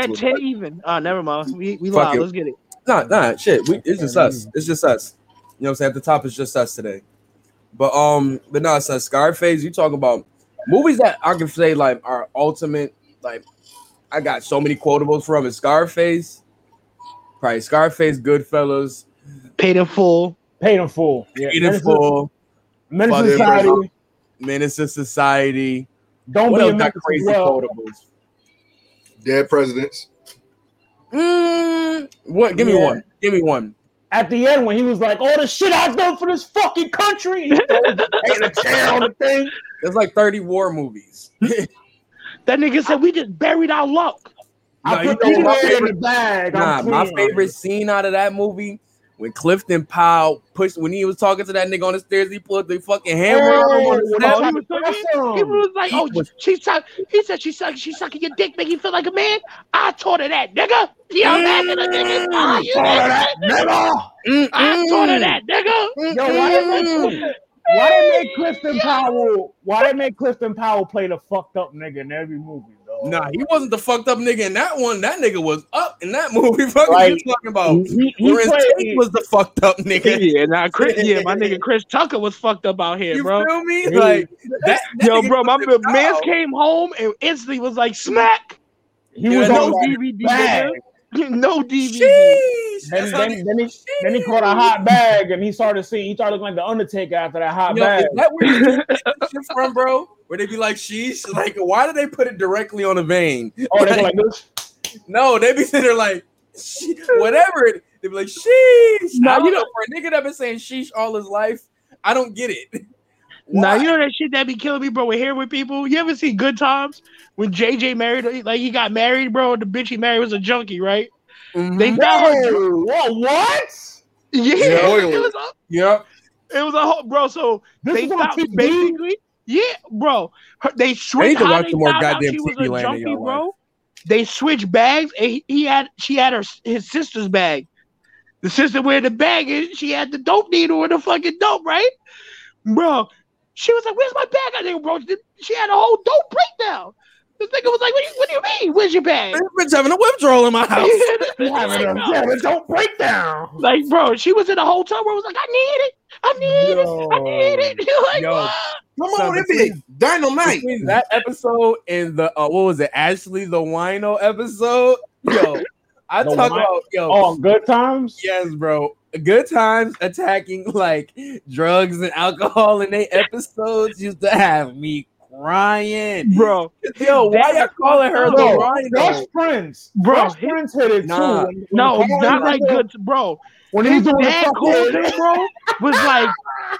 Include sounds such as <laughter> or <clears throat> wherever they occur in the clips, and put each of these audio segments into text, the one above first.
that to ten it. even. Oh, never mind. We we Fuck live. Let's get it. Nah, nah, shit. We, it's just us. It's just us. You know what I'm saying? At the top, it's just us today. But um, but no, son, Scarface. You talk about movies that I can say like are ultimate. Like, I got so many quotables from it. Scarface, probably Scarface, Goodfellas, Paid in full. Paid in full. Yeah. Paid in Full, Menace Father to Society. Abraham. Menace Society. Don't What be a else got crazy well. quotables? Dead presidents. Mm, what? Give me Yeah. one. Give me one. At the end, when he was like, "All the shit I've done for this fucking country," he taking a chair on the thing. There's like 30 war movies. <laughs> That nigga said we just buried our luck. I Nah, put you know my hair in the bag. Nah, my favorite scene out of that movie when Clifton Powell pushed when he was talking to that nigga on the stairs, he put the fucking hammer on him on the Hey. Oh, he was talking- He was like, He "Oh, was- she suck." He said, "She suck. She sucking your dick, make you feel like a man." I taught her that, nigga. Yeah, I'm back in the nigga. Oh, you nigga. nigga. Mm, I taught her that, nigga. Yo, why they make why they make Clifton Powell? Why did they make Clifton Powell play the fucked up nigga in every movie? Though? Nah, he wasn't the fucked up nigga in that one. That nigga was up in that <laughs> movie. Fucking Like, you talking about? he, he played. Tate was the fucked up nigga. Yeah, nah, Chris, <laughs> yeah, my nigga Chris Tucker was fucked up out here, You bro. You feel me? He- Like that, that Yo, bro, my man Powell- came home and instantly was like, "Smack." he Yeah, was no DVD, bag. <laughs> No DVD. Sheesh. Then, then, then, he, then he caught a hot bag and he started seeing. He started looking like the Undertaker after that hot Yo, bag. is that where you get from, bro? Where they be like, sheesh? Like, why do they put it directly on the vein? oh, they go like <laughs> this. No, they be sitting there like, whatever. it- They be like, sheesh. Nah, you know know- for a nigga that been saying sheesh all his life, I don't get it. <laughs> Nah, Why? you know that shit that be killing me, bro. With here with people, you ever see Good Times when JJ married? Like he got married, bro. and The bitch he married was a junkie, right? Mhm. They got her. Whoa, whoa, what? Yeah, <laughs> Yeah. it was a, Yep. it was a whole, bro. So This they is on found basically, yeah, bro. Her, they I need switched. to watch some more goddamn TV land in junkie, your bro. life. They switched bags, and he, he had she had her his sister's bag. The sister where the bag is, she had the dope needle in the fucking dope, right, bro? She was like, "Where's my bag?" I think, bro. She had a whole dope breakdown. This nigga was like, "What do you, what do you mean? Where's your bag?" This bitch having a withdrawal in my <laughs> house. He having a, he having don't break down. Like, bro, she was in a hotel where I was like, I need it. I need it. I need it. You're <laughs> like, Yo. what? Come So on, it be dynamite. Between that episode and the uh, what was it, Ashley the Wino episode? Yo, <laughs> I The talk Wi- about yo. Oh, good times. Yes, bro. Good times attacking like drugs and alcohol in they episodes used to have me crying. Bro, Yo, why y'all calling her the Bro, Rhino? Fresh Prince, Bro, Fresh Prince hit it Nah. too. When- when no, Carl not like there, good, bro. When he was His doing the dad called him, bro, was like,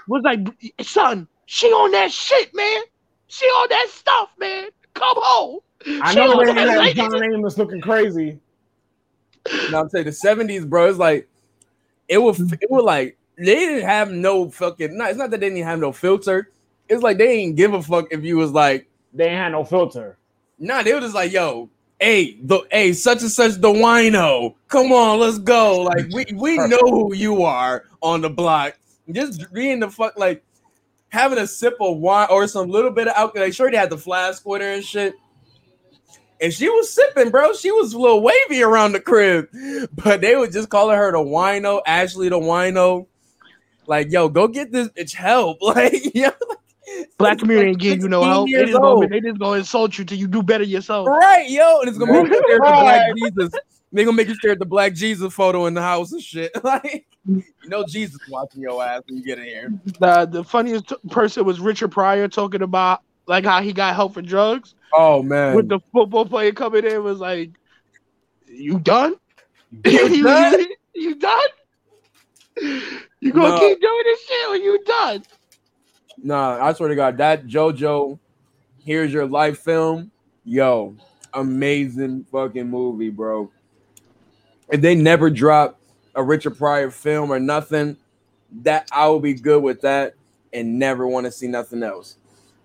was like, son, she on that shit, man. She on that stuff, man. Come home. I She know on they that had lady- John Amos looking crazy. No, I'm saying the seventies, bro. It's like it was. It was like they didn't have no fucking. No, it's not that they didn't have no filter. It's like they didn't give a fuck if you was like, They ain't had no filter. nah. They were just like, yo, hey, the hey, such and such the wino. Come on, let's go. Like we we know who you are on the block. Just being the fuck like having a sip of wine or some little bit of alcohol. Like, sure, they had the flask with her and shit. And she was sipping, bro. She was a little wavy around the crib, <laughs> but they would just calling her the wino, Ashley the wino. Like, yo, go get this bitch help. <laughs> Like, yo, Black community ain't give you no help. They just, gonna, they just gonna insult you till you do better yourself. right, yo, and it's gonna make you stare at the Black Jesus. They gonna make you stare at the Black Jesus photo in the house and shit. <laughs> Like, you know, Jesus watching your ass when you get in here. The the funniest t- person was Richard Pryor talking about like how he got help for drugs. Oh man, With the football player coming in was like, "You done? You done? <laughs> you done? You gonna No. keep doing this shit or you done?" Nah, I swear to God, that JoJo, here's your life film, yo, amazing fucking movie, bro. If they never drop a Richard Pryor film or nothing, that I will be good with that and never want to see nothing else.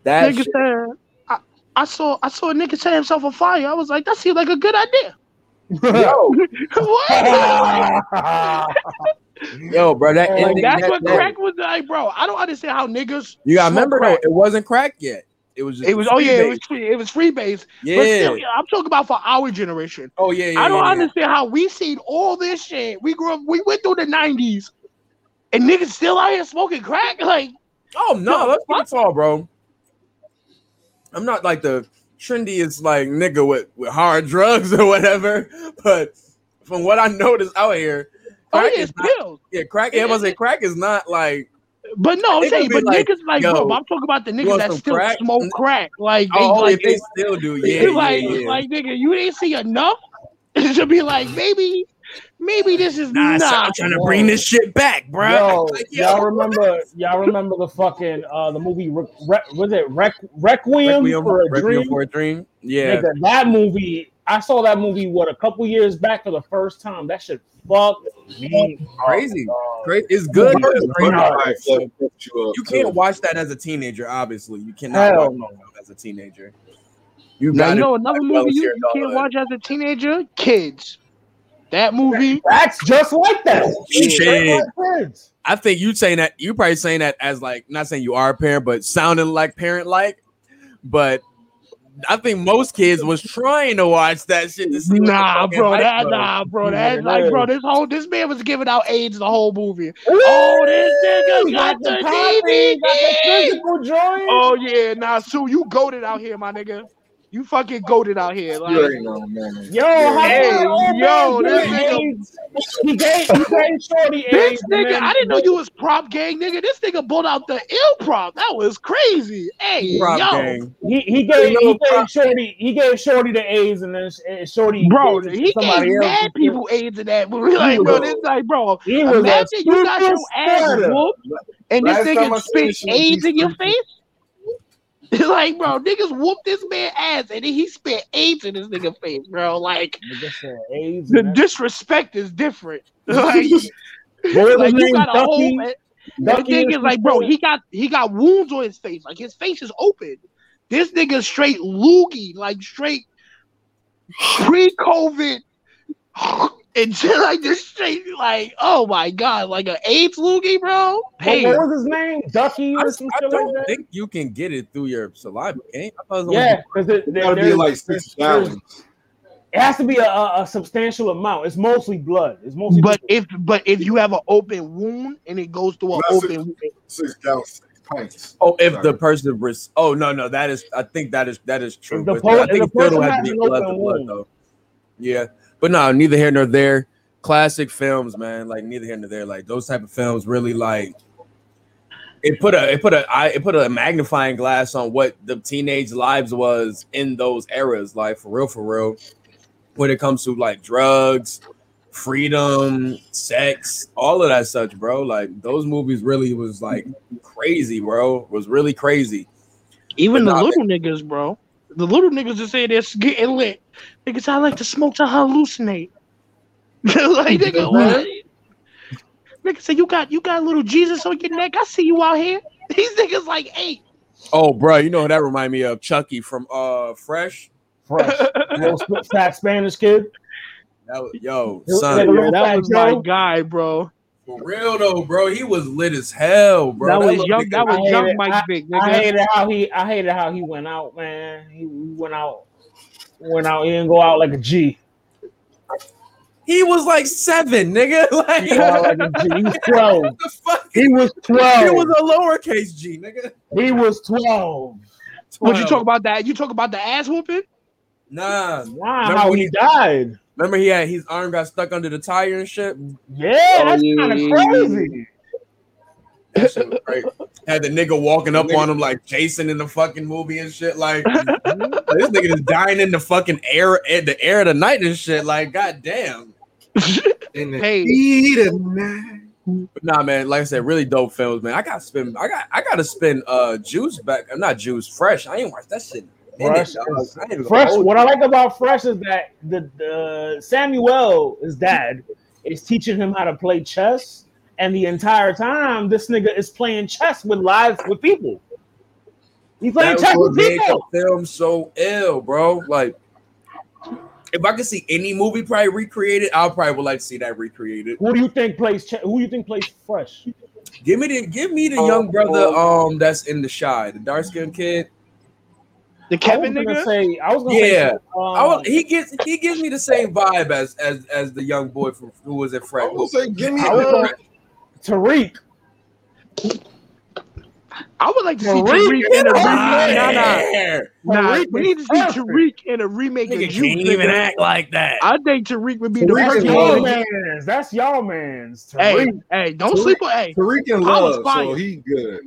That Nigga shit- said, I, I saw I saw a nigga set himself on fire. I was like, that seems like a good idea. yo, <laughs> <laughs> what? <laughs> yo, bro, that, Like, ending, that's that- what that- crack was like, bro. I don't understand how niggas. You gotta smoke remember crack. though, it wasn't crack yet. It was just It was oh yeah, it was free, it was free base. yeah. But still, I'm talking about for our generation. oh yeah, yeah. I don't yeah, yeah. understand how we seen all this shit. We grew up, we went through the '90s, and niggas still out here smoking crack. <laughs> Like, Oh no, what it's all, bro. I'm not like the trendiest like nigga with, with hard <laughs> drugs or whatever, but from what I noticed out here, oh crack yeah, is it's not, pills. yeah, crack. Yeah, I was say crack is not like But no, I'm saying, but like, niggas like, yo, bro, I'm talking about the niggas that still crack? smoke crack. Like, they, oh, like, if they still do, <laughs> yeah, yeah, like, yeah. like, nigga, you didn't see enough <laughs> to be like, maybe, maybe this is Nah, not. so I'm trying to bring this shit back, bro. Yo, <laughs> Like, yo. y'all remember? Y'all remember the fucking uh the movie? Re- Re- was it Req- Requiem, Requiem, for a Requiem Dream? for a dream. Yeah, Nigga, that movie. I saw that movie what a couple years back for the first time. That should fuck me up, Crazy. great. It's good. Bro, It's bro, great. bro. You can't watch that as a teenager. Obviously, you cannot Hell watch that as a teenager. You Now, you know another movie you, you can't watch as a teenager? Kids. That movie. That's just like that. Shit. just like kids. I think you saying that you probably saying that as like not saying you are a parent, but sounding like parent like. But I think most kids was trying to watch that shit to see. Nah, bro, that was. nah, bro, Yeah, like, bro, this whole this man was giving out AIDS the whole movie. Oh, this nigga He got the copy, got the physical joint. Oh yeah, nah, Sue, you goaded out here, my nigga. You fucking goaded out here. Like, You ain't know, man. Yo, how Hey, come yo, man this getting nigga- AIDS? He gave, he gave <laughs> Shorty this AIDS. nigga, then- I didn't know you was prop gang, nigga. This nigga pulled out the ill prop. That was crazy. Hey, Prop yo, gang. He he gave he gave Shorty he gave Shorty the AIDS and then and Shorty bro, gave he somebody gave else. mad people AIDS in that movie. <laughs> Like, He bro, was- this like, bro, imagine you got your ass spreader. whooped and this Last time I nigga seen spit this AIDS in your face. <laughs> like, bro, niggas whooped this man ass and then he spit AIDS in this nigga face, bro. Like, AIDS the disrespect is different. <laughs> Like, like you got a whole. The Ducky thing is, like, bro, he got he got wounds on his face. Like his face is open. This nigga straight loogie, like straight pre-COVID, and shit like this straight, like, oh my god, like an AIDS loogie, bro. Hey, what was his name? Ducky I, or some I shit don't like that. think you can get it through your saliva. Gang. I thought it Yeah, because it, It there- gotta be like six gallons. it has to be a, a, a substantial amount. It's mostly blood. It's mostly. but if but if you have an open wound and it goes through an That's open, Six gallons, six pints. Oh, if Sorry. the person was, oh no, no, that is, I think that is that is true. If the but po- I think the it still person has to be an blood to open blood wound. though. Yeah, but no, neither here nor there. Classic films, man. Like neither here nor there. Like those type of films really like it put a it put a I, it put a magnifying glass on what the teenage lives was in those eras. Like for real, for real. When it comes to like drugs, freedom, sex, all of that such, bro. Like those movies really was like crazy, bro. Was really crazy. even the But nah, little niggas, bro. The little niggas just say they're getting lit. Niggas, I like to smoke to hallucinate. <laughs> like nigga, what? Nigga say you got you got little Jesus on your neck. I see you out here. <laughs> These niggas like eight. Oh, bro, you know that remind me of? Chucky from uh Fresh. fresh, <laughs> little fat Spanish kid. That was, yo, son, the- Yeah, that was Joe. my guy, bro. for real though, bro. He was lit as hell, bro. that was young. nigga- That was young hated- Mike Big. I Nigga. hated how he. I hated how he went out, man. He went out. Went out. He didn't go out like a G. he was like seven, nigga. <laughs> Like, He went out like a G. He was <laughs> twelve. the fuck? He was He was a lowercase G, nigga. He was twelve. What you talk about that? You talk about the ass whooping? Nah. Wow, Remember how when he he- died. Remember he had his arm got stuck under the tire and shit. Yeah, Oh, that's yeah, kind of crazy. That shit was great. Had the nigga walking up on him like Jason in the fucking movie and shit. Like <laughs> this nigga is dying in the fucking air, in the air of the night and shit. Like, goddamn. <laughs> In the Hey. heat of the night. But nah, man. Like I said, really dope films, man. I got to spend. I got. I got to spend. Uh, Juice back. I'm not Juice. Fresh. I ain't watched that shit. in minute, Fresh, is- I ain't even gonna Fresh. What I like about Fresh is that the, the Samuel, his dad, is teaching him how to play chess, and the entire time this nigga is playing chess with live with people. He's playing That chess with what made the people. film so ill, bro. Like, if I could see any movie probably recreated, I probably would like to see that recreated. Who do you think plays chess? Who do you think plays Fresh? Give me the give me the young brother um that's in the shy, the dark skinned kid. The Kevin I nigga. say, I was gonna Yeah. say, um, I was, he gets he gives me the same vibe as as as the young boy from who was at I Fred. would say, give me I was uh, going Tariq. I would like to see Tariq Tariq in a remake. hot. Nah, nah, There. nah. We need to see. Tariq in a remake of Nigga can't even nigga. act like that. I think Tariq would be the Tariq That's is perfect. y'all love. man's. That's y'all man's. Hey, Tariq. hey, don't Tariq- sleep on. Hey, Tariq in I was love, fire. so he good.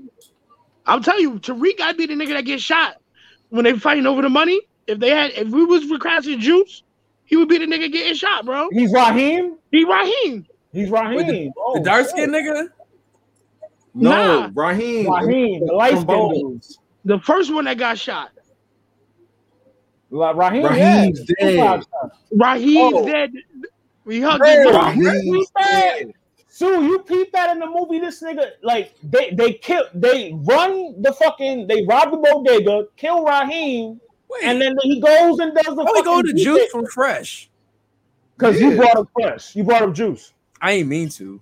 I'm telling you, Tariq I'd be the nigga that gets shot when they fighting over the money. If they had, if we was recasting Juice, he would be the nigga getting shot, bro. He's Raheem. He Raheem. He's Raheem. Oh, the dark shit. skinned nigga. No, Nah. Raheem. Raheem, the light From skinned The first one that got shot. Like Raheem, Raheem's yeah. dead. Raheem's Oh. dead. We hugged Hey, him. Raheem's dead. Sue, you peep that in the movie? This nigga, like, they they kill, they run the fucking, they rob the bodega, kill Raheem, Wait, and then he goes and does the. how we go to Juice from Fresh? because you brought up fresh, you brought up juice. I ain't mean to.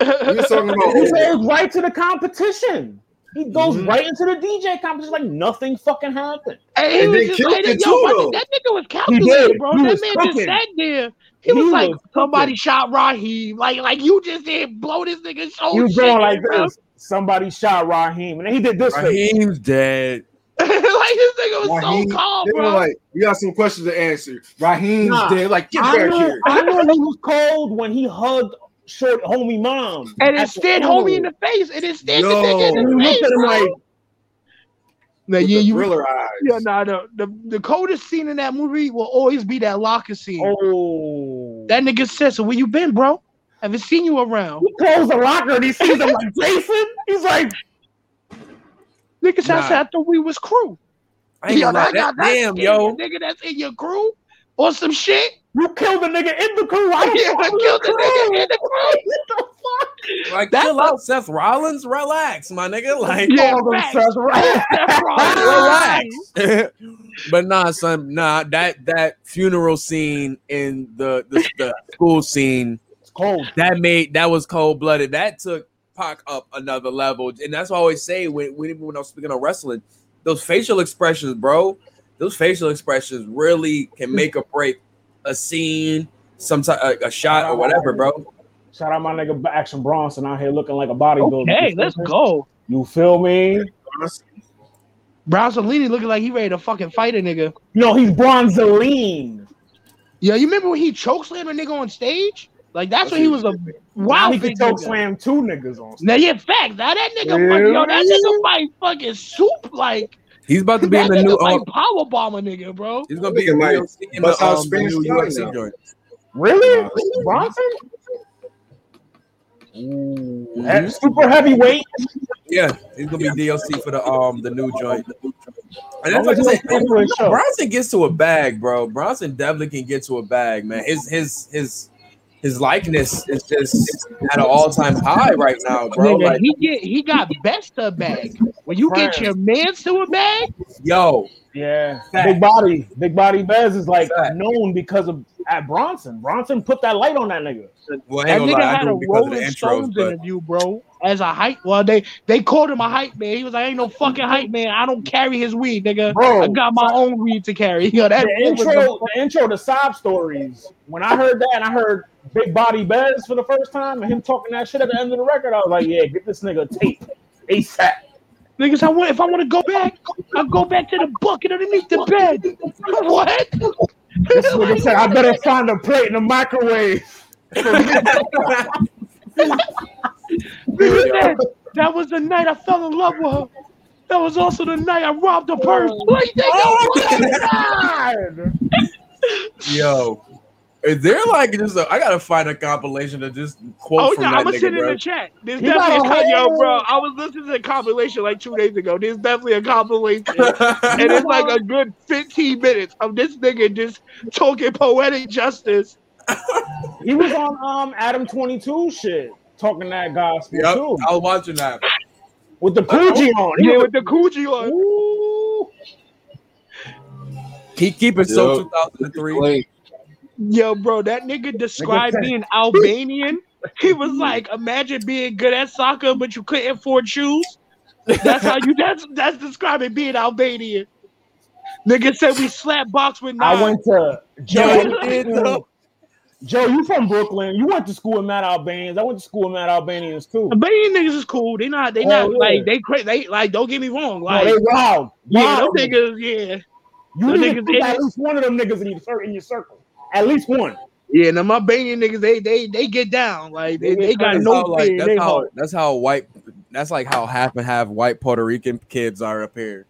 We was talking about <laughs> He goes right to the competition. He goes Mhm. right into the DJ competition like nothing fucking happened. And he And was they just killed like, it yo, too, what though. the- that nigga was did. calculated, bro. He that was man just cooking. sat there. He, He was was like, cooking. somebody shot Raheem. Like, like you just didn't blow this nigga's soul. he was shit, going like bro. this. Somebody shot Raheem, and then he did this face. Raheem's dead. <laughs> like this nigga was Raheem. so calm, They were bro. like, we got some questions to answer. Raheem's Nah. dead. Like, get I back knew, here. I knew he was cold when he hugged short homie mom. and at it stared homie in the face. And it stared the nigga in the he face. looked at him like, Nah, With yeah, the you, thriller eyes. yeah, nah, the, the the coldest scene in that movie will always be that locker scene. oh. That nigga said, "So where you been, bro? Haven't seen you around." he closed the locker and he sees him like <laughs> Jason. He's like, Nigga said, I Nah. said, "I thought we was crew." I ain't Yo, gonna lie. that- That, that- damn, that's yo. nigga that's in your crew or some shit. You killed the nigga in the crew. Why <laughs> Yeah, I killed the nigga in the crew. <laughs> What the fuck? Like, That's chill a- out, Seth Rollins. Relax, my nigga. <laughs> Like, Yeah, All them facts. says, right? That's right. relax. but nah, son, nah. That that funeral scene in the the, the school scene It's cold. that made that was cold blooded. That took Pac up another level, and that's why I always say when when, when I was speaking of wrestling, those facial expressions, bro, those facial expressions really can make or break a scene, some type a, a shot or whatever, bro. Shout out my nigga Action Bronson out here looking like a bodybuilder. Okay, let's go. You feel me? Bronsolini looking like he ready to fucking fight a nigga. No, he's Bronzoline. Yeah, you remember when he chokeslammed a nigga on stage? Like that's when he was a Now wild he can big choke slam two niggas on. Stage. Now yeah, fact. Now that nigga, Yeah. fuck, yo, that nigga fight fucking soup like He's about to be in the new. nigga fight Um, power bomber nigga, bro. he's gonna be in, might the, in the, out um, the new UFC joint. Really? Nah. Bronson? Mhm. He- Super heavyweight. Yeah, he's gonna be DLC for the um the new joint. And that's Long like as I he said, don't come to a show. Bronson gets to a bag, bro. Bronson definitely can get to a bag, man. His his his his likeness is just at an all time high right now, bro. Nigga, Like, he get he got best of bag. When you get your mans to a bag, yo, Yeah, Fact. big body, big body Bes is like Fact. known because of at Bronson. Bronson put that light on that nigga. well, that nigga lie, had a it because of the Rolling intros, Stones but interview, bro, as a hype. Well, they they called him a hype man. He was like, ain't no fucking hype man. I don't carry his weed, nigga. Bro, I got my own weed to carry." <laughs> Yo, that the intro, the intro to sob stories. When I heard that, and I heard Big Body Bes for the first time, and him talking that shit at the end of the record, I was like, "Yeah, get this nigga a tape ASAP." Niggas, I want if I want to go back, I'll go back to the bucket underneath the bed. <laughs> what? This nigga said, "I better find a plate in the microwave." Nigga said, that was the night I fell in love with her. That was also the night I robbed a purse. What you think? Oh my god! <laughs> yo, is there like just a, I gotta find a compilation of just quote Oh from yeah, that I'm gonna nigga, send it in bro. the chat. There's He definitely a got yo, bro. I was listening to a compilation like two days ago. There's definitely a compilation, <laughs> and it's like a <laughs> good 15 minutes of this nigga just talking poetic justice. He was on um Adam Twenty Two shit, talking that gospel yep, too, I was watching that. with the Poogie on. Yeah, was with the coochie on. Ooh. Keep keep it so 2003. Yo, bro, that nigga described being Albanian. He was like, imagine being good at soccer, but you couldn't afford shoes. That's how you. That's that's describing being Albanian. Nigga said we slap box with I went to Joe. You <laughs> you did, though. Joe, you from Brooklyn? You went to school with Mad Albanians. I went to school with Mad Albanians too. These niggas is cool. They not. They Oh, not yeah. like they crazy. They like. Don't get me wrong. No, Like they wild. yeah, those niggas. Yeah, You need niggas at least one of them niggas in your, in your circle. At least one. yeah. Now my banging niggas, they they they get down. Like they, they got That's no how, like, that's how hard. that's how white that's like how half and half white Puerto Rican kids are up here.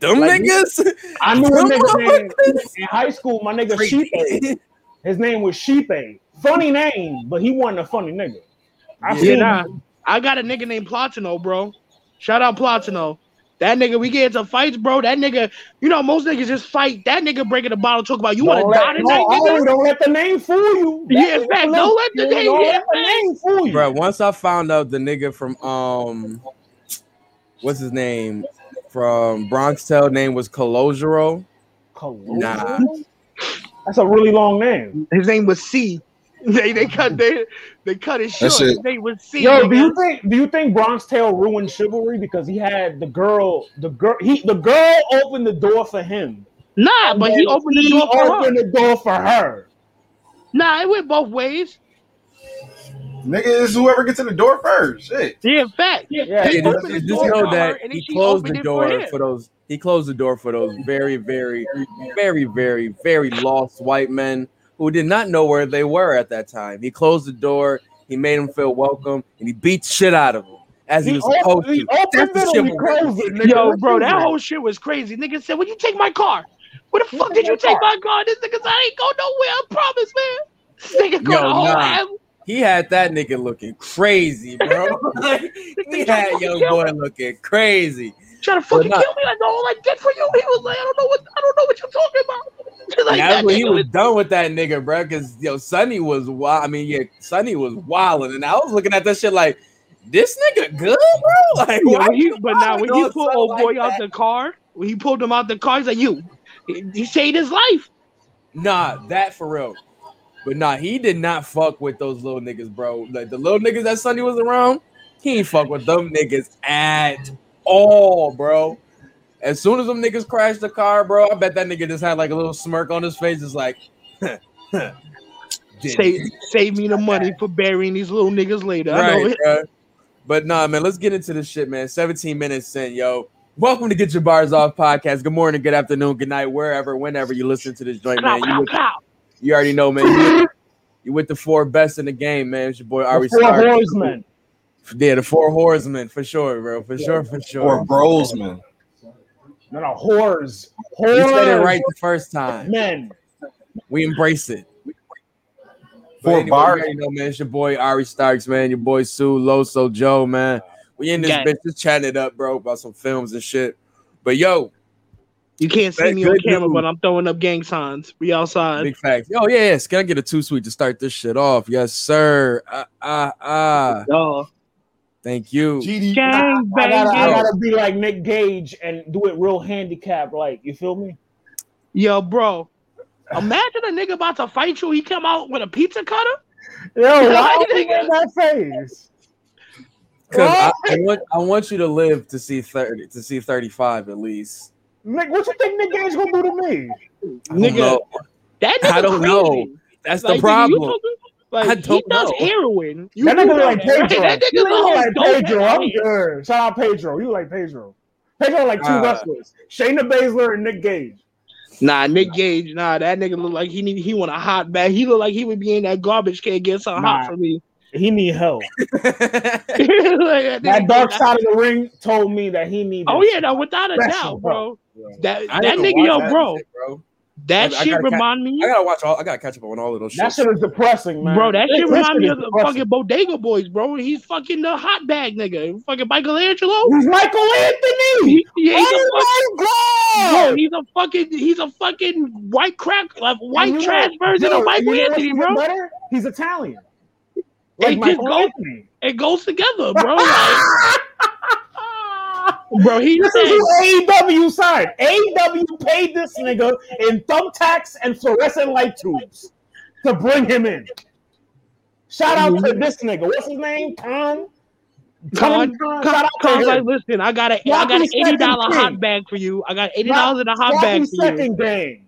Them Like, niggas. I knew <laughs> a nigga in high school. My nigga Sheepe. His name was Sheepe. Funny name, but he wasn't a funny nigga. I Yeah, nah. I got a nigga named Platino, bro. Shout out Platino. That nigga, we get into fights, bro. That nigga, you know, most niggas just fight. That nigga breaking the bottle, talk about you want to die tonight, no, nigga. oh, don't let the name fool you. Yeah, That- in fact, don't let the name- Don't yeah, let the name fool you. Bro, once I found out the nigga from um what's his name? From Bronx Tale name was Calogero. Colossus? Nah. That's a really long name. His name was C. <laughs> They they cut they they cut it short. That shit- His name. Yo, do you think do you think Bronx Tale ruined chivalry because he had the girl, the girl, he the girl opened the door for him. Nah, but he And opened the he door for her. opened the door for her. Nah, it went both ways. Nigga is whoever gets in the door first. Shit. Yeah, in fact. Yeah, Hey, He just, opened the just door know that her, and then he closed the door him. for those. He closed the door for those very, very, very, very, very lost white men who did not know where they were at that time. He closed the door. He made them feel welcome, and he beat the shit out of him as he, He, was supposed to. That's the and he closed it. Nigga. Yo, bro, that whole shit was crazy. Nigga said, "When you take my car, where the fuck did you take my car?" This nigga said, "I ain't go nowhere. I promise, man." This nigga go Yo, nah. ass. He had that nigga looking crazy, bro. <laughs> <laughs> Like, he had young boy looking crazy. Trying to fucking not- kill me. Like, no, all I did for you. He was like, I don't know what I don't know what you're talking about. <laughs> like, That's when he nigga was done with that nigga, bro. Because yo, Sonny was wild. I mean, yeah, Sonny was wilding, and I was looking at that shit like, this nigga good, bro. <laughs> Like, Yeah, why when he, you but now when wilding he on pulled something old like boy out that? the car, when he pulled him out the car, he's like, "You." He, he saved his life. Nah, that for real. But nah, he did not fuck with those little niggas, bro. Like the little niggas that Sonny was around, he ain't fuck with them niggas at all, bro. As soon as them niggas crashed the car, bro, I bet that nigga just had like a little smirk on his face. It's like, Save, save me the money for burying these little niggas later. I know right, it. But nah, man, let's get into this shit, man. 17 minutes in, yo. Welcome to Get Your Bars Off podcast. Good morning, good afternoon, good night, wherever, whenever you listen to this joint, man. You, with, you already know, man. You with, you with the four best in the game, man. It's your boy Ari Four horsemen. Yeah, the four horsemen for sure, bro. For sure, for sure. bros, man. No, no, whores. Whores. You said it right the first time. Men. We embrace it. But Four anyway, you bars. already know, man. It's your boy Ari Starks, man. Your boy Sue, Loso, Joe, man. We in this Gang. bitch just chatting it up, bro, about some films and shit. But yo, You can't see me on camera, dude. but I'm throwing up gang signs. We outside. big facts. Yo, yeah, yes. Can I get a two sweet to start this shit off? Yes, sir. Ah, ah, ah. Dog. Thank you. GD. Gang I gotta, I gotta be like Nick Gage and do it real handicap, like you feel me? Yo, bro. Imagine a nigga about to fight you. He come out with a pizza cutter. Yo, <laughs> why are you in that face? Because I, I want I want you to live to see 30 to see 35 at least. Nick, what you think Nick Gage gonna do to me? I don't Nigga, know. That I don't crazy. know. That's the Like, nigga, you problem. talking- Like I he don't does know. heroin. You that nigga look like that, right? Pedro. That You nigga's look like Pedro. I'm good. Shout out Pedro. You like Pedro. Pedro like two Uh, wrestlers. Shayna Baszler and Nick Gage. Nah, Nick Gage. Nah, that nigga look like he need. He want a hot bag. He look like he would be in that garbage can get something Nah. hot for me. He need help. <laughs> Like, that That dark side of the ring told me that he needed. Oh yeah, no, without a doubt, bro. That I that didn't nigga, yo, that bro. shit, bro. That I- I shit gotta ca- remind me. I gotta watch all. I gotta catch up on all of those. That shit. shit is depressing, man. Bro, that shit This remind me is of the fucking Bodega Boys, bro. He's fucking the hot bag nigga. Fucking Michelangelo. He's Michael Anthony. He, yeah, he's a oh fucking, my bro, he's a fucking he's a fucking white crack like white And you trash version yo, of Michael you know Anthony, bro. Better? He's Italian. It Like just goes- Anthony. It goes together, bro. <laughs> Like, bro, he This said, is AEW signed. AEW paid this nigga in thumbtacks and fluorescent light tubes to bring him in. Shout out to this nigga. What's his name? Tom? Khan, Khan, Khan, shout out to Khan's like, listen, I got a, I got an eighty dollar hot bag for you. I got eighty dollars in a hot bag for you, game.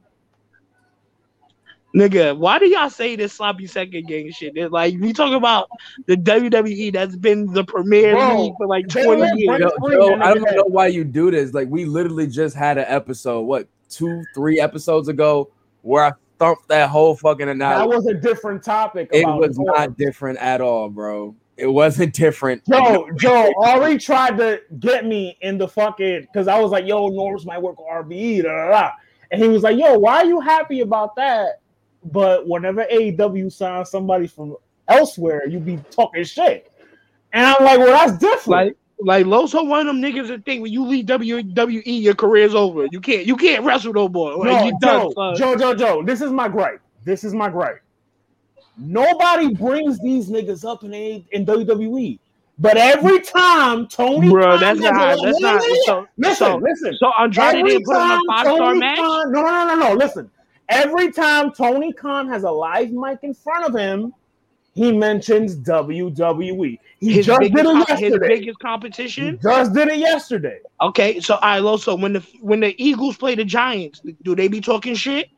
Nigga. Why do y'all say this sloppy second game shit? It's like we talk about the WWE that's been the premier Bro, league for like twenty years. Brent Yo, Free, Joe, that I don't know why you do this. Like we literally just had an episode, what two, three episodes ago, where I thumped that whole fucking and That was a different topic. It was Norm. not different at all, bro. It wasn't different. Joe, Joe, Ari tried to get me in the fucking because I was like, yo, Norms might work on RBE, da, da, da. and he was like, yo, why are you happy about that? But whenever AEW signs somebody from elsewhere, you be talking shit. And I'm like, well, that's different. Like, like Loso, one of them niggas that think when you leave WWE, your career's over. You can't, you can't wrestle no more. No, you done, Joe, son. Joe, Joe, Joe, this is my gripe. This is my gripe. Nobody brings these niggas up in A- in WWE. But every time Tony, Bro, that's not, that's no, no, not. no, no. So, Listen, so, listen. so Andrade didn't put on a five star Tony match. No, no, no, no, no. Listen. Every time Tony Khan has a live mic in front of him, he mentions WWE. He His just did it com- his yesterday. biggest He competition. just did it yesterday. Okay, so I Loso, when the when the Eagles play the Giants, do they be talking shit?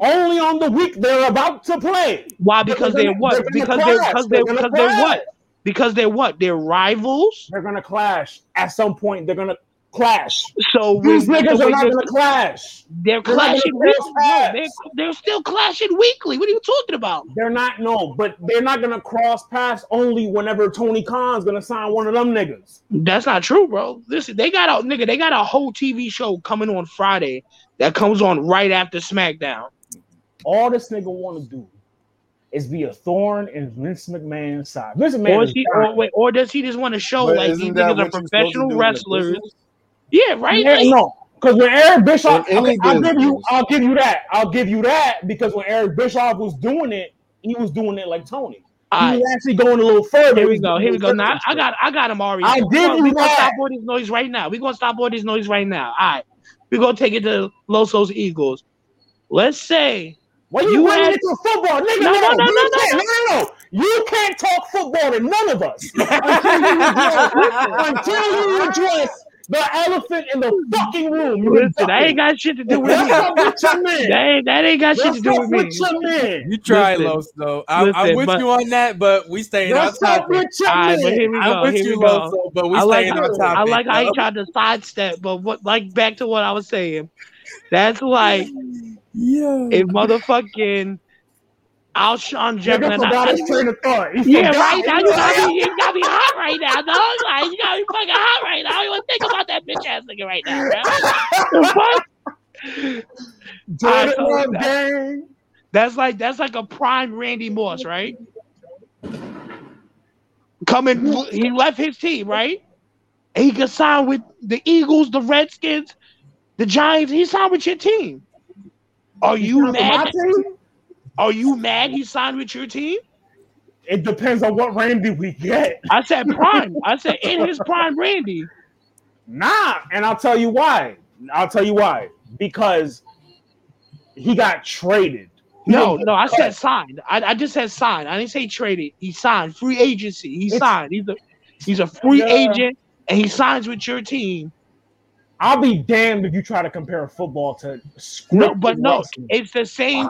Only on the week they're about to play. Why? Because they're gonna- what? they're Because they're because They're they're because they're what? Because they're what? They're rivals. They're gonna clash at some point. They're gonna clash. So These when- niggas so are not they're- gonna clash. They're They're clashing weekly. cross No, they're, they're still clashing weekly. What are you talking about? They're not no, but they're not gonna cross paths only whenever Tony Khan's gonna sign one of them niggas. That's not true, bro. Listen, they got a nigga. They got a whole TV show coming on Friday that comes on right after SmackDown. All this nigga want to do is be a thorn in Vince McMahon's side. Vince Or, McMahon is is he, or, wait, or does he just want to show But like isn't these niggas are what you're supposed to professional do the wrestlers? Business? Yeah, right. Yeah, Like, no, because when Eric Bischoff, In okay, I'll give you. I'll give you that, I'll give you that because when Eric Bischoff was doing it, he was doing it like Tony. He all right, was actually going a little further. here we go. Here we go. Now I shit. got I got him already. I'll give you we gonna stop all this noise right now. We're gonna stop all this noise right now. All right, we're gonna take it to Loso's Eagles. Let's say Why you, You running had- into football, nigga? No, No, no, no, no, you no, no, can't, no, no, no. You can't talk football to none of us <laughs> until you address, until you address the elephant in the fucking room. You listen, that ain't got shit to do with What's me. with your man? That ain't, that ain't got shit to do up with me. with your man? You try, Listen, Los, though. I'm, I'm with but- you on that, but we staying on What's up topic. with your but here man? we I'm with Here you, we go. Loso, but we I like staying how, on topic. I like how he tried to sidestep, but what like back to what I was saying. That's like Yeah. if motherfucking Alshon Jefferson. forgot his train of thought. He Yeah, right now you got me, you got me hot right now, dog. Like you got me fucking hot right now. I don't even think about that bitch ass nigga right now, bro. The fuck? <laughs> Jordan I- Love gang. That's like that's like a prime Randy Moss, right? Coming, he left his team, right? And he could sign with the Eagles, the Redskins, the Giants. He signed with your team. Are you mad? Are you mad he signed with your team? It depends on what Randy we get. I said prime. I said in his prime, Randy. Nah, and I'll tell you why. I'll tell you why. Because he got traded. He No, no, I said signed. I, I just said signed. I didn't say traded. He signed. Free agency. He It's- signed. He's a he's a free agent and he signs with your team. I'll be damned if you try to compare football to No, but no, wrestling. it's the same.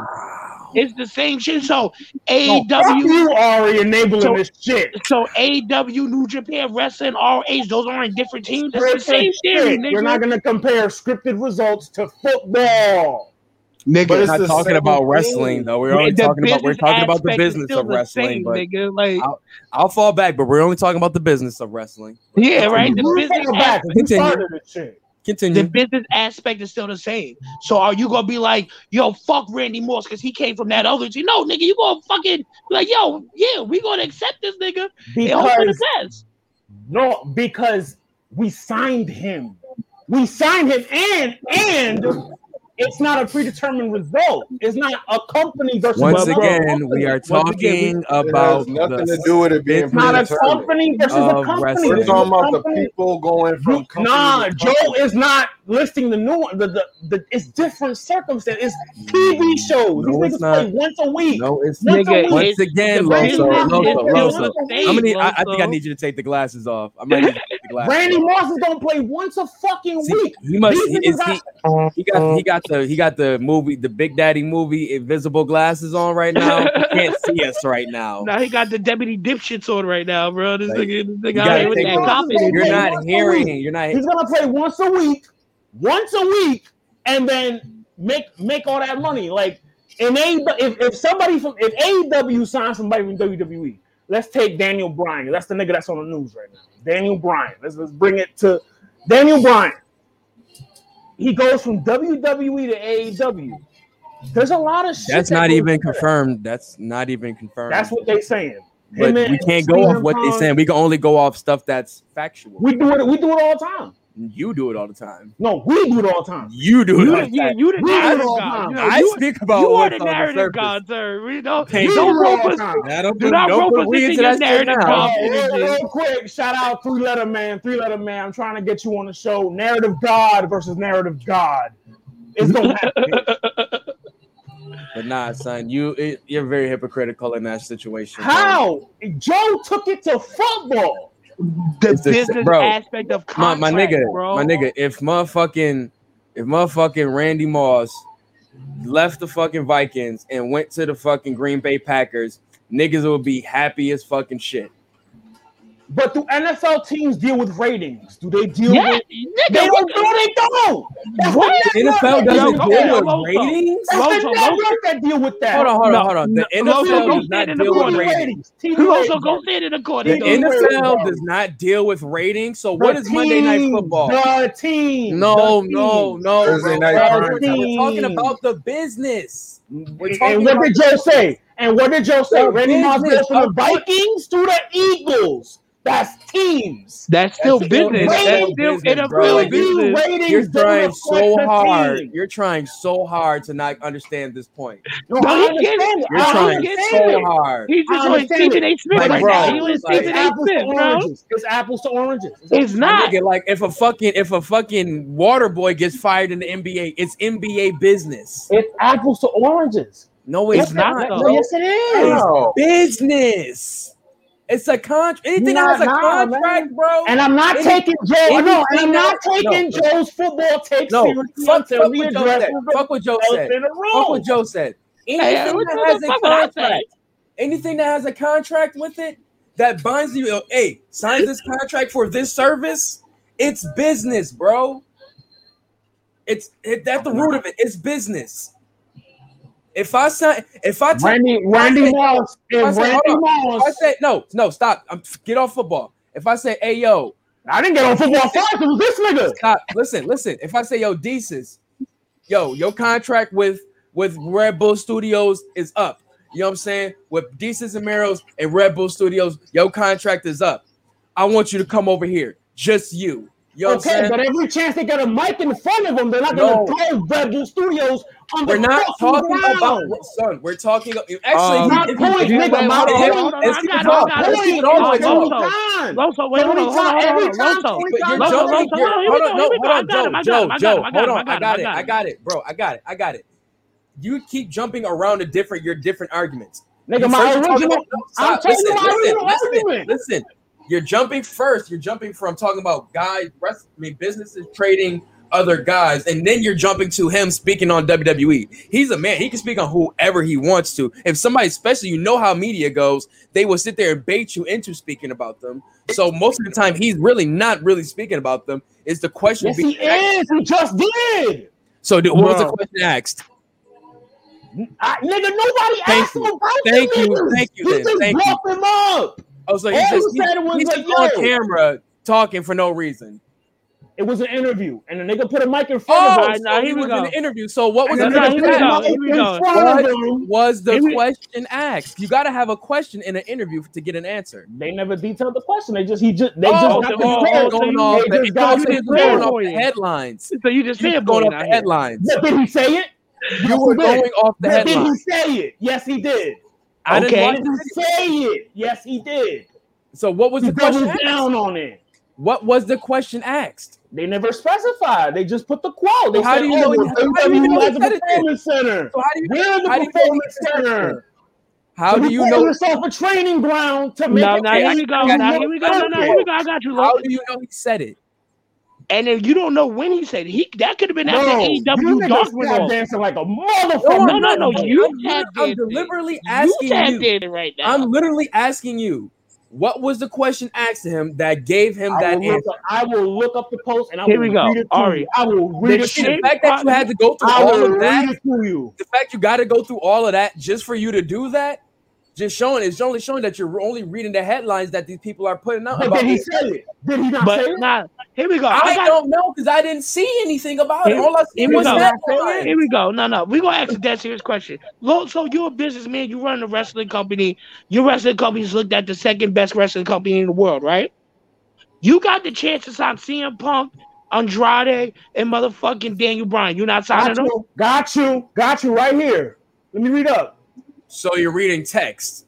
It's the same shit. So No, fuck you Ari enabling So- this shit. so AW, New Japan Wrestling, RH, those aren't different teams. It's the same Scripted theory, shit. You're not gonna compare scripted results to football. Nigga, We're not talking same about thing. wrestling though. We're Yeah, only the talking about we're talking about the business of wrestling. same, But nigga. Like, I'll, I'll fall back, but we're only talking about the business of wrestling. yeah, right. The business, back. aspect, You Continue. started this shit. the business aspect is still the same. So are you gonna be like, yo, fuck Randy Moss because he came from that other team? No, nigga, you gonna fucking be like, yo, yeah, we gonna accept this nigga and the Because best. no, because we signed him. We signed him, and and it's not a predetermined result. It's not a company versus Once another again, company. we are Once again, talking It about has nothing the- to do with it being It's It's not a company versus a company. wrestling. We're talking a about the people going from You- company nah, to Joe is not listing the new one. The, the, the it's different circumstances. It's TV mm. shows. These No, it's niggas not. play once a week. No, it's Once a Nigga, week. once again, the Loso, Loso, Loso. still the same, How many? I, I think I need you to take the glasses off. I might <laughs> need you to take the glasses. Randy off. Moss is gonna play once a fucking See, week. he must. He, is he, he got. He got the. He got the movie, the Big Daddy movie, invisible glasses on right now. He can't see us right now. <laughs> Now he got the deputy dipshits on right now, bro. This Like, nigga, this nigga gotta out here with that it. confidence. You're not hearing. week. You're not. He's gonna play once a week, once a week, and then make make all that money. Like in A, if, if somebody from if AEW signs somebody from WWE, let's take Daniel Bryan. That's the nigga that's on the news right now. Daniel Bryan. Let's let's bring it to Daniel Bryan. He goes from WWE to AEW. There's a lot of shit. That's that not even into that. confirmed. That's not even confirmed. That's what they're saying. But we can't go off what they're saying. We can only go off stuff that's factual. We do it. We do it all the time. You do it all the time. No, we do it all the time. You do it You, all the you, time. you the We do it narrative all the god. time. You know, I you, speak about you are the on the narrative god, sir. We don't, Can't We don't do rope us. time. Now, don't Do put, not don't rope us into into your that narrative god. Hey, real, quick, shout out Three Letter Man. Three Letter Man. I'm trying to get you on the show. Narrative God versus Narrative God. It's gonna happen. <laughs> But nah, son, you it, you're very hypocritical in that situation. bro. How Joe took it to football? The It's the- business bro, aspect of My, my nigga, bro. my nigga, if motherfucking if motherfucking Randy Moss left the fucking Vikings and went to the fucking Green Bay Packers, niggas would be happy as fucking shit. But do NFL teams deal with ratings? Do they deal Yeah, with? nigga, They don't. No, they don't. That's What? the The NFL doesn't deal with deal yo, that. with Loso. ratings. That's Loso, the Loso. network that deal with that. Hold on, hold on, No, hold on. The no, NFL go does not stand in the deal with ratings. TV You also go stand in the corner. The The though. NFL does not deal with ratings. So what The is Monday Night Football? The team. No, no, no. Thursday night We're, prime we're talking about the business. We're And what did Joe say? And what did Joe say? Randy Moss business from the Vikings to the Eagles. That's teams. That's still That's business. that's That's still still business, bro. Business. You're trying so hard. team. You're trying so hard to not understand this point. No, No, I understand. it. it. You're I trying so it. hard. He's just on understand Stephen it. A. Smith Like, right bro, now. He on like- It's Stephen A. apples Smith, to bro. oranges. It's apples to oranges. It's not. Nigga, like if a fucking if a fucking water boy gets fired in the NBA, it's NBA business. It's apples to oranges. No, it's, It's not, not. though. bro. Yes, it is. No. business. It's a contract. Anything that has a contract, man. bro. And I'm not Any- taking Joe. No, and I'm not taking no. Joe's football takes no, seriously fuck, fuck what Joe said. Fuck what Joe said. elephant in the Fuck what Joe said. Anything what that has a fuck would I say? contract, anything that has a contract with it that binds you, hey, signs this contract for this service, it's business, bro. It's it, at the root of it. It's business. If I sign, if I Randy, Randy I say- Moss, if say- Randy on. I Moss, say no, no, stop. I'm get off football. If I say, hey, yo, I didn't get on football first. It was this nigga. stop. Listen, listen. If I say, yo, Desus, yo, your contract with with Red Bull Studios is up. You know what I'm saying? With Desus and Meros and Red Bull Studios, your contract is up. I want you to come over here. Just you. You know Okay, but every chance they got a mic in front of them, they're not No. gonna throw Red Bull Studios on the We're not talking ground. about son. We're talking actually. Um, Not if you- points, if you- nigga, hold my on, point- hold on, hold on, let's I keep got it it, I talk. got it. Let's keep it all the way Loso, talk. Time. Loso, wait, hold Every on, hold on, time- hold on, every hold on, Loso. Tony But you're Khan- Loso, jumping. Loso, you're- hold on, Hold on, go, no, here we hold go. I on, got Joe, him, I got Joe, him, I got Joe. him, I Hold on, I got I him, got I it, got I him. got it, bro. I got it, I got it. You keep jumping around to different your different arguments. Nigga, You my first you're talking original. about- no, I'm stop. telling Listen, you my listen, original listen, argument. listen. You're jumping first. You're jumping from talking about guys, rest, I mean, businesses trading other guys, and then you're jumping to him speaking on WWE. He's a man. He can speak on whoever he wants to. If somebody, especially you know how media goes, they will sit there and bait you into speaking about them. So most of the time, he's really not really speaking about them. Is the question Yes, being he is. He just did. So th- what was the question asked? I, nigga, nobody Thank asked you. him about Thank them you. niggas. Thank you He then. just Thank you. brought them up. Oh, so All he's he just, said he's, was he's like, on camera talking for no reason. It It was an interview, and the nigga put a mic in front Oh, of him. nah, so he was in an interview. So what was And the the Nah, nigga here put we a go, mic here we in go. front of What him. was the Here we- question asked? You got to have a question in an interview to get an answer. They never detailed the question. They just he just they oh, just so- got oh, the oh, going off they the, just got so the you just going off the headlines. So you just You said going off the headlines. Did he say it? You were Yes, he did. going off the But did he say it? Yes, he did. I didn't Okay. watch say it? Yes, he did. So what was He the question? doubled asked? down on it. What was the question asked? They never specified. They just put the quote. They Well, how said, do you oh, know he- we're how do you know he at the said it performance center. So how do you We're the how do you know performance center. How So do you know? yourself a training ground to make No, it no, here we go. Now here we go. No, no, here we go. I got you. How do you know he said it? And then you don't know when he said he. That could have been after No, you AEW niggas dark went tap dancing like a motherfucker. No, no, no. I'm- You I'm, tapped I'm deliberately asking tapped you. in right now. I'm literally asking you. What was the question asked to him that gave him I that will, answer? up, I will look up the post and I Here will we go. read it to Ari. you. I will read The it to See, the fact that you had to go through I all will of that, it to you. the fact you got to go through all of that just for you to do that, just showing it's only showing that you're only reading the headlines that these people are putting out. But about did he it. say it? Did he not say it? nah, here we go. I, I got. don't know because I didn't see anything about it. Here- All I see we was go. headlines. Here we go. No, no. We're gonna ask a dead serious question. Lo- So you're a businessman, you run a wrestling company. Your wrestling company is looked at the second best wrestling company in the world, right? You got the chance to sign CM Punk, Andrade, and motherfucking Daniel Bryan. You're not signing Got them? you. Got you. Got you right here. Let me read up. So you're reading text.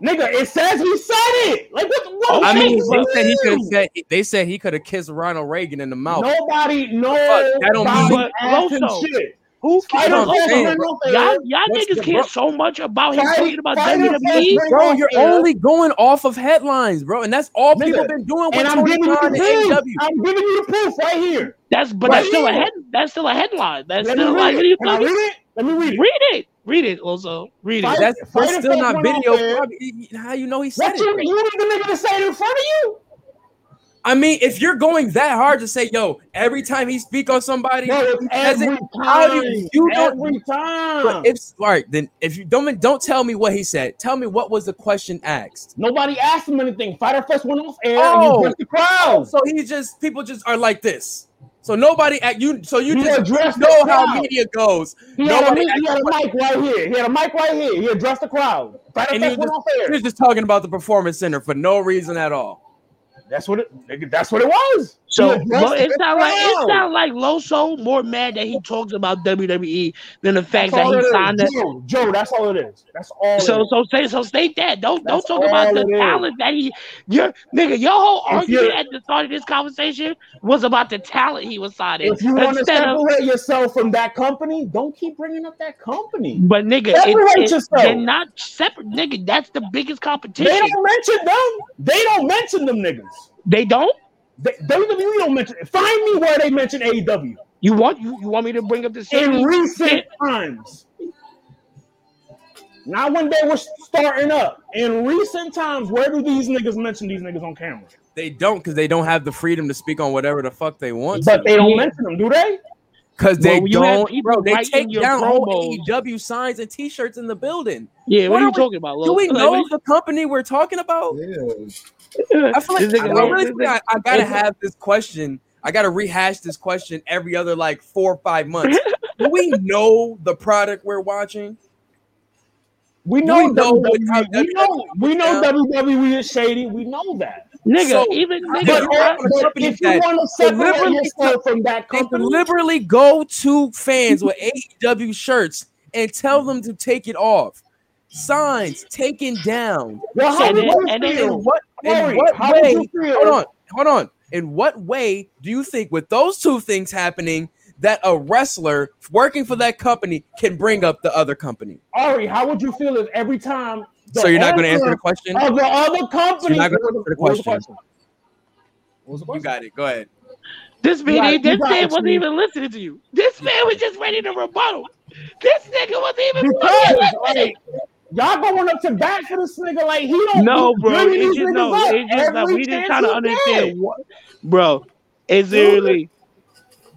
Nigga, it says he said it. Like what? what I mean, they said he could have said they said he could have kissed Ronald Reagan in the mouth. Nobody, no, that don't mean- asked him shit. Who cares? Saying, went bro. off air. Y'all, y'all What's niggas care so much about him Fighter- talking about Fighter WWE. Bro, you're air. only going off of headlines, bro, and that's all people been doing with And I'm giving you the proof. I'm giving you the proof right here. That's but Right that's still a head. That's still a headline. That's Let me still read like it. what are you Can I talking? read it? Let me read it. Read it. Read it. Also, read it. Fight- That's, that's Fighter still not video. how you know he said What it? you, you need the nigga to say it in front of you? I mean, if you're going that hard to say, yo, every time he speak on somebody, Bro, it's every it, time. how do you, you don't every time. But if all right, then if you don't don't tell me what he said. Tell me what was the question asked. Nobody asked him anything. Fyter Fest went off air and Oh. he addressed the crowd. Oh, so he just people just are like this. So nobody at you. So you He just know how media goes. He had, a, Nobody mic- he had a mic right here. He had a mic right here. He addressed the crowd. Fighter And he was off He was just talking about the performance center for no reason at all. That's what it. That's what it was. So well, it's not like it's not like Loso more mad that he talks about WWE than the fact that he signed that. Joe, Joe, that's all it is. That's all. So it so say so state that. Don't That's don't talk about the it is. talent that he your nigga, your whole If argument at the start of this conversation was about the talent he was signing. if you want to Instead of separate yourself from that company, don't keep bringing up that company. but nigga, Separate it's, yourself. they're not separate, nigga. That's the biggest competition. They don't mention them. They don't mention them niggas. They don't. They, WWE don't mention. Find me where they mention AEW You want you, you want me to bring up the in same recent times. Not when they were starting up. In recent times, where do these niggas mention these niggas on camera? They don't because they don't have the freedom to speak on whatever the fuck they want. But they don't mention them, do they? Because they Well, you don't, people bro. They take your down whole. AEW signs and T-shirts in the building. Yeah, what, What are are you we- talking about? Do we Like, know what the company we're talking about? Yeah. You- <laughs> I feel like I, really think I, I gotta have this question. I gotta rehash this question every other like four or five months. <laughs> Do we know the product we're watching? We Do know, we know what- WWE. how We know, we know WWE is shady. We know that. Nigga, So- even But nigga, you're I- on a But if you want to separate yourself from that They company, deliberately go to fans with AEW shirts and tell them to take it off. Signs taken down. well, how And would then- you and then- In what in what how way? Hold on, hold on. In what way do you think with those two things happening that a wrestler working for that company can bring up the other company? Ari, how would you feel if every time? So you're not going to answer the question? of the other company. You're not gonna answer the What was question. What was the You got it. Go ahead. this man, You got- this man it, wasn't Chief. even listening to you. This man was just ready to rebuttal. This nigga wasn't even Because like y'all going up to bat for this nigga like he don't. Know. No, bro. bringing It's these just niggas no. up It's just that every we just chance trying to understand get. what, bro. It's literally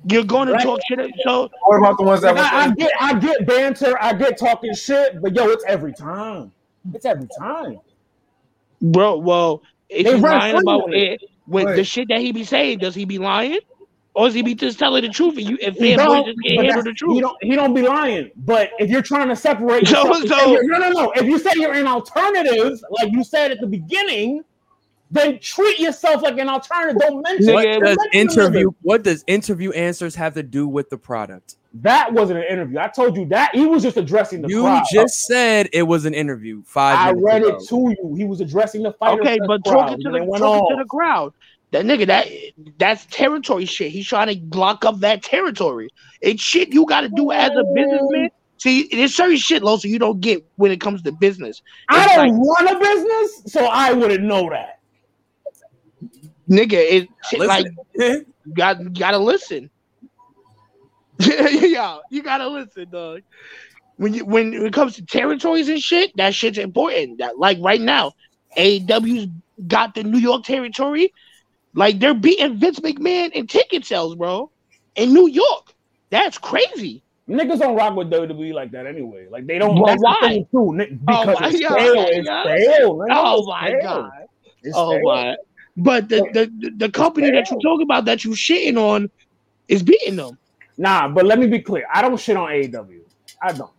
you're going to Right. talk shit. So What about the ones that I, I get, I get banter, I get talking shit, but yo, it's every time. It's every time. bro, well, if They he's lying about with it. it with the shit that he be saying, does he be lying? Or is he be just telling the truth and you and He fanboys don't, just can't handle that's- the He don't. He don't be lying. But if you're trying to separate, So- yourself, so- no, no, no. If you say you're an alternative, like you said at the beginning, then treat yourself like an alternative. Don't mention. What Nigga, does interview? What does interview answers have to do with the product? That wasn't an interview. I told you that he was just addressing the You crowd. just said it was an interview. Five. I minutes read ago. it to you. He was addressing the fighter. Okay, but talking to the it went talking to the crowd. That nigga, that that's territory shit. He's trying to block up that territory. It's shit you got to do as a businessman. See, there's certain shit, Loso, you don't get when it comes to business. I don't run a business, so I wouldn't know that. Nigga, it shit like you got you gotta listen. <laughs> yeah, you gotta listen, dog. When you when it comes to territories and shit, that shit's important. That like right now, AW's got the New York territory. Like they're beating Vince McMahon in ticket sales, bro. In New York. That's crazy. Niggas don't rock with WWE like that anyway. Like they don't. Well, why? thing, too, Oh, because it's stale. It's stale. Oh my god. Oh my. But the, the the company that you talk about that you shitting on is beating them. Nah, but let me be clear. I don't shit on AEW. I don't.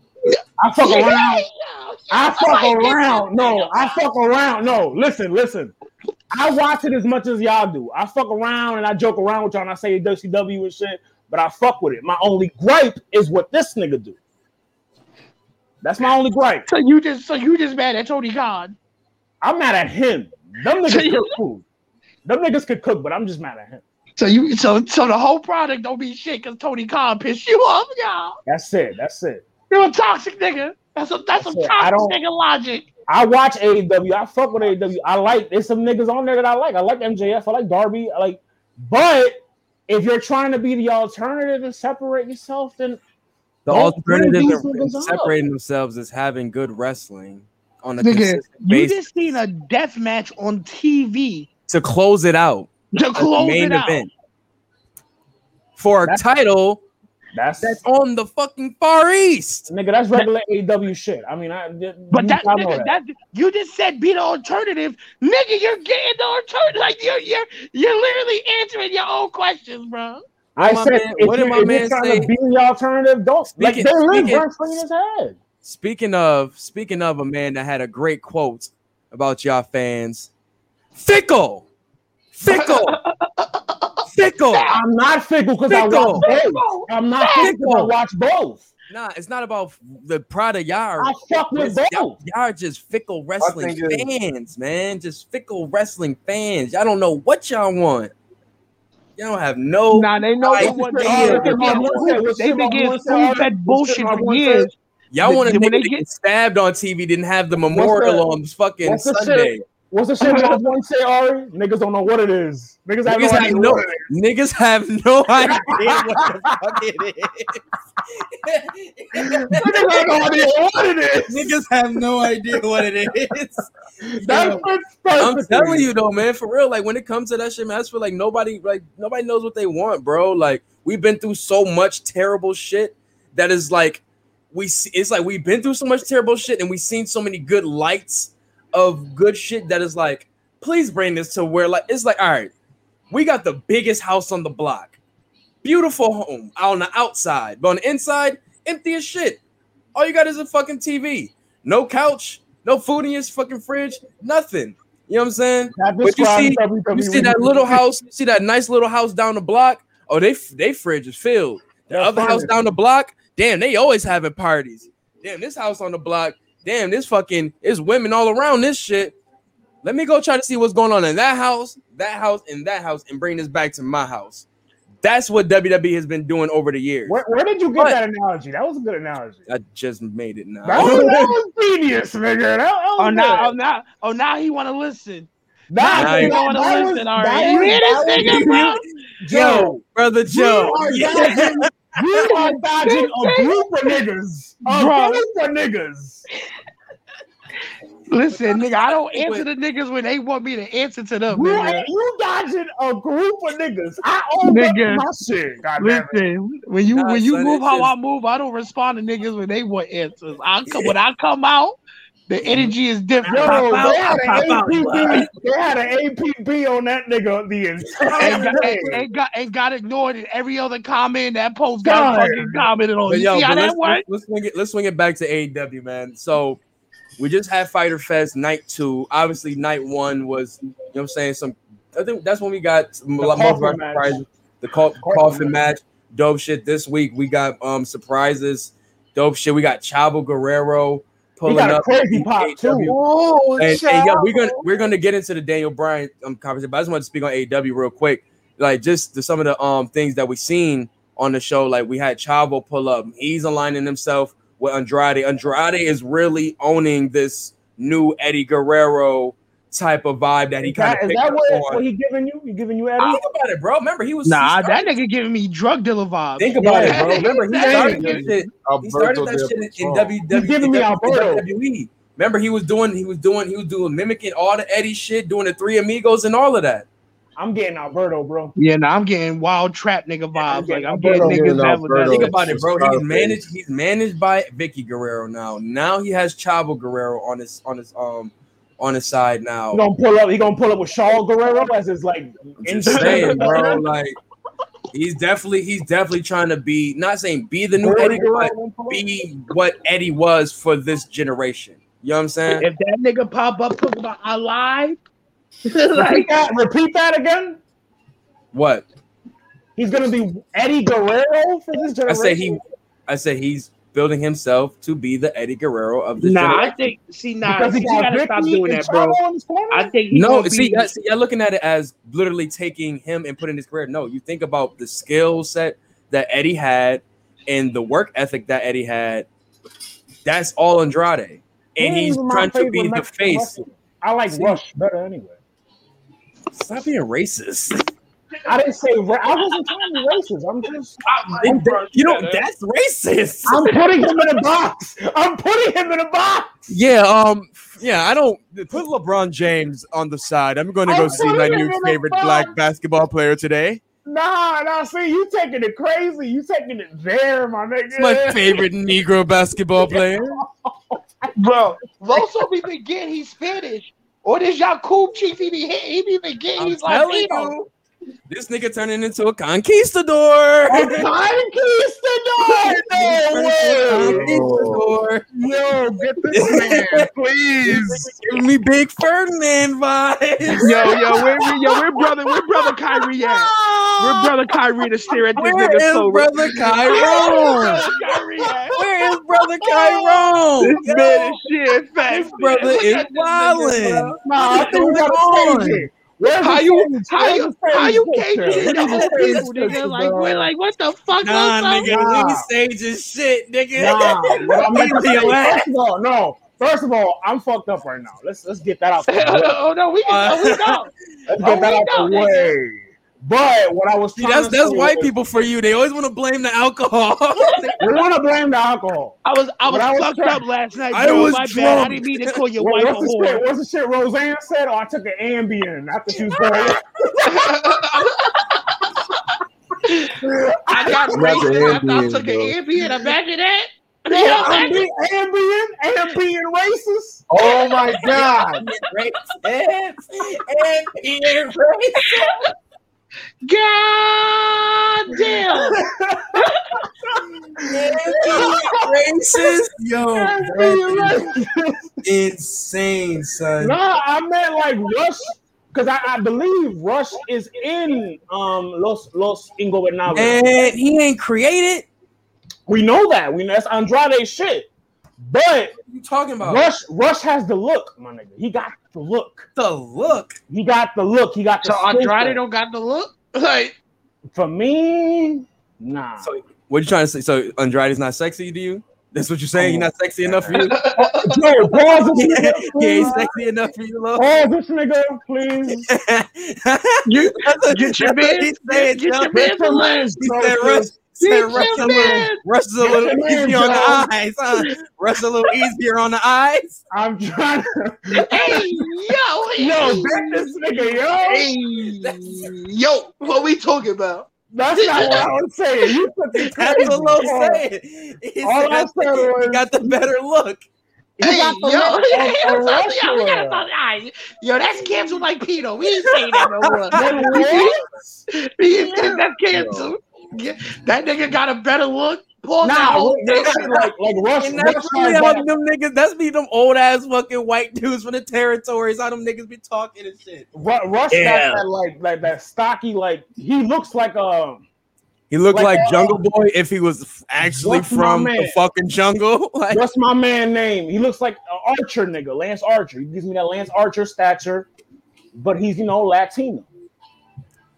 I fuck around. I fuck around. No, I fuck around. No, listen, listen. I watch it as much as y'all do. I fuck around and I joke around with y'all and I say WCW and shit, but I fuck with it. My only gripe is what this nigga do. That's my only gripe. So you just so you just mad at Tony Khan. I'm mad at him. Them niggas cook food. Them niggas could cook, but I'm just mad at him. So you so so the whole product don't be shit because Tony Khan pissed you off, y'all. That's it. That's it. You're a toxic nigga. That's a that's some That's it. Toxic nigga logic. I watch AEW. I fuck with AEW. I like there's some niggas on there that I like. I like MJF. I like Darby. I like, but if you're trying to be the alternative and separate yourself, then The alternative these to niggas up. separating themselves is having good wrestling on a Nigga, consistent you basis just seen a death match on TV to close it out. to as the close main it out. event for a That's- title that's that's on the fucking far east. nigga. That's regular AW shit. I mean, I But that, nigga, that you just said be the alternative, nigga. You're getting the alternative. Like you're you're you're literally answering your own questions, bro. I my said, man- if what did you're, my if you're man trying say? to be the alternative, don't like Speaking- they live speaking- rent his head. Speaking of speaking of a man that had a great quote about y'all fans, fickle, fickle, <laughs> fickle. I'm not fickle because I watch both. I'm not fickle. 'cause I watch both. Nah, it's not about the pride of y'all. I fuck with Y'all, both. y'all are just fickle wrestling think it- fans, man. Just fickle wrestling fans. Y'all don't know what y'all want. Y'all don't have no. Nah, they know Right. they want they, look at my one said, what's they shit my been getting one said, fed bullshit for years. Y'all want to when they get- get stabbed on TV, didn't have the memorial the- on fucking what's shit? Sunday. What's the shit that one say, Ari? Niggas don't know what it is. Niggas have Niggas no have idea no, what niggas have no <laughs> idea what the fuck it Niggas have no idea what it is. is. niggas have no idea what it is. That Yo, fits I'm telling you though, man, for real. Like when it comes to that shit, man, I just feel like nobody, like nobody knows what they want, bro. Like we've been through so much terrible shit that is like we. See, it's like we've been through so much terrible shit, and we've seen so many good lights of good shit that is like, please bring this to where like it's like, all right, we got the biggest house on the block, beautiful home on the outside, but on the inside, empty as shit. All you got is a fucking TV, no couch, no food in your fucking fridge, nothing. You know what I'm saying? But you see- You see that little house? You see that nice little house down the block? Oh, they they fridge is filled. The other house down the block, damn, they always having parties. Damn, this house on the block, damn, this fucking is women all around this shit. Let me go try to see what's going on in that house, that house, and that house, and bring this back to my house. That's what WWE has been doing over the years. Where, where did you get What? that analogy? That was a good analogy. I just made it now. That was, that was genius, nigga. That, that was Oh now, oh now, oh now he want to listen. That, Now you that, wanna listen, was, all that. You hear this that nigga, was- bro? Yo, brother You Joe. are <laughs> Yeah. dodging, you <laughs> are dodging a group of niggas. A Bro. group of niggas. Listen, nigga, I don't answer the niggas when they want me to answer to them. You, Nigga. you dodging a group of niggas. I own up to Nigga. my shit. God damn it. Listen, when you Nah, when you son, move it's how just- I move, I don't respond to niggas when they want answers. I come when <laughs> I come out, The energy is different. Yo, Pop out, they had an. APB. They had an APB on that nigga the and, entire got, day. and, and got and got ignored in every other comment that post got God. fucking commented on. But You yo, see how that let's, works? let's swing it. Let's swing it back to AEW, man. So we just had Fyter Fest night two. Obviously, night one was you know what I'm saying. Some I think that's when we got a lot most of our match. surprises. The co- coffin match, dope shit. This week we got um surprises, dope shit. We got Chavo Guerrero He pulling up. crazy pop AEW. too. Oh, And, and yeah, we're gonna we're gonna get into the Daniel Bryan um, conversation, but I just want to speak on AEW real quick. Like just the, some of the um things that we've seen on the show. Like we had Chavo pull up. He's aligning himself with Andrade. Andrade is really owning this new Eddie Guerrero type of vibe that he kind of is that up what, on. what he giving you? He giving you Eddie? Think about it, bro. Remember he was Nah, he that nigga giving me drug dealer vibes. Think about Yeah. it, bro. <laughs> Remember he That started nigga- that shit. He started that shit in, in WWE. Giving me Alberto. WWE. Remember, he was doing, he was doing, he was doing mimicking all the Eddie shit, doing the Three Amigos and all of that. I'm getting Alberto, bro. Yeah, nah, I'm getting wild trap nigga vibes. Like I'm getting Alberto niggas getting that with Alberto. that. Think about it, bro. He's Scarface. managed. He's managed by Vickie Guerrero now. Now he has Chavo Guerrero on his on his um on his side now. He gonna pull up. He gonna pull up with Chavo Guerrero as his like. I'm just saying, bro. Like he's definitely he's definitely trying to be not saying be the new Eddie, but be what Eddie was for this generation. You know what I'm saying? If that nigga pop up talking about I lied, <laughs> Repeat like that, repeat that again. What He's gonna be Eddie Guerrero for this generation. I generation. say he, I say he's building himself to be the Eddie Guerrero of this nah, generation. I think see nah, because see, he you got gotta Vickie stop doing that, bro. Chavo in his corner. I think No, see, be- see, you're looking at it as literally taking him and putting his career. No, you think about the skill set that Eddie had and the work ethic that Eddie had. That's all Andrade, and he's trying to be favorite the face. wrestler. I like See. Rush better anyway. Stop being racist. I didn't say ra- I wasn't trying to be racist. I'm just you know that's racist. I'm putting him in a box. I'm putting him in a box. Yeah, um, yeah, I don't put LeBron James on the side. I'm going to go I'm see my new favorite black basketball player today. Nah, nah. See, you taking it crazy. You taking it there, my nigga. It's my favorite Negro basketball player. bro. Loso be forget he's finished. Or this Yakub chief he be hit, he be forget I'm he's telling Latino. you, this nigga turning into a conquistador. Conquistador! No way! Conquistador. Yo, get this man, please. Give me Big Ferdinand vibes. Yo, yo, where, where, yo, where brother, where brother Kyrie at? Where brother Kyrie to stare at this Where nigga is so brother Kyron? <laughs> Kyrie? Where is brother Kyron? This man is shit fat. This brother is wildin'. Nah, I think we gotta on? stage it. Where's How you, how you, how you picture? can't see Where's the the whole stage people, nigga? Like, bro? we're like, what the fuck? Nah, Loso? nigga, Nah. let me stage this shit, nigga. Nah, <laughs> I'm Leave me alone. First of all, no. First of all, I'm fucked up right now. Let's let's get that out. The <laughs> way. oh no, we can, oh, we know. Let's Oh, get that we out the know, nigga. way. But what I was See, that's to that's say white was, people for you. They always want to blame the alcohol. We want to blame the alcohol. I was I was But I was fucked up last night. I bro. was My bad. I drunk. didn't mean to call your What, wife a what's, the shit, what's the shit Roseanne said? Oh, I took an Ambien after she was going. <laughs> I <laughs> got Not the racist after I Ambien, took an bro. Ambien. Imagine that. <laughs> Yeah, Imagine- Ambien, Ambien, Ambien racist. Oh my god! and being racist. God damn. <laughs> racist. Yo, racist. insane, son. Nah, I meant like Rush, because I, I believe Rush is in um Los Los Ingobernables. And he ain't created. we know that. We know that's Andrade shit. But What you talking about? Rush Rush has the look, my nigga. He got the look. the look. He got the look. He got the So Andrade set. don't got the look. <laughs> Like For me, nah. So what you trying to say? So Andrade's not sexy to you? That's what you're saying? He's oh. not sexy enough for you? <laughs> Yo, pause this <laughs> he nigga, ain't please. sexy enough for you, Lo? Pause this nigga, please. you That's what- get your that's man. Get your man Get your some man less. He said please. Rush, said Get Rush your a little, Rush is a little your man, easier on the eyes, huh? Rush a little easier on the eyes. I'm trying to. <laughs> Hey, yo, Yo, bet this nigga, yo. Hey, yo, what we talking about? That's not what I was saying. You took it <laughs> That's crazy. what Lo Pause. saying. He All I said said he was- got the better look. He Hey, yo, got the yo, look <laughs> of a yo, we gotta wrestler. yo, that's canceled like Pito. We ain't saying that no more. Nigga, what? He is- that's canceled. Yeah, <laughs> That nigga got a better look. Pause Nah, whole like like Rush. And that's Rush really how them niggas. That's be them old ass fucking white dudes from the territories. How them niggas be talking and shit. Ru- Rush Yeah. got that like like that stocky like he looks like um He looked Like, like, uh, Jungle Boy if he was actually from the fucking jungle. <laughs> Like, what's my man name? He looks like an Archer nigga, Lance Archer. He gives me that Lance Archer stature, but he's you know Latino.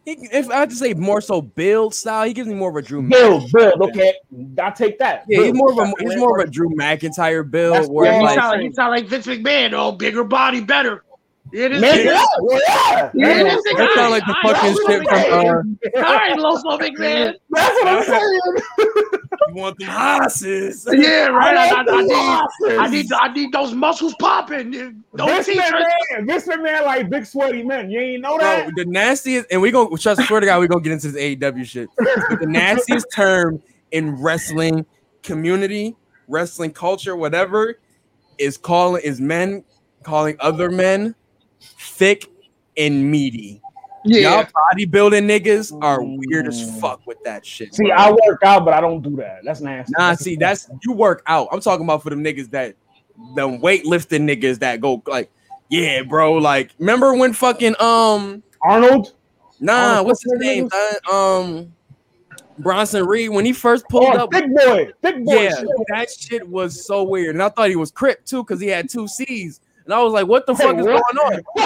He, if I had to say more so build style, he gives me more of a Drew. Build, build. Okay, I take that. Yeah, he's more of a he's more of a Drew McIntyre build. That's where what Yeah, he I'm like, sound like, he sound like Vince McMahon. Oh, bigger body, better. Yeah, this Man, nigga- yeah, well, yeah. Yeah, That's, this that sound like the All right, fucking shit from uh, McMahon. All right, Loso McMahon. <laughs> that's what I'm saying. you want them hosses. <laughs> Yeah, right. I, I, I, need, losses. I need, I need those muscles popping. Don't This man, this man like big sweaty men. You ain't know Bro, that. the nastiest, and we gonna trust. Swear to God, we gonna get into this AEW shit. But the nastiest term in wrestling community, wrestling culture, whatever, is calling is men calling other men thick and meaty. Y'all bodybuilding niggas are weird as fuck with that shit. See, bro. I work out, but I don't do that. That's nasty. Nah, see, that's you work out. I'm talking about for them niggas that them weightlifting niggas that go like, yeah, bro. Like, remember when fucking um Arnold. nah, Oh, what's his name? Uh, um Bronson Reed when he first pulled Oh, up. thick boy, thick boy. Yeah, shit. that shit was so weird. And I thought he was Crip too, because he had two C's. And I was like, what the Hey, fuck is going on? <laughs>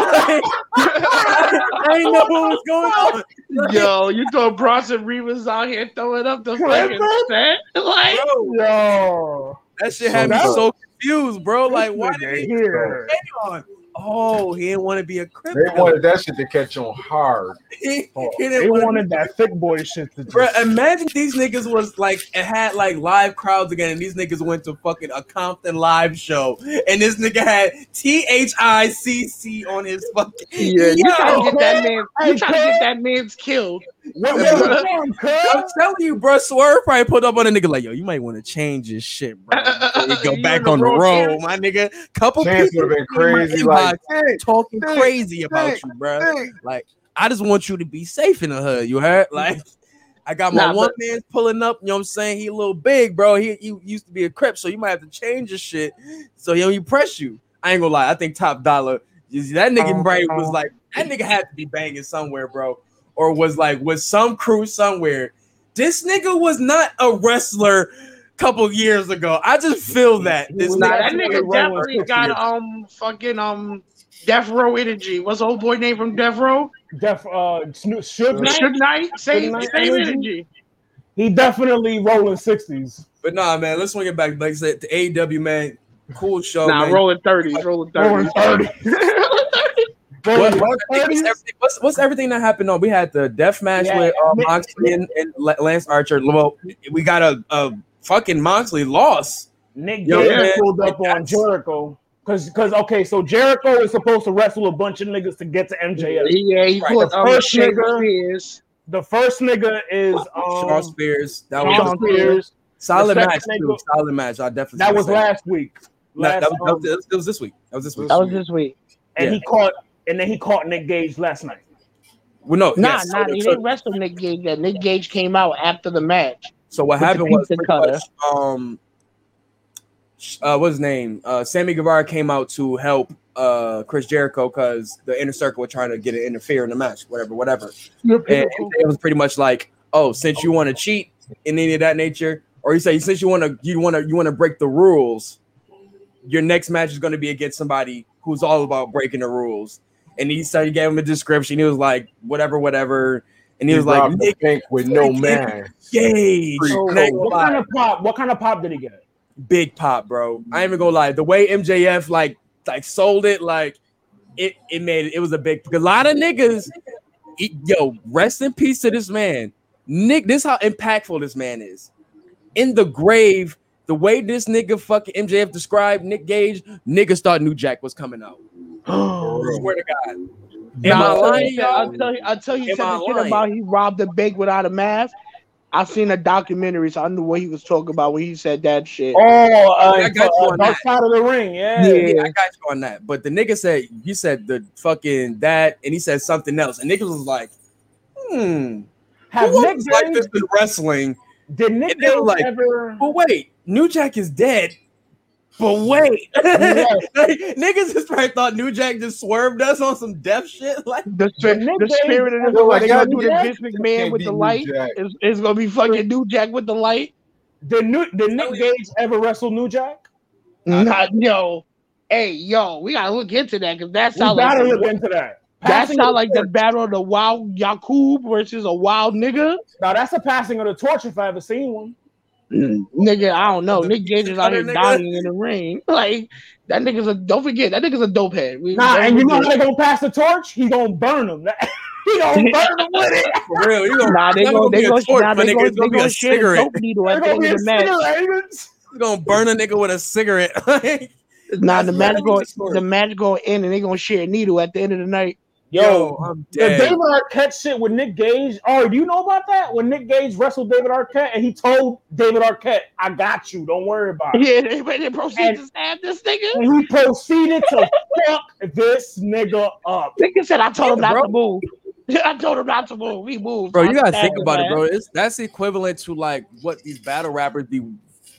I didn't know what was going on. Yo, you thought Bronson Reed was out here throwing up the fucking Clifford? set? <laughs> Like, Bro, Yo, that shit So had me so confused, bro. Like, why did he here. stay on? Oh, he didn't want to be a Crip. They wanted that shit to catch on hard. <laughs> he, Oh, he They didn't wanna wanted that thick boy shit to Bro, just. imagine these niggas was like it had like live crowds again, and these niggas went to fucking a Compton live show, and this nigga had T H I C C on his fucking. yeah, you trying to get that man, you trying to get that man's killed. What, what was I'm telling you, bro. Swerve probably put up on a nigga like, yo, you might want to change this shit, bro. <laughs> before go back on the wrong road, my nigga. Couple Chance people would have been crazy. Like, hey, talking hey, crazy about hey, you, bro. hey. Like, I just want you to be safe in the hood. You heard? <laughs> Like, I got my Nah, one but- man pulling up. You know what I'm saying? He a little big, bro. He, he used to be a crip, so you might have to change your shit. So he don't press you. I ain't gonna lie. I think top dollar. That nigga oh, right was oh. like that nigga had to be banging somewhere, bro, or was like with some crew somewhere. This nigga was not a wrestler. Couple years ago, I just feel that this Nah, not that nigga. Definitely got years. um fucking um Death Row energy. What's the old boy name from Death Row? Def, uh, Snoop, Suge Knight? Suge Knight. Same, Suge Knight same energy? energy. He definitely rolling sixties. But nah, man, let's swing it back. Like I said, to AEW, man, cool show. Nah, man. rolling thirties, rolling Rolling thirties. <laughs> <laughs> thirty. What, what- what's, everything, what's, what's everything that happened on? We had the death match Yeah, with uh, Moxley and, and Lance Archer. Well, we got a, a fucking Moxley loss. Nick Yo, Gage man, pulled up on Jericho. Cause, cause, okay, so Jericho is supposed to wrestle a bunch of niggas to get to MJF. Yeah, he Right, put the um, first Shane nigga- Spears. The first nigga is Shawn um, Spears. That was a Spears. solid the match. second Too. nigga- Solid match. I definitely. That was last week. No, that, was, that, um, was, it was this week. That was this week. That was this week. and yeah. he caught, and then he caught Nick Gage last night. Well, no, Nah, yes. nah, so, he so, didn't wrestle Nick Gage. That Nick Gage came out after the match. so what happened was pizza pretty cutter. much, um, uh, what's his name? Uh, Sammy Guevara came out to help uh Chris Jericho because the inner circle were trying to get it interfere in the match, whatever, whatever. And it was pretty much like, oh, since you want to cheat in any of that nature, or you say since you want to, you want to, you want to break the rules, your next match is going to be against somebody who's all about breaking the rules. And he started gave him a description. He was like, whatever, whatever. And he was like, Nick bank with no man. Gage. Free And I ain't What kind of pop? What kind of pop did he get? big pop, bro. I ain't even gonna lie. The way MJF like like sold it, like it it made it. It was a big. A lot of niggas, he- yo, rest in peace to this man. Nick, this how impactful this man is. In the grave, the way this nigga fucking MJF described Nick Gage, niggas thought New Jack was coming out. Oh <gasps> swear to God. Am I Nah, lying, I'll y'all? tell you, I'll tell you Am I something shit about he robbed a bank without a mask. I seen a documentary, so I knew what he was talking about when he said that shit. Oh, uh, I got you uh, on Dark that. Side of the Ring. Yeah. Yeah. Yeah, I got you on that. But the nigga said he said the fucking that, and he said something else, and niggas was like, hmm. Have who Nick else like this in wrestling? did Nick and they were like, ever? But wait, New Jack is dead. But wait, Yes. <laughs> like, niggas just probably thought New Jack just swerved us on some deaf shit. <laughs> Like, The, spi- Nick the spirit of ever the like they gonna do the Jack? Vince McMahon with the light. Jack. It's, it's gonna be fucking New Jack with the light. Did, New, did Nick Gage ever wrestle New Jack? Not yo, hey yo, we gotta look into that because that We sounds gotta like look into that. that Passing sound of like the battle of the wild Yakub versus a wild nigga. Now that's a passing of the torch if I ever seen one. Nigga, I don't know. The Nick Gage is out here dying in the ring. <laughs> Like that nigga's a don't forget that nigga's a dope head. We, Nah, and you know how they gonna pass the torch? He gonna burn them. <laughs> he gonna <laughs> burn them with it. for real, you gonna, Nah, they not gonna they be a gonna torch, nah, they nigga, gonna it's they gonna gonna a share the cigarette. dope needle at They're the gonna end of the match. incinerators. Gonna burn a nigga with a cigarette. Like, Nah, the match what go I'm the match go in and they gonna share a needle at the end of the night. Yo, I'm the. David Arquette shit with Nick Gage. Oh, do you know about that? When Nick Gage wrestled David Arquette and he told David Arquette, "I got you. Don't worry about it." Yeah, they, they proceed And- to stab this nigga. And he proceeded to fuck this nigga up. Nigga said I told him Yeah, not bro. to move. <laughs> I told him not to move. He moved. Bro, I you gotta think his about it, bro. It's that's equivalent to like what these battle rappers be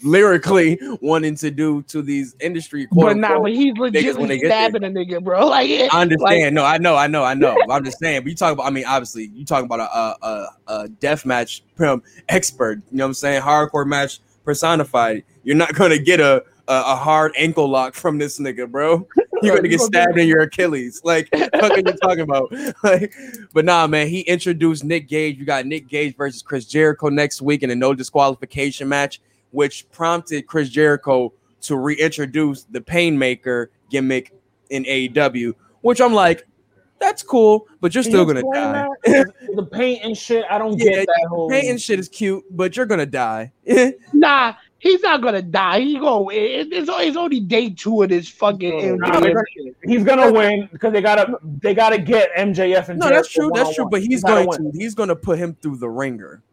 lyrically wanting to do to these industry. But quote nah, but he's when they legitimately get there. stabbing a nigga, bro. <laughs> Like, yeah, I understand. like, no, I know, I know, I know. <laughs> I'm just saying. But you talk about. I mean, obviously, you talking about a a, a, death match um, expert. You know what I'm saying? Hardcore match personified. You're not gonna get a a, a hard ankle lock from this nigga, bro. <laughs> You're gonna get stabbed in your Achilles. Like, what are you talking about? Like, but nah, man. He introduced Nick Gage. You got Nick Gage versus Chris Jericho next week in a no disqualification match, which prompted Chris Jericho to reintroduce the Painmaker gimmick in AEW, which I'm like, that's cool, but you're still gonna die. that? <laughs> the paint and shit. I don't Yeah, get that whole. Paint and shit is cute, but you're gonna die. <laughs> nah, he's not gonna die. He go. It's, it's only day two of this fucking. Nah, they're gonna- He's gonna win because they gotta they gotta get MJF and no, that's true. That's true. But he's They gotta going win. to he's gonna put him through the ringer.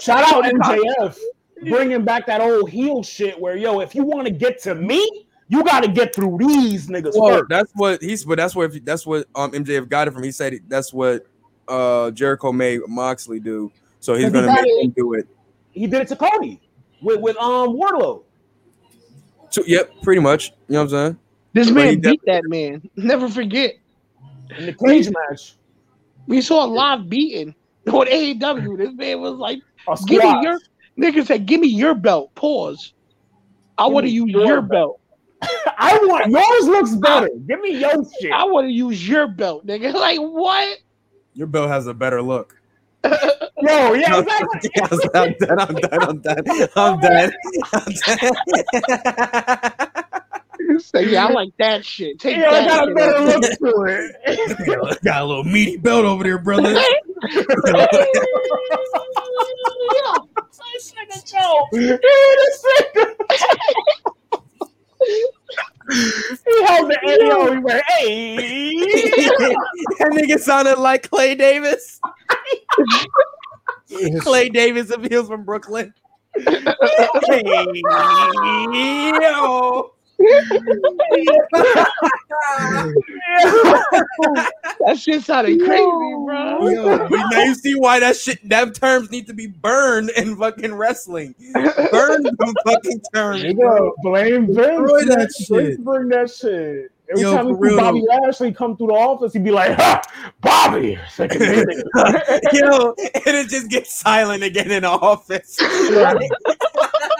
shout out MJF bringing back that old heel shit where yo, if you want to get to me, you got to get through these niggas Well, first. that's what he's. But that's where that's what um MJF got it from. He said that's what uh Jericho made Moxley do. So he's gonna got make him do it. He did it to Cody with with um Wardlow. So, yep, pretty much. You know what I'm saying? This But man beat that man. <laughs> Never forget. in the cage match. We saw a live beating on AEW. This man was like, "Give me your." Nigga said, "Give me your belt." Pause. I Give want to use your your belt. <laughs> I want yours looks better. Give me your shit. I want to use your belt, nigga. <laughs> Like what? Your belt has a better look. <laughs> Yo, yeah, exactly. I'm done. I'm done. I'm done. I'm done. I'm done. Say, yeah, I like that shit. Take Yeah, I got a better look to it. Got a little meaty belt over there, brother. He held the AO. He went, hey. that nigga sounded like Clay Davis. Clay Davis appeals from Brooklyn. Hey, yo. <laughs> That shit sounded crazy, bro. Yo, but now you see why that shit, that terms need to be burned in fucking wrestling. Burn them fucking terms. Nigga, blame Vince. Destroy that Vince shit. Bring that shit. Every Yo, time for we see real Bobby Lashley come through the office, he'd be like, ha, Bobby. Second <laughs> meeting. Yo, and it just gets silent again in the office. <laughs>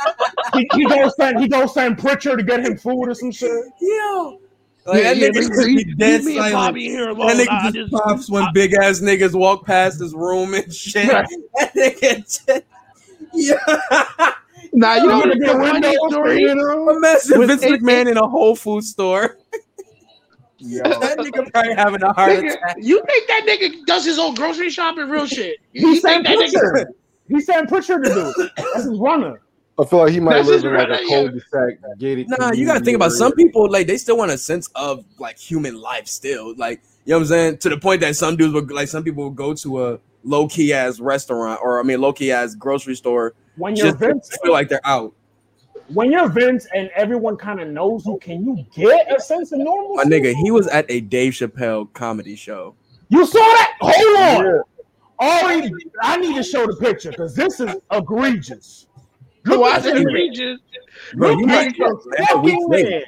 he, he goes send he goes send Prichard to get him food or some shit. Yo. Like, Yeah, that yeah, nigga leave- just be dead and silent. Bobby here alone. That nigga just, just- pops when big ass niggas walk past his room and shit. Right. That nigga just, yeah. Nah, you know Gonna what get the funny windows, story? you know? Imagine With Vince it- McMahon in a Whole Food store. Yo. <laughs> That nigga probably having a heart Nigga, attack. you think that nigga does his own grocery shopping? Real shit. You, He you sent that nigga? Prichard. He sent Prichard to do it. That's his runner. I feel like he might That's live in like a brother, cul-de-sac gated. Nah, you gotta think about some people like they still want a sense of like human life still. Like, you know what I'm saying? To the point that some dudes would like some people would go to a low key ass restaurant or I mean low key ass grocery store When you're just to Vince, feel like they're out. when you're Vince and everyone kind of knows you, can you get a sense of normal? My nigga, he was at a Dave Chappelle comedy show. You saw that? Hold on. Ari, I need to show the picture because this is egregious. Look Why at is it egregious? Bro, you Look like mad weeks late. man.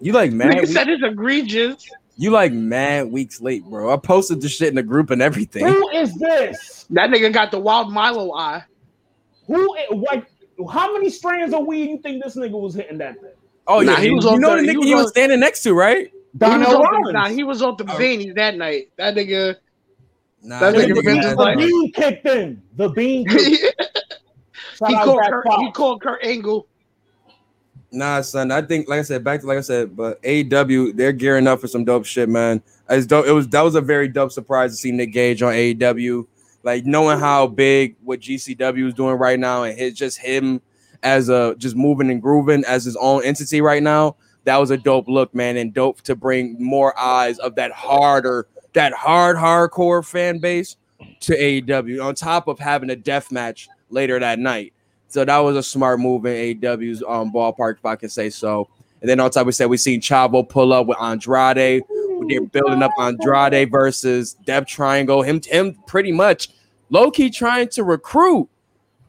You like mad Nigga weeks, said it's egregious. you like mad weeks late, bro. I posted the shit in the group and everything. Who is this? That nigga got the wild Milo eye. Who? i- Like, how many strands of weed you think this nigga was hitting that day? Oh Nah, yeah, he you, was you on know the- the he was you was on- standing next to, right? He was Donnell off the, Rawlings. nah, he was off the Oh. Zanies that night. That nigga. Nah, That that nigga nigga Vince had- is The like- bean kicked in. The bean. Kicked. <laughs> he called Kurt, Fox. he called Kurt Angle. Nah, son. I think, like I said, back to like I said, but AEW, they're gearing up for some dope shit, man. It's dope. It was that was a very dope surprise to see Nick Gage on AEW. Like knowing how big what GCW is doing right now, and his just him as a just moving and grooving as his own entity right now. That was a dope look, man, and dope to bring more eyes of that harder, that hard hardcore fan base to AEW. On top of having a death match later that night. So that was a smart move in AEW's um, ballpark, if I can say so. And then on top, we said we seen Chavo pull up with Andrade. They're building up Andrade versus Death Triangle. Him, him, pretty much low key trying to recruit.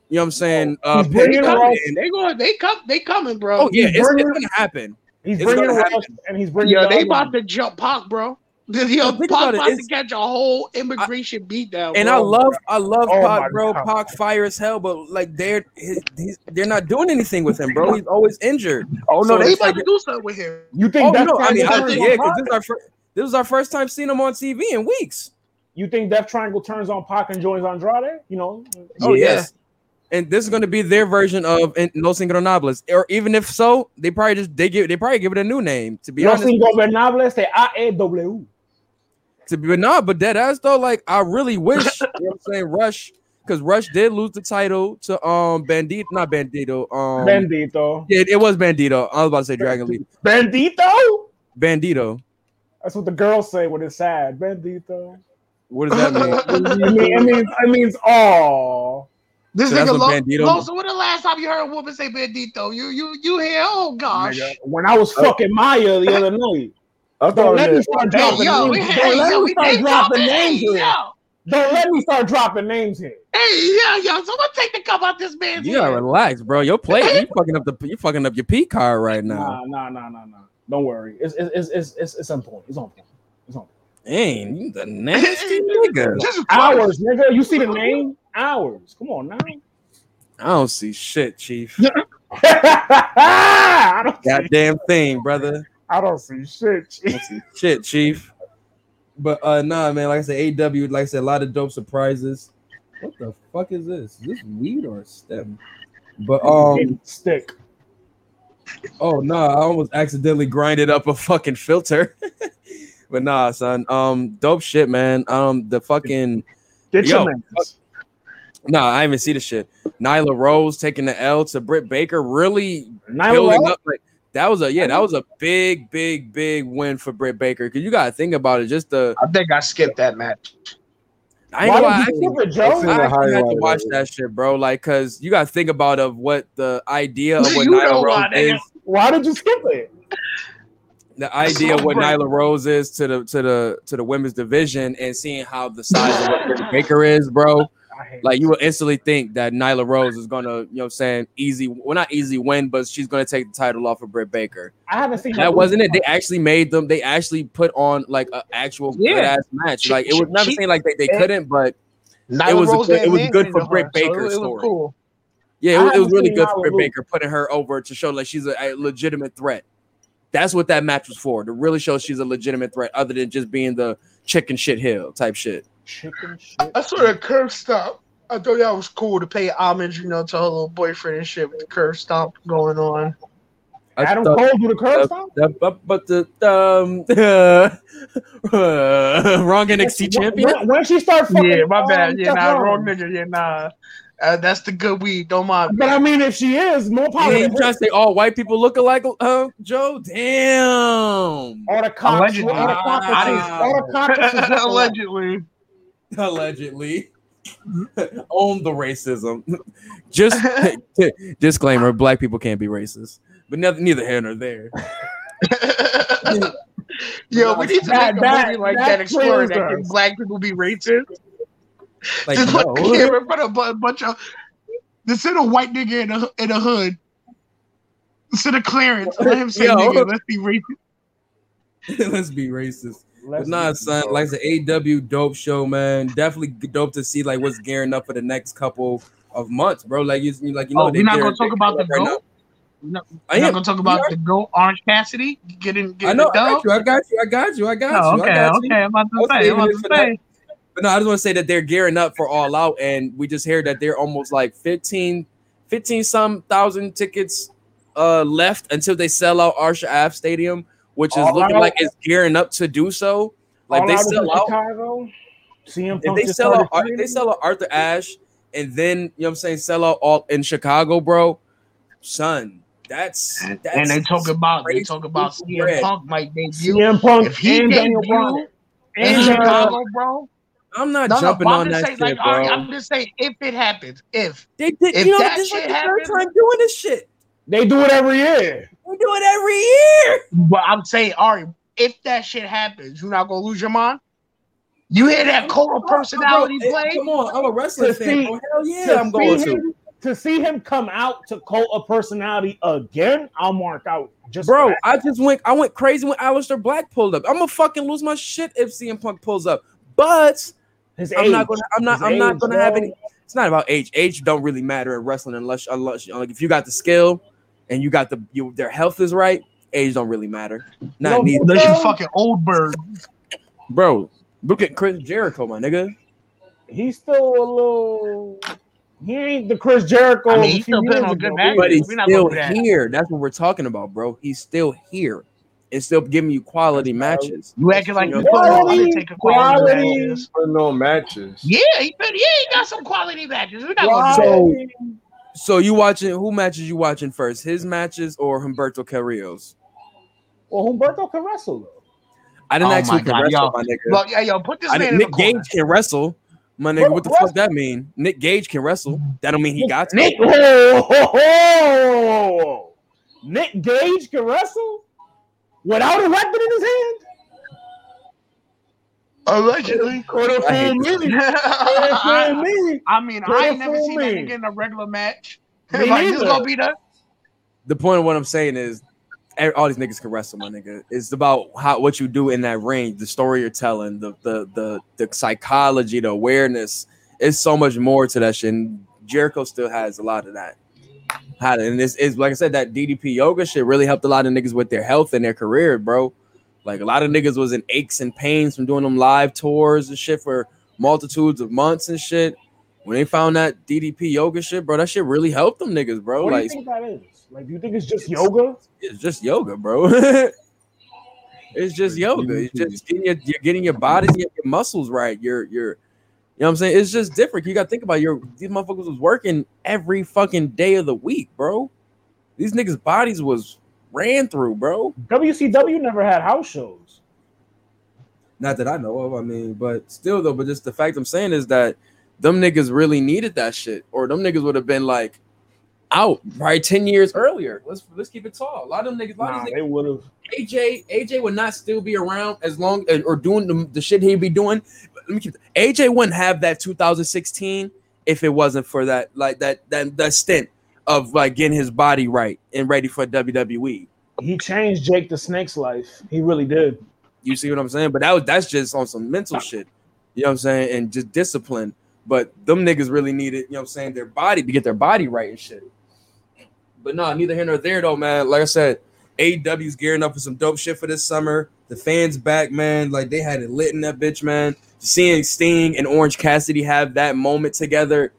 You know what I'm saying? Uh, He's They bringing Penta- Rush. coming. They going. They come. They coming, bro. Oh yeah, He's it's, it's gonna happen. He's It's bringing gonna Rush happen. and he's bringing. Yo, the they about to jump Pac, bro. Yo, Think Pac about it, about to catch a whole immigration beatdown. And bro. I love, I love Oh Pac, bro. God. Pac fire as hell, but like they're his, he's, they're not doing anything with him, bro. He's always injured. Oh no, so they it's about like- to do something with him. You think Oh Death no, I mean, I Triangle yeah, because this is our first, this is our first time seeing him on TV in weeks. You think Death Triangle turns on Pac and joins Andrade? You know, Oh Yeah. yes. And this is going to be their version of in- Los Ingobernables, or even if so, they probably just they give they probably give it a new name. To be Los honest, Ingobernables de AEW. To be but nah, but dead ass though, like I really wish <laughs> you know what I'm saying Rush, because Rush did lose the title to um Bandido, not Bandido, um Bandido. yeah, it was Bandido. I was about to say Dragon Lee, Bandito? Bandito. That's what the girls say when it's sad. Bandito. What does that mean? <laughs> it, mean, it means it means oh. This So that's nigga what Lo- Bandito- Lo- so when the last time you heard a woman say bandito? You you you hear? Oh gosh. When I was fucking Maya the other night. I Don't let me start dropping names. hey, Don't let me start dropping dropping. names here. yo, Don't let me start dropping names here. hey, yo, yo. Someone take the cup out this man's You gotta relax, bro. Your plate, you fucking up the you fucking up your P card right now. Nah, nah, nah, nah, nah. Don't worry. It's it's it's it's, it's, it's on point. It's on point. It's on point. Dang, you the nasty nigga. Just Hours, nigga. You see the name? Hours. Come on now. I don't see shit, Chief. <laughs> I don't see, Goddamn thing, brother. I don't see shit. See shit, Chief. But uh nah, man, like I said, AW, like I said, a lot of dope surprises. What the fuck is this? Is this weed or a stem? But um, stick. oh no, I almost accidentally grinded up a fucking filter. <laughs> but nah, son. Um, dope shit, man. Um, the fucking Get Yo, your nah, I even see the shit. Nyla Rose taking the L to Britt Baker, really Nyla building Rose? up like that was a yeah, that was a big, big, big win for Britt Baker. Cause you gotta think about it. Just the I think I skipped that match. I ain't Why gonna lie, I did you actually- skip it, Joe? I've I actually had to watch that shit, bro. Like, cause you gotta think about of what the idea of <laughs> what Nyla Rose why, is. Why did you skip it? The idea of what Right. Nyla Rose is to the to the to the women's division and seeing how the size of what Britt Baker is, bro. Like you will instantly think that Nyla Rose is gonna, you know, what I'm saying easy, well, not easy win, but she's gonna take the title off of Britt Baker. I haven't seen That wasn't it. They actually made them. They actually put on like an actual Yeah. good ass match. Like it was never saying like they, they couldn't, but Nyla was a Rose good- it was good for Britt her, so Baker's story. Cool. yeah, it, was- it was really good for Britt Baker putting her over to show like she's a, a legitimate threat. That's what that match was for to really show she's a legitimate threat, other than just being the chicken shit hill type shit. Chicken shit. I saw the Curb Stomp. I thought that was cool to pay homage, you know, to her little boyfriend and shit with the Curb Stomp going on. I Adam thought- Cole do the curve uh, stomp? the- but, but the um <laughs> wrong NXT champion. When, when she start fucking, Yeah, my bad. Yeah, nah, wrong nigga. Yeah, nah. Uh, that's the good weed. Don't mind. But I mean, if she is, more power. Yeah, to you trying to say all white people look alike, uh, Joe? Damn. All the cocks, Allegedly. all the cockroaches, all the <laughs> cockroaches. Allegedly. <laughs> allegedly <laughs> own the racism. <laughs> Just disclaimer: black people can't be racist, but neither, neither here nor there. Yo, we need to That- make a that- movie like that that, exploring that. Can black people be racist? Like, Just put no. the camera in front of a bunch of. Instead of white nigga in a in a hood. Instead of Clarence, let him say Yo. nigga. Let's be racist. Let's be racist. Let's But nah, son, like the AW dope show, man. Definitely dope to see like what's gearing up for the next couple of months, bro. Like you, like you know, Oh, we're not gonna talk about the right goat. We're I am. gonna talk about the goat Orange Cassidy getting getting I know. the I got you. I got you. I got you. I got Oh, you. I okay, got you. okay. I'm about to say. I'm about to say. But no, I just want to say that they're gearing up for All Out, and we just heard that they're almost like 15, 15 some thousand tickets uh left until they sell out Arthur Ashe Stadium, which is All looking Out? like it's gearing up to do so. Like All they out is in sell out. Chicago. CM If they sell out, started if they sell out Arthur Ashe, and then you know what I'm saying, sell out all in Chicago, bro. Son, that's that's And they talk about they talk about CM bread. Punk might debut CM Punk if he and Daniel debut Bryan in and uh, Chicago, bro. I'm not No, no, jumping but I'm on just that saying, shit, like, bro. all right, I'm just saying if it happens, if they did, if you know, that this is like shit the third time doing this shit. They do it every year. We do it every year. but I'm saying, Ari, if that shit happens, you're not gonna lose your mind. You hear that Cobra personality Bro, play? Come on, I'm a wrestling To fan. see- bro. Hell yeah, I'm going see to. him, to see him come out to cult of personality again, I'll mark out just Bro, that. I just went. I went crazy when Aleister Black pulled up. I'm gonna fucking lose my shit if CM Punk pulls up. But His I'm age. not gonna. I'm not. His I'm not gonna have any. It's not about age. Age don't really matter in wrestling unless unless like if you got the skill and you got the you their health is right. Age don't really matter. Not No, neither, Unless you fucking old bird. bro. Look at Chris Jericho, my nigga. He's still a little. He ain't the Chris Jericho. I mean, he's still putting on good ago. matches. But he's We're still gonna that. here. That's what we're talking about, bro. He's still here. It's still giving you quality matches. You acting like you Quality, put on Undertaker quality quality. matches. No matches. Yeah, he put, yeah, he got some quality matches. We're not gonna Why? do that. So- So you watching who matches you watching first? His matches or Humberto Carrillo's? well, Humberto can wrestle though. I didn't Oh ask my who can God, wrestle, yo. my nigga. Well, yeah, yo, put this I man in Nick corner. Gage can wrestle, my nigga. What the fuck that mean? Nick Gage can wrestle. That don't mean he got to. Nick, oh, oh, oh. Nick Gage can wrestle without a weapon in his hand. Allegedly. Could have I hate me. I. <laughs> I mean, I ain't never seen that me. nigga in a regular match. Me like, this gonna be the The point of what I'm saying is, all these niggas can wrestle, my nigga. It's about how what you do in that ring, the story you're telling, the the the the psychology, the awareness. It's so much more to that shit. And Jericho still has a lot of that. How to- and this is like I said, that DDP yoga shit really helped a lot of niggas with their health and their career, bro. Like a lot of niggas was in aches and pains from doing them live tours and shit for multitudes of months and shit. When they found that DDP yoga shit, bro, that shit really helped them niggas, bro. What do you Like think that is? Like, do you think it's just yoga? it's just yoga, bro. <laughs> it's just yoga. It's just getting your you're getting your body, your, your muscles right. You're you're you know what I'm saying? It's just different. You gotta think about your these motherfuckers was working every fucking day of the week, bro. These niggas' bodies was ran through, bro. WCW never had house shows. Not that I know of, I mean, but still though, but just the fact I'm saying is that them niggas really needed that shit, or them niggas would have been like out probably 10 years earlier. Let's let's keep it tall. A lot of them niggas, a lot Nah, of these niggas they would have. AJ AJ would not still be around as long eh, or doing the, the shit he'd be doing. Let me keep AJ wouldn't have that 2016 if it wasn't for that like that that that stint of like getting his body right and ready for WWE. He changed Jake the Snake's life. He really did. You see what I'm saying? But that was that's just on some mental shit. You know what I'm saying? And just discipline. But them niggas really needed, you know what I'm saying, their body to get their body right and shit. But no, neither here nor there though, man. Like I said, AEW's gearing up for some dope shit for this summer. The fans back, man. Like they had it lit in that bitch, man. Seeing Sting and Orange Cassidy have that moment together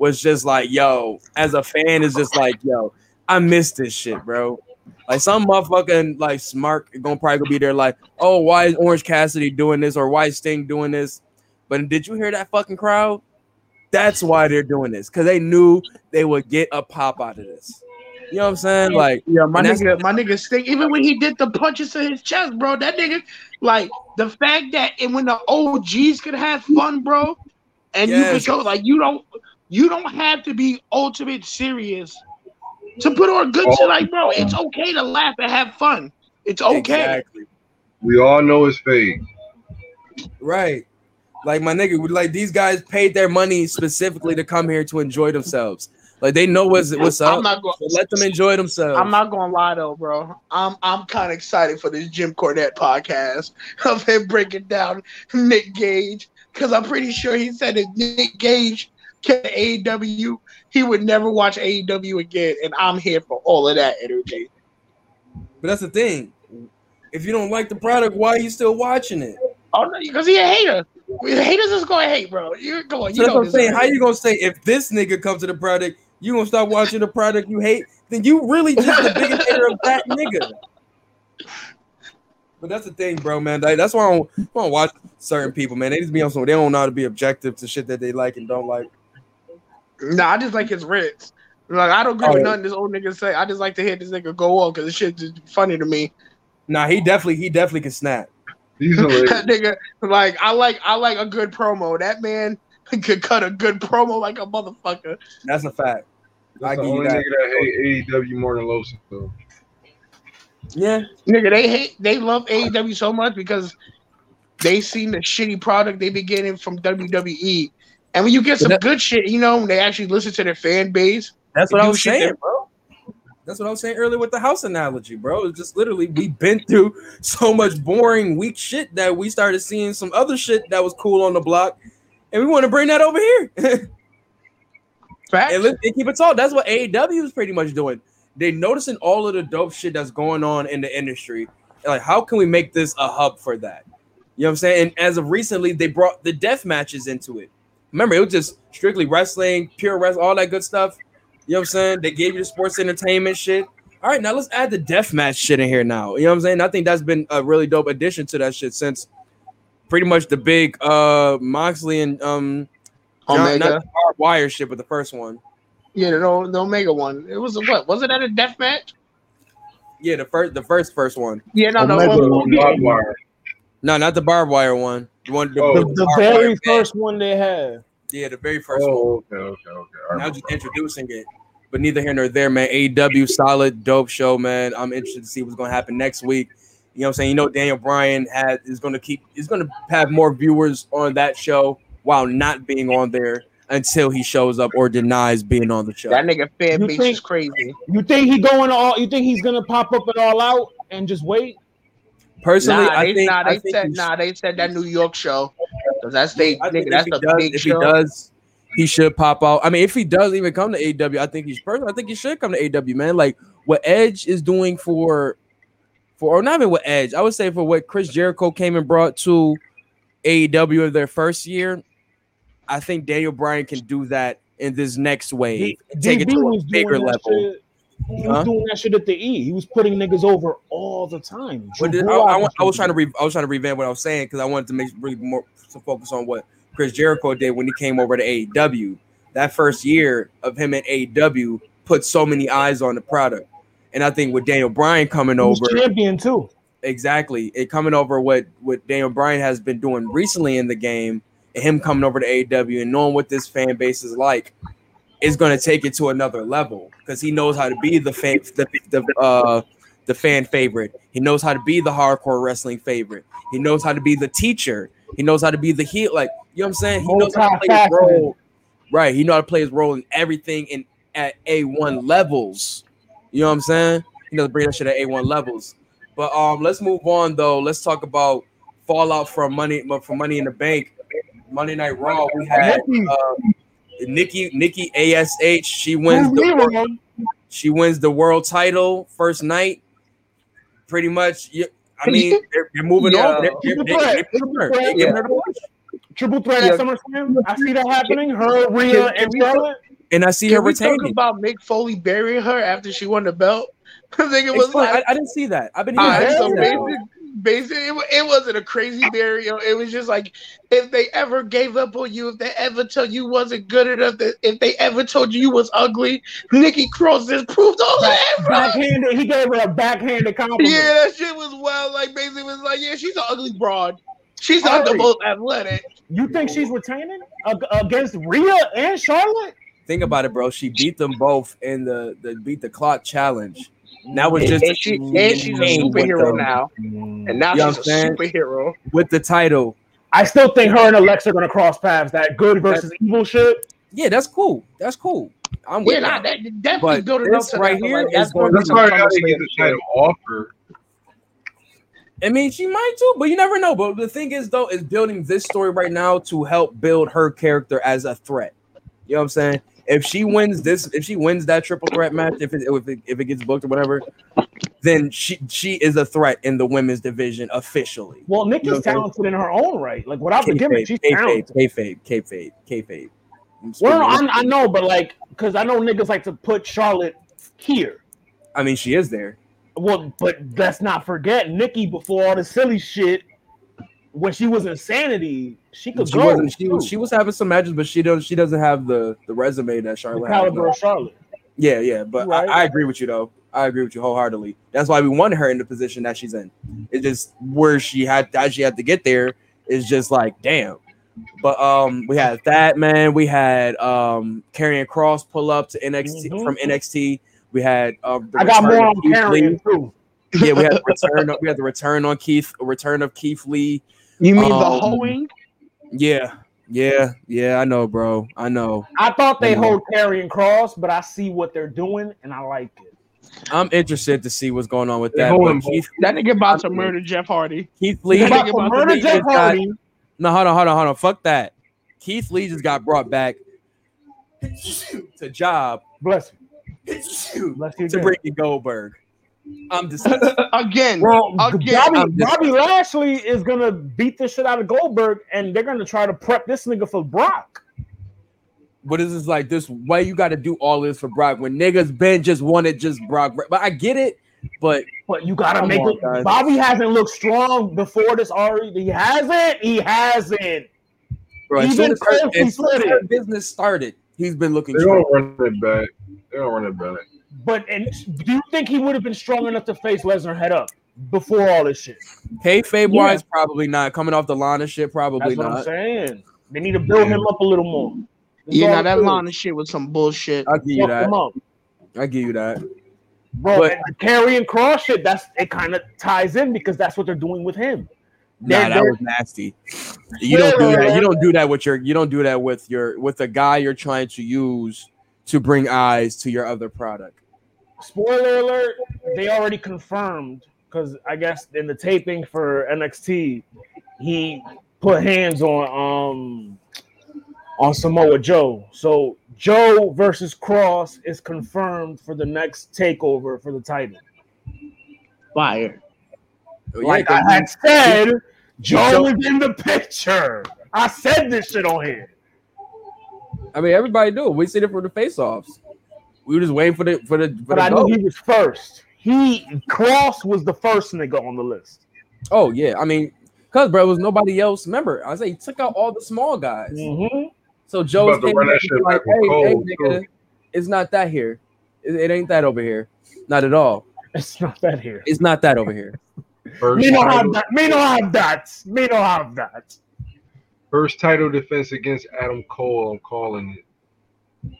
was just like, yo, as a fan, is just like, yo, I miss this shit, bro. Like some motherfucking like smart gonna probably gonna be there like, oh, why is Orange Cassidy doing this or why is Sting doing this? But did you hear that fucking crowd? That's why they're doing this because they knew they would get a pop out of this. You know what I'm saying? Like, Yeah, my nigga, my nigga Sting. Even when he did the punches to his chest, bro, that nigga, like the fact that and when the OGs could have fun, bro, and you Yes. could show like you don't, you don't have to be ultimate serious to put on good shit. Like, bro, it's okay to laugh and have fun. It's okay. exactly. We all know it's fake. Right. Like my nigga, like these guys paid their money specifically to come here to enjoy themselves. Like they know what's what's I'm up. not going. So let them enjoy themselves. I'm not gonna lie though, bro. I'm I'm kind of excited for this Jim Cornette podcast <laughs> of him breaking down Nick Gage because I'm pretty sure he said if Nick Gage came to AEW, he would never watch AEW again, and I'm here for all of that energy. But that's the thing. If you don't like the product, why are you still watching it? Oh no, because he a hater. Haters is gonna hate, bro. You come on, So you that's know what I'm saying. How you gonna say if this nigga comes to the product, you gonna stop watching the product you hate? Then you really just the biggest <laughs> hater of that nigga. But that's the thing, bro, man. Like, that's why I don't, I don't watch certain people, man. They just be on some. They don't know how to be objective to shit that they like and don't like. Nah, I just like his rants. Like I don't agree with Oh. nothing this old nigga say. I just like to hear this nigga go on because this shit is funny to me. Nah, he definitely, he definitely can snap. He's <laughs> hilarious. that nigga, like I like I like a good promo. That man <laughs> could cut a good promo like a motherfucker. That's a fact. I That's the give you only that. nigga that hate AEW more than Los. Though. Yeah, Nigga, they hate they love AEW so much because they seen the shitty product they be getting from WWE. And when you get some good shit, you know, when they actually listen to their fan base. that's what I was saying, that- bro. That's what I was saying earlier with the house analogy, bro. It's just literally we've been through <laughs> so much boring, weak shit that we started seeing some other shit that was cool on the block, and we want to bring that over here. <laughs> Facts. and, and keep it tall. That's what AEW is pretty much doing. They're noticing all of the dope shit that's going on in the industry. and Like, how can we make this a hub for that? You know what I'm saying? And as of recently, they brought the death matches into it. Remember, it was just strictly wrestling, pure wrestling, all that good stuff. You know what I'm saying? They gave you the sports entertainment shit. All right, now let's add the death match shit in here now. You know what I'm saying? I think that's been a really dope addition to that shit since pretty much the big uh Moxley and um John, Omega. not the barbed wire shit, but the first one. Yeah, the, the Omega one. It was what? Was it that a death match? Yeah, the first, the first, first one. Yeah, no, no. Omega well, one. yeah. Barbed wire. No, not the barbed wire one. The one, the, Oh. The, the the very first one they had. Yeah, the very first oh, one. Oh, okay, okay, okay. I Now remember. just introducing it, but neither here nor there, man. AEW, solid, dope show, man. I'm interested to see what's gonna happen next week. You know what I'm saying? You know, Daniel Bryan had is gonna keep is gonna have more viewers on that show while not being on there until he shows up or denies being on the show. That nigga fan You base is crazy. You think he going all? You think he's gonna pop up and all out and just wait? Personally, Nah, I they, think, nah, I they think said he nah, they said that New York show. 'Cause that's they I nigga, that's if, a does, big if he does, he should pop out. I mean, if he does even come to AW, I think he's personally, I think he should come to AW, man. Like what Edge is doing for, for or not even what Edge, I would say for what Chris Jericho came and brought to AEW in their first year. I think Daniel Bryan can do that in this next wave, take it to a bigger level. shit- He Huh? was doing that shit at the E. He was putting niggas over all the time. But Drew I, I, I was trying to re, I was trying to revamp what I was saying because I wanted to make really more some focus on what Chris Jericho did when he came over to AEW. That first year of him at AEW put so many eyes on the product, and I think with Daniel Bryan coming over, champion too. exactly, it coming over what what Daniel Bryan has been doing recently in the game, and him coming over to AEW and knowing what this fan base is like, is going to take it to another level because he knows how to be the fan the, the uh the fan favorite. He knows how to be the hardcore wrestling favorite. He knows how to be the teacher. He knows how to be the heel. Like you know what I'm saying. He knows how to play his role. Right. He knows how to play his role in everything in at A1 levels. You know what I'm saying? He knows to bring that shit at A1 levels. But um, let's move on though. Let's talk about fallout from money from Money in the Bank. Monday Night Raw. We had uh, Nikki Nikki Ash. She wins the she wins the world title first night. Pretty much. I mean, they're, they're moving Yeah. on. They're, they're, they, they, pushing her. They giving her the push. Triple threat Yeah. at SummerSlam. I see that happening. Her, Rhea, Can- and can we- Charlotte. And I see Can her we talk about Mick Foley burying her after she won the belt? <laughs> I think it was Explain. like I, I didn't see that. I've been hearing it's I didn't that. Amazing. basically, it, it wasn't a crazy burial. It was just like if they ever gave up on you, if they ever told you wasn't good enough, that if they ever told you you was ugly, Nikki Cross just proved all that, bro. Backhanded, he gave her a backhanded compliment. Yeah, that shit was wild. Like basically, was like, yeah, she's an ugly broad. She's not the most athletic. You think she's retaining against Rhea and Charlotte? Think about it, bro. She beat them both in the the beat the clock challenge. Now it's just and, she, and she's a superhero them. now, and now You know she's a a I'm saying? superhero. with the title. I still think her and Alexa are gonna cross paths. That good versus evil shit. Yeah, that's cool. That's cool. I'm with Yeah, nah, that. that definitely But building up to right that, here like, is that's going gonna be why I some gotta SummerSlam get the title off her. I mean, she might too, but you never know. But the thing is, though, is building this story right now to help build her character as a threat. You know what I'm saying? If she wins this, if she wins that triple threat match, if it if it, if it gets booked or whatever, then she she is a threat in the women's division officially. Well, Nikki's You know what I'm talented in her own right. Like without the gimmick, she's kayfabe, talented. kayfabe, kayfabe, kayfabe. I'm Well, I, I know, but like, because I know niggas like to put Charlotte here. I mean, she is there. Well, but let's not forget Nikki before all the silly shit. When she was insanity, she could She go. She was. She was having some matches, but she don't. She doesn't have the the resume that Charlotte. has. caliber of Charlotte. Yeah, yeah, but Right. I, I agree with you though. I agree with you wholeheartedly. That's why we wanted her in the position that she's in. It's just where she had that she had to get there is just like damn. But um, we had that man. We had um, Karrion Cross pull up to NXT Mhm. from NXT. We had um, the I got more on Lee. too. Yeah, we had the <laughs> return. we had the return on Keith. A return of Keith Lee. You mean the Um, hoeing? Yeah, yeah, yeah. I know, bro. I know. I thought they Mhm. hold Karrion Cross, but I see what they're doing and I like it. I'm interested to see what's going on with that. But holding Keith, That nigga about to murder Jeff Hardy. Keith Lee. They about to about murder the Jeff niggas got- Hardy. No, hold on, hold on, hold on. Fuck that. Keith Lee just got brought back to job Bless <laughs> to you. Bless you. again. Brittany Goldberg. I'm just <laughs> Again, Well, Again, Bobby, I'm Bobby Lashley is gonna beat the shit out of Goldberg, and they're gonna try to prep this nigga for Brock. what is this like this why you got to do all this for Brock when niggas been just wanted just Brock but I get it but But you gotta make on, it. guys. Bobby hasn't looked strong before this already. He hasn't. He hasn't. bro Even soon as, her, as soon as said her it. business started he's been looking They strong. don't run it back. They don't run it back. But and do you think he would have been strong enough to face Lesnar head up before all this shit? Kayfabe Yeah. wise probably not coming off the line of shit probably That's what I'm not saying. They need to build him up a little more. That's yeah, all now it that is. line of shit was some bullshit. I'll give you Fuck that up. I give you that Bro, But- and the carry and cross shit, that's it kind of ties in because that's what they're doing with him. Nah, that was nasty. You don't do that. You don't do that with your. You don't do that with your with the guy you're trying to use to bring eyes to your other product. Spoiler alert, they already confirmed because I guess in the taping for NXT, he put hands on um on Samoa Joe. So Joe versus Cross is confirmed for the next takeover for the title. Fire. Like Yeah, I had said, Joe is in the picture. I said this shit on here. I mean, everybody knew. We seen it from the face-offs. We were just waiting for the for the for But the I knew he was first. He Cross was the first nigga on the list. Oh yeah, I mean, cause bro, it was nobody else. Remember, I say he took out all the small guys. Mm-hmm. So Joe's about to came that back and shit was like, back with hey, hey, nigga, it's not that here. It, it ain't that over here. Not at all. It's not that here. It's not that over here. First Me no have title, that. Me no have that. Me no have that. first title defense against Adam Cole. I'm calling it.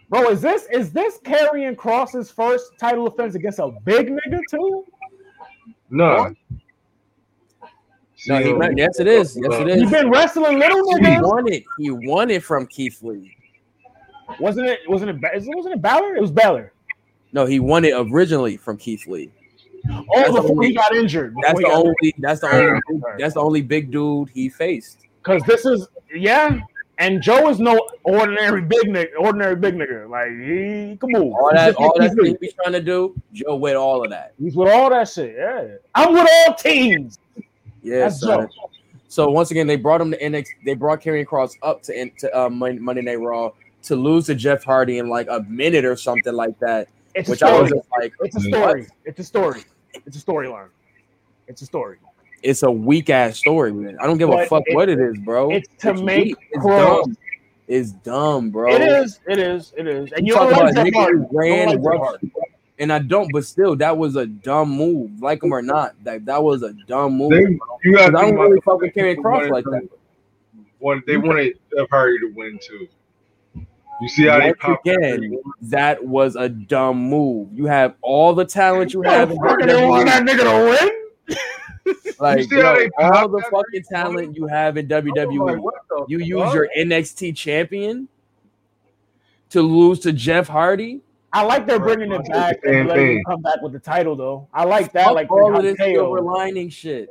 Bro, is this is this Karrion Cross's first title offense against a big nigga too? No. No, he, See, yes, it is. Yes, it He is. been wrestling little He won it. He won it from Keith Lee. Wasn't it? Wasn't it? Wasn't it Balor? It was Balor. No, he won it originally from Keith Lee. Oh, That's before only- he got injured. That's the only. That's the only. That's the only big dude he faced. Because this is yeah, and Joe is no ordinary big nigga. Ordinary big nigga. Like he can move. All that, all that thing he's trying to do, Joe with all of that. He's with all that shit. Yeah, I'm with all teams. Yeah, That's son. Joe. So once again, they brought him to NXT. They brought Karrion Cross up to to uh, Monday Night Raw to lose to Jeff Hardy in like a minute or something like that. It's a Which I story. was just like, It's a story. It's a story. It's a storyline. It's a story. It's a weak ass story, man. I don't give a fuck it- what it is, bro. it's to make weak. it's Cross- dumb. It's dumb, bro. It is. It is. It is. And You you talk don't like about Jeff nigga Hardy. ran don't like Jeff and I don't. But still, that was a dumb move. Like him or not, that that was a dumb move. They, you got 'Cause I to don't really fuck with Karrion Cross like that. One, they wanted Jeff Hardy to win too. You see how they Once pop again, that was a dumb move. You have all the talent you have in want that nigga to win. <laughs> Like see how all the fucking talent you have in I'm like, WWE. what You use fuck? your NXT champion to lose to Jeff Hardy. I like they're bringing it back the same and letting him come back with the title though. I like that. Fuck like all of this KO silver lining shit.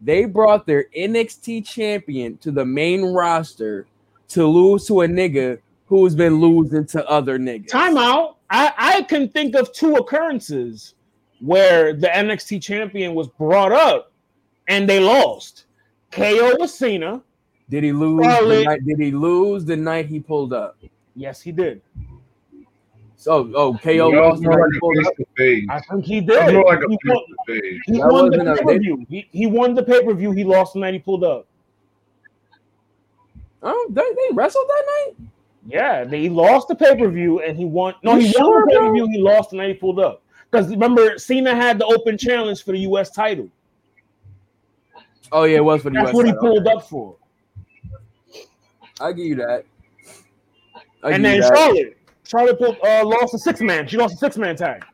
They brought their NXT champion to the main roster to lose to a nigga who's been losing to other niggas. Timeout. I, I can think of two occurrences where the NXT champion was brought up and they lost. KO was Cena. Did he lose? Charlotte. The night, did he lose the night he pulled up? Yes, he did. So, oh, KO That was lost the night like he a pulled face up. to. I think he did. like he won, he won the pay per view. He, he won the pay per view. He lost the night he pulled up. Oh, they, they wrestled that night. Yeah, they, he lost the pay per view and he won. No, You he sure, won the pay per bro? view. He lost the night he pulled up. Because remember, Cena had the open challenge for the U.S. title. Oh yeah, it was for the That's US what he title. pulled up for. I'll give you that. I'll and then that. Charlotte, Charlotte pulled, uh, lost a six man. She lost a six man tag.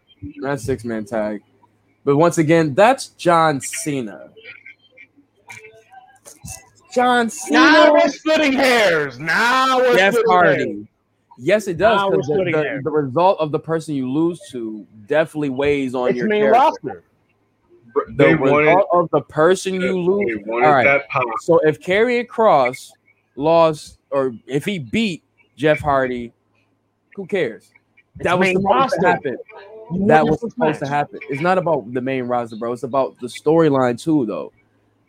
That's six man tag. But once again, that's John Cena. John Cena. Now we're splitting hairs. Now we're Jeff splitting hairs. Hardy. Yes, it does. Now the, the- the result of the person you lose to definitely weighs on It's your main character. roster. The They wanted, result of the person you lose. All right. that. So if Karrion Cross lost, or if he beat Jeff Hardy, who cares? It's that was supposed roster. to happen. You that was the six supposed to happen. It's not about the main roster, bro. It's about the storyline too, though.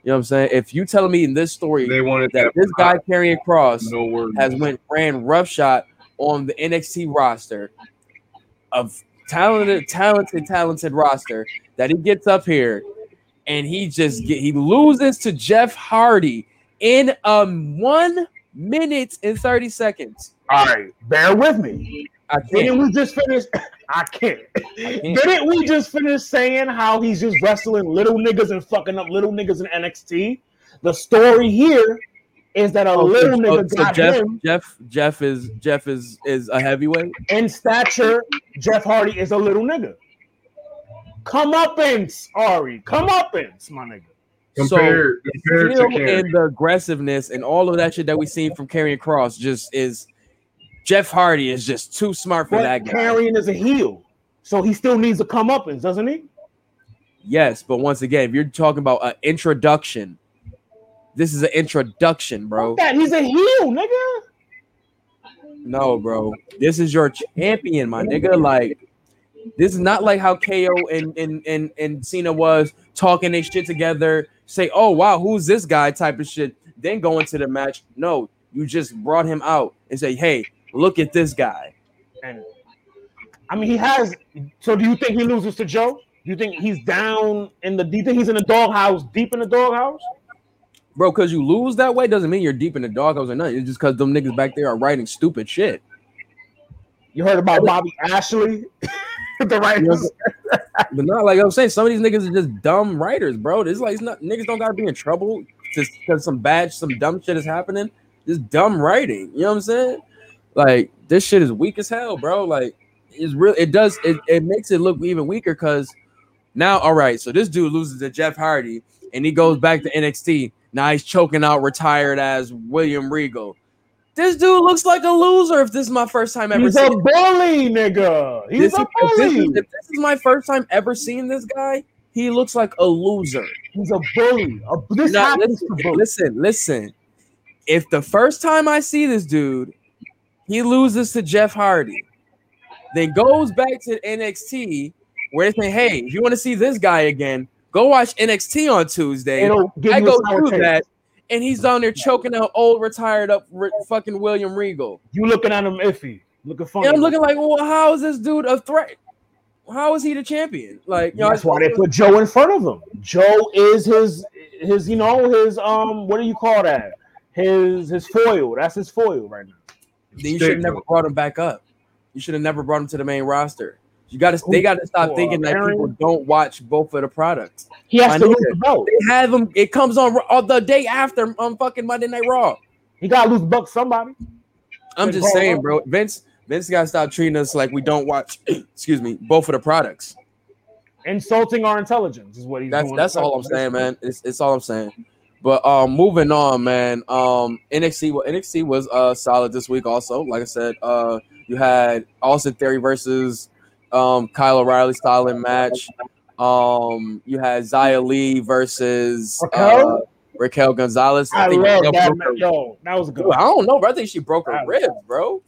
You know what I'm saying? If you telling me in this story They wanted that that this guy pop. Karrion Cross No has went ran roughshot on the NXT roster of talented, talented, talented roster that he gets up here and he just get, he loses to Jeff Hardy in um one minute and 30 seconds. All right, bear with me. I Didn't can't. we just finish? <laughs> I can't. can't. Didn't we just finish saying how he's just wrestling little niggas and fucking up little niggas in NXT? The story here is that a Oh, little so- nigga so got Jeff, him Jeff, Jeff is Jeff is is a heavyweight. in stature. Jeff Hardy is a little nigga. Come up in Ari. Come up in, my nigga. Compared, compared to Still Karrion. in the aggressiveness and all of that shit that we seen from Karrion Cross just is Jeff Hardy is just too smart for But that guy. Karrion is a heel, so he still needs to come up in, doesn't he? Yes, but once again, if you're talking about an introduction, this is an introduction, bro. That. He's a heel, nigga. No, bro. This is your champion, my nigga. Like, this is not like how KO and and and, and Cena was talking their shit together, say, oh wow, who's this guy type of shit, then go into the match. No, you just brought him out and say, hey, look at this guy. And I mean, he has. So, do you think he loses to Joe? Do you think he's down in the? Do you think he's in the doghouse, deep in the doghouse? Bro, because you lose that way doesn't mean you're deep in the doghouse or nothing. It's just because them niggas back there are writing stupid shit. You heard about Bobby Lashley, <laughs> the writers. But not like I'm saying, some of these niggas are just dumb writers, bro. This like it's not niggas don't gotta be in trouble just because some bad, some dumb shit is happening. Just dumb writing. You know what I'm saying? Like this shit is weak as hell, bro. Like it's real. It does. It, it makes it look even weaker because now, all right. So this dude loses to Jeff Hardy and he goes back to NXT. Now he's choking out retired as William Regal. This dude looks like a loser. If this is my first time ever He's a seeing bully, nigga. He's this, a if, this bully. is, if this is my first time ever seeing this guy, he looks like a loser. He's a bully. A, this Now, happens listen, to bullies. listen, listen. If the first time I see this dude, he loses to Jeff Hardy, then goes back to NXT where they say, "Hey, if you want to see this guy again, go watch NXT on Tuesday." I go through taste. that, and he's down there choking out old retired up ri- fucking William Regal. You looking at him iffy, looking funny. And I'm looking like, well, how is this dude a threat? how is he the champion? Like, you know, That's why they put Joe in front of him. Joe is his his you know his um what do you call that? His his foil. That's his foil right now. then you should have never brought him back up. You should have never brought him to the main roster. You got to. They got to stop uh, thinking that people don't watch both of the products. He has I to lose the belt. They have them. It comes on on the day after on fucking Monday Night Raw. He got to lose the belt somebody. I'm just saying, bro. Vince Vince got to stop treating us like we don't watch. <clears throat> excuse me, both of the products. Insulting our intelligence is what he's That's doing. that's all I'm saying, man. It's, it's all I'm saying. But um, moving on, man. Um, NXT well, NXT was uh solid this week. Also, like I said, uh, you had Austin Theory versus um Kyle O'Reilly styling match. Um, you had Xia Li versus uh, Raquel? Raquel Gonzalez. I think love Raquel that. broke. Yo, that was good. Dude, I don't know, bro. I think she broke her I- ribs, bro.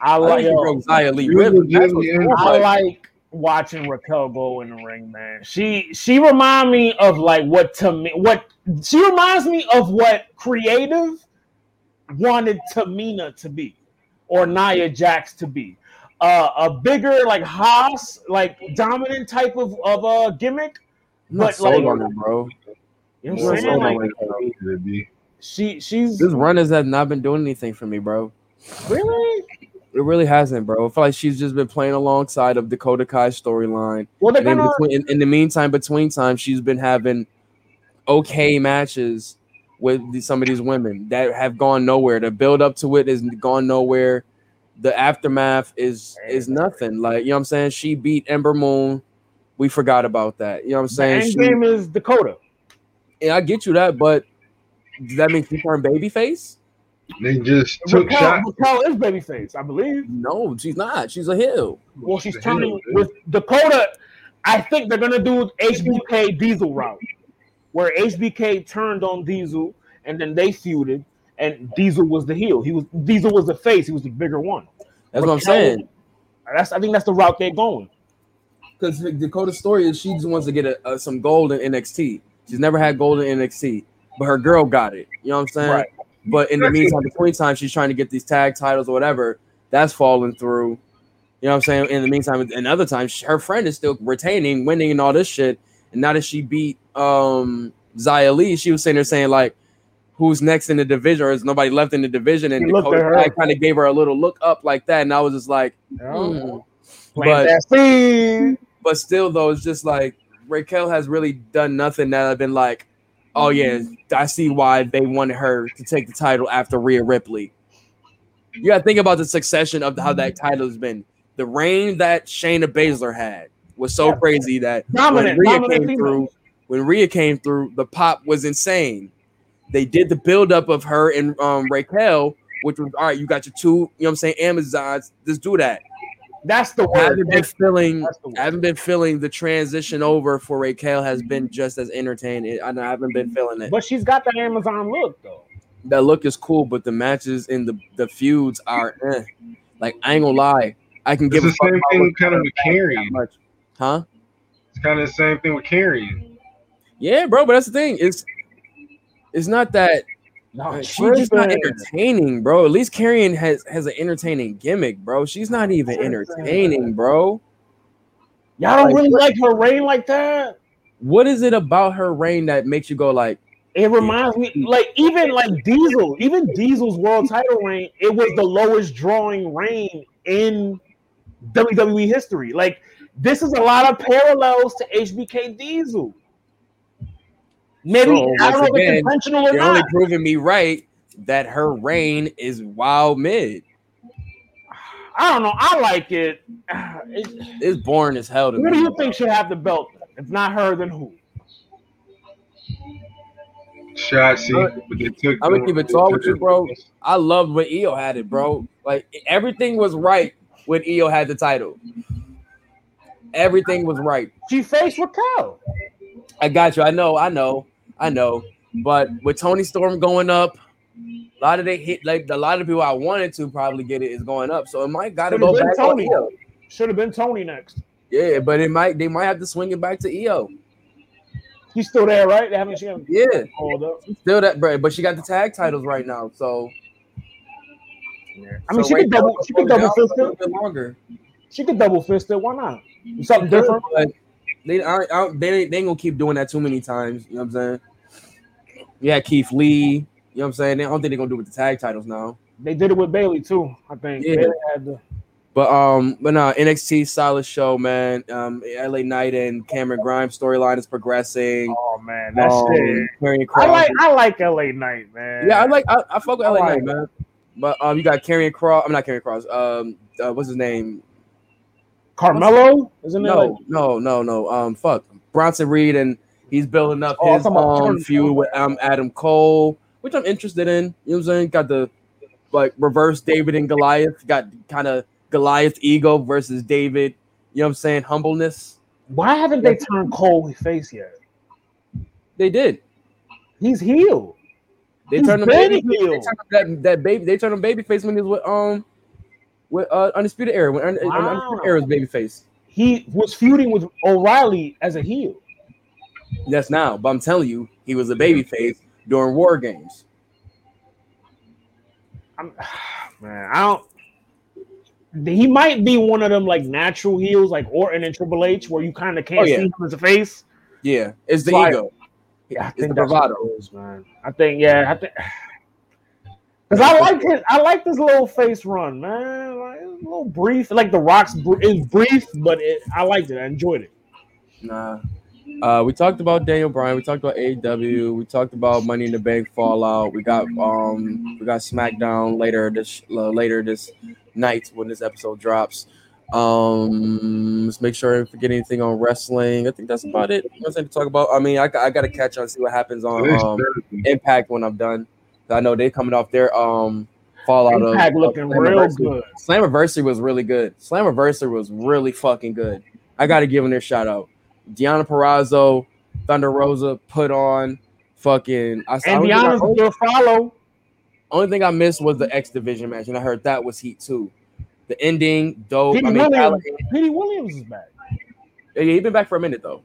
I I like think she yo, broke Xia Li You ribs. That's legitimately what's in- cool, I like watching Raquel go in the ring, man. She she remind me of like what to me what she reminds me of what creative wanted Tamina to be or Nia Jax to be. Uh, a bigger like Haas, like dominant type of of a uh, gimmick. I'm but, sold like- her, bro. You know what I'm saying? Like she she's This runners have not been doing anything for me, bro. really It really hasn't, bro. I feel like she's just been playing alongside of Dakota Kai's storyline. well they're And in, gonna between, in, in the meantime, between time, she's been having okay matches with some of these women that have gone nowhere. The build up to it has gone nowhere. The aftermath is is nothing. Like you know what I'm saying. She beat Ember Moon. We forgot about that. You know what I'm saying? end She- game is Dakota. and I get you that, but does that mean she turned babyface? They just took Raquel, shots. Raquel is babyface, I believe. No, she's not. She's a heel. Well, she's The turning hell, with Dakota. I think they're gonna do HBK Diesel route, where HBK turned on Diesel and then they feuded, and Diesel was the heel. He was Diesel was the face. He was the bigger one. That's what I'm Raquel- saying. That's I think that's the route they're going. Because Dakota's story is she just wants to get a, a, some gold in NXT. She's never had gold in NXT, but her girl got it. You know what I'm saying? Right. But in the meantime, between time, she's trying to get these tag titles or whatever. That's falling through. You know what I'm saying? In the meantime, and other times, her friend is still retaining, winning, and all this shit. And now that she beat um Xia Li, she was sitting there saying like, "Who's next in the division?" Or is nobody left in the division? And at kind of gave her a little look up like that, and I was just like. Hmm. Plant But- but still though it's just like Raquel has really done nothing that I've been like, oh yeah, I see why they wanted her to take the title after Rhea Ripley. You gotta think about the succession of how that title has been. The reign that Shayna Baszler had was so Yeah. crazy that Dominant, when Rhea dominant came female. through, when Rhea came through, the pop was insane. They did the buildup of her and um, Raquel, which was all right. You got your two, you know what I'm saying, Amazons. Just do that. That's the I word. haven't been That's- feeling the. I haven't been feeling the transition over for Raquel has been just as entertaining. I I haven't been feeling it. But she's got the Amazon look though. That look is cool, but the matches and the the feuds are eh. like I ain't gonna lie. I can It's give the a same thing what kind of with that Carrie. much. Huh? It's kind of the same thing with Carrie. Yeah, bro, but that's the thing. It's it's not that No, she's just not entertaining, bro. At least Karrion has has an entertaining gimmick, bro. She's not even entertaining, bro. Y'all don't Like, really like her reign like that. What is it about her reign that makes you go like, It reminds me, like even like Diesel, even Diesel's world title reign, it was the lowest drawing reign in WWE history. Like this is a lot of parallels to HBK Diesel. Maybe So, I don't know once if it's intentional or You're only proving me right that her <sighs> reign is wild mid. I don't know. I like it. <sighs> It- It's boring as hell to Who do you think should have the belt? If not her, then who? Shotzi, I'm- but they took. I'm gonna keep it tall with you, bro. I loved when Io had it, bro. Like everything was right when Io had the title. Everything was right. She faced Raquel. I got you. I know. I know. I know. But with Toni Storm going up, a lot of they hit like a lot of people I wanted to probably get it is going up. So it might gotta Should've go back on Toni. Io. Should have been Toni next. Yeah, but it might they might have to swing it back to Io. She's still there, right? They haven't she haven't Yeah. Oh, up. Still that, bro. But she got the tag titles right now, so I mean, so she right could double. She could hold it double down fist it. longer. She could double fist it. Why not? Something different. But they aren't. aren't- They, ain't- they ain't gonna keep doing that too many times. You know what I'm saying? Yeah, Keith Lee. You know what I'm saying? I don't think they're gonna do it with the tag titles now. They did it with Bayley too. I think. Yeah. The, But um, but no, NXT solid show, man. Um, LA Knight and Cameron Grimes storyline is progressing. oh man, that's Um, it. I like I like LA Knight, man. Yeah, I like. I, I fuck with I LA like Knight, man. But um, you got Karrion Cross. I'm not Karrion Cross. Um, uh, what's his name? Carmelo, isn't it? No, like- no, no, no. Um, fuck Bronson Reed, and he's building up Oh, his um feud with um Adam Cole, which I'm interested in. You know what I'm saying? Got the like reverse David and Goliath. Got kind of Goliath ego versus David. You know what I'm saying? Humbleness. Why haven't they turned Cole face yet? They did. He's healed. They He's turned him baby. They turned him that, that baby. They turned him baby face when he was with um with uh undisputed era when Un- Wow. undisputed era was baby face. He was feuding with O'Reilly as a heel. That's now, but I'm telling you, he was a baby face during war games. I'm, <sighs> man, I don't. He might be one of them like natural heels, like Orton and Triple H, where you kind of can't Oh, yeah. see him as a face. Yeah, it's the Like- ego. Yeah, I It's think the bravado. is, man. I think, yeah, I think. <sighs> Because I like his, I like this little face run, man. Like, it's a little brief, like the Rock's. br- It's brief, but it, I liked it. I enjoyed it. Nah. Uh, we talked about Daniel Bryan. We talked about AEW. We talked about Money in the Bank Fallout. We got um we got SmackDown later this uh, later this night when this episode drops. Um, let's make sure I didn't forget anything on wrestling. I think that's about it. Nothing to talk about. I mean, I, I got to catch on see what happens on um, Impact when I'm done. I know they're coming off their um Fallout of- Impact of looking real Slammiversary. good. Slammiversary was really good. Slammiversary was really fucking good. I got to give them their shout out. Deonna Purrazzo, Thunder Rosa put on fucking. I, And Deonna's good follow. only thing I missed was the X Division match, and I heard that was heat too. The ending, dope. Petey I mean, Williams, Williams is back. yeah, he been back for a minute though.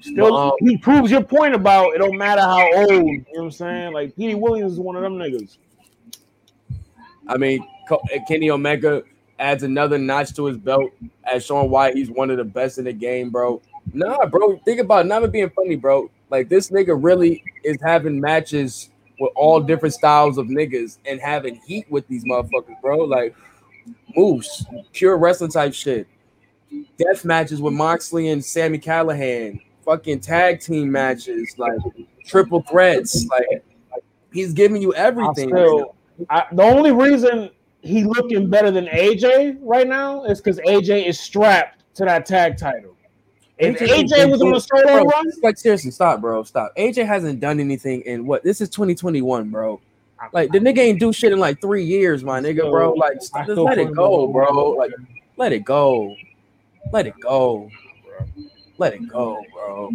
Still, Um, he proves your point about it don't matter how old. You know what I'm saying? Like Petey Williams is one of them niggas. I mean, Kenny Omega adds another notch to his belt as showing why he's one of the best in the game, bro. Nah, bro, think about it, not even being funny, bro. Like this nigga really is having matches with all different styles of niggas and having heat with these motherfuckers, bro. Like moves, pure wrestling type shit. Death matches with Moxley and Sami Callihan, fucking tag team matches, like triple threats. Like he's giving you everything. still, I, the only reason he looking better than AJ right now is because AJ is strapped to that tag title. If AJ was on a solo Bro, run, like seriously, stop, bro, stop. AJ hasn't done anything in what? This is 2021, bro. Like the nigga ain't do shit in like three years, my nigga, bro. Like just let it go, bro. Like let it go, let it go, let it go, bro.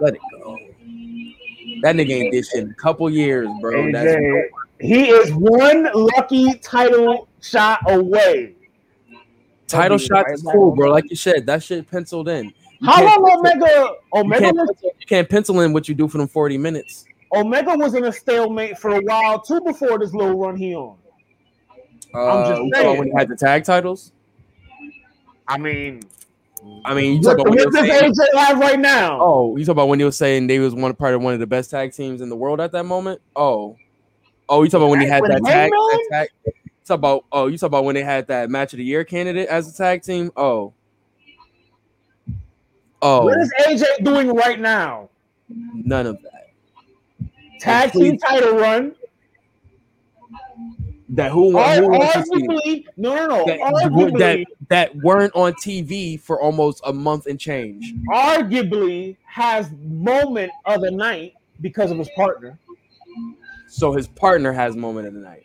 Let it go. That nigga ain't did shit in a couple years, bro. That's AJ, he is one lucky title shot away. title shot is cool, bro. Like you said, that shit penciled in. You How long pencil- Omega? You Omega can't, pencil, you can't pencil in what you do for them 40 minutes. Omega was in a stalemate for a while too before this little run he on. Uh, just talking about saying. when he had the tag titles. I mean, I mean, you talk about when what he does saying, AJ have right now? oh, you talk about when he was saying they was one part of one of the best tag teams in the world at that moment. Oh, oh, you talk about when he had that tag, that tag. Talk about oh, you talk about when they had that match of the year candidate as a tag team. Oh, oh, What is AJ doing right now? none of that. Tag team title run. That who, wants arguably, no, no, no. that, Arguably, that that weren't on TV for almost a month and change. arguably has moment of the night because of his partner. So his partner has moment of the night.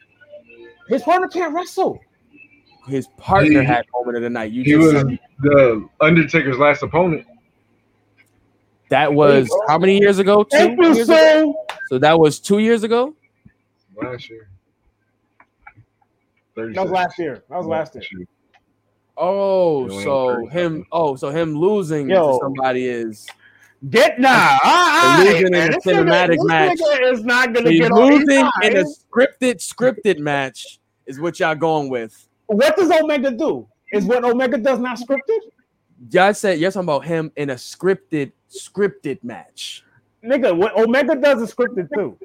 His partner can't wrestle. His partner He- had moment of the night. You He just was said the Undertaker's last opponent. that was how many years ago? Two Thank you, years ago? so. So that was two years ago. last year. That was last year. That was last year. Oh, Yeah, we so him. Oh, so him losing Yo. to somebody is. Get nah. Uh, losing in a cinematic match. is not gonna he's get on losing his in a scripted scripted match is what y'all going with. What does Omega do? Is what Omega does not scripted? Y'all said you're talking about him in a scripted scripted match. Nigga, what Omega does is scripted too.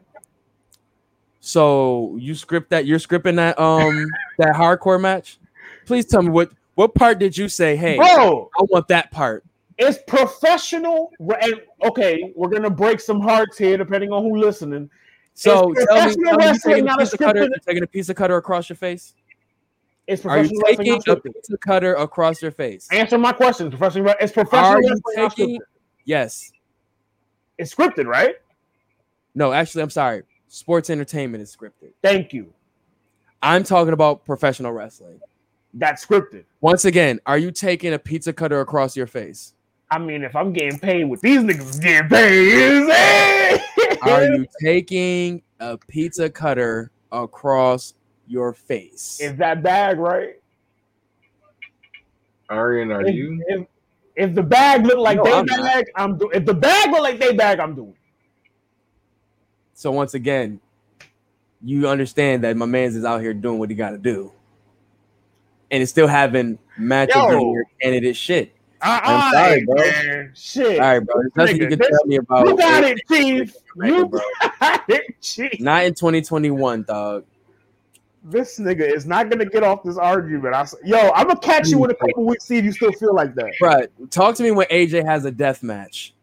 So you script that you're scripting that um that hardcore match. Please tell me what what part did you say? Hey, Bro, I want that part. it's professional. And okay, we're gonna break some hearts here, depending on who listening. So It's tell me, professional tell me wrestling, taking a not a piece of cutter, taking a piece of cutter across your face? It's professional Are you taking a piece of cutter across your face? Answer my question. Professional. It's professional Are you taking? Yes. It's scripted, right? No, actually, I'm sorry. Sports entertainment is scripted. Thank you. I'm talking about professional wrestling. That's scripted. Once again, are you taking a pizza cutter across your face? I mean, if I'm getting paid, with these niggas getting paid? Are you <laughs> taking a pizza cutter across your face? Is that bag right? Arian, are If, you? if, if the bag look like No, they I'm not. bag, I'm doing. If the bag look like they bag, I'm doing. So once again, you understand that my man's is out here doing what he got to do, and it's still having match of the year candidate shit. Uh, I'm sorry, bro. Man. Shit. All right, bro. There's nothing you can this- tell me about. You got it, Chief. Omega, You bro. <laughs> got it, Chief. Not in 2021, dog. This nigga is not gonna get off this argument. I s- yo, I'm gonna catch you in a couple weeks. See if you still feel like that. Bro, talk to me when AJ has a death match.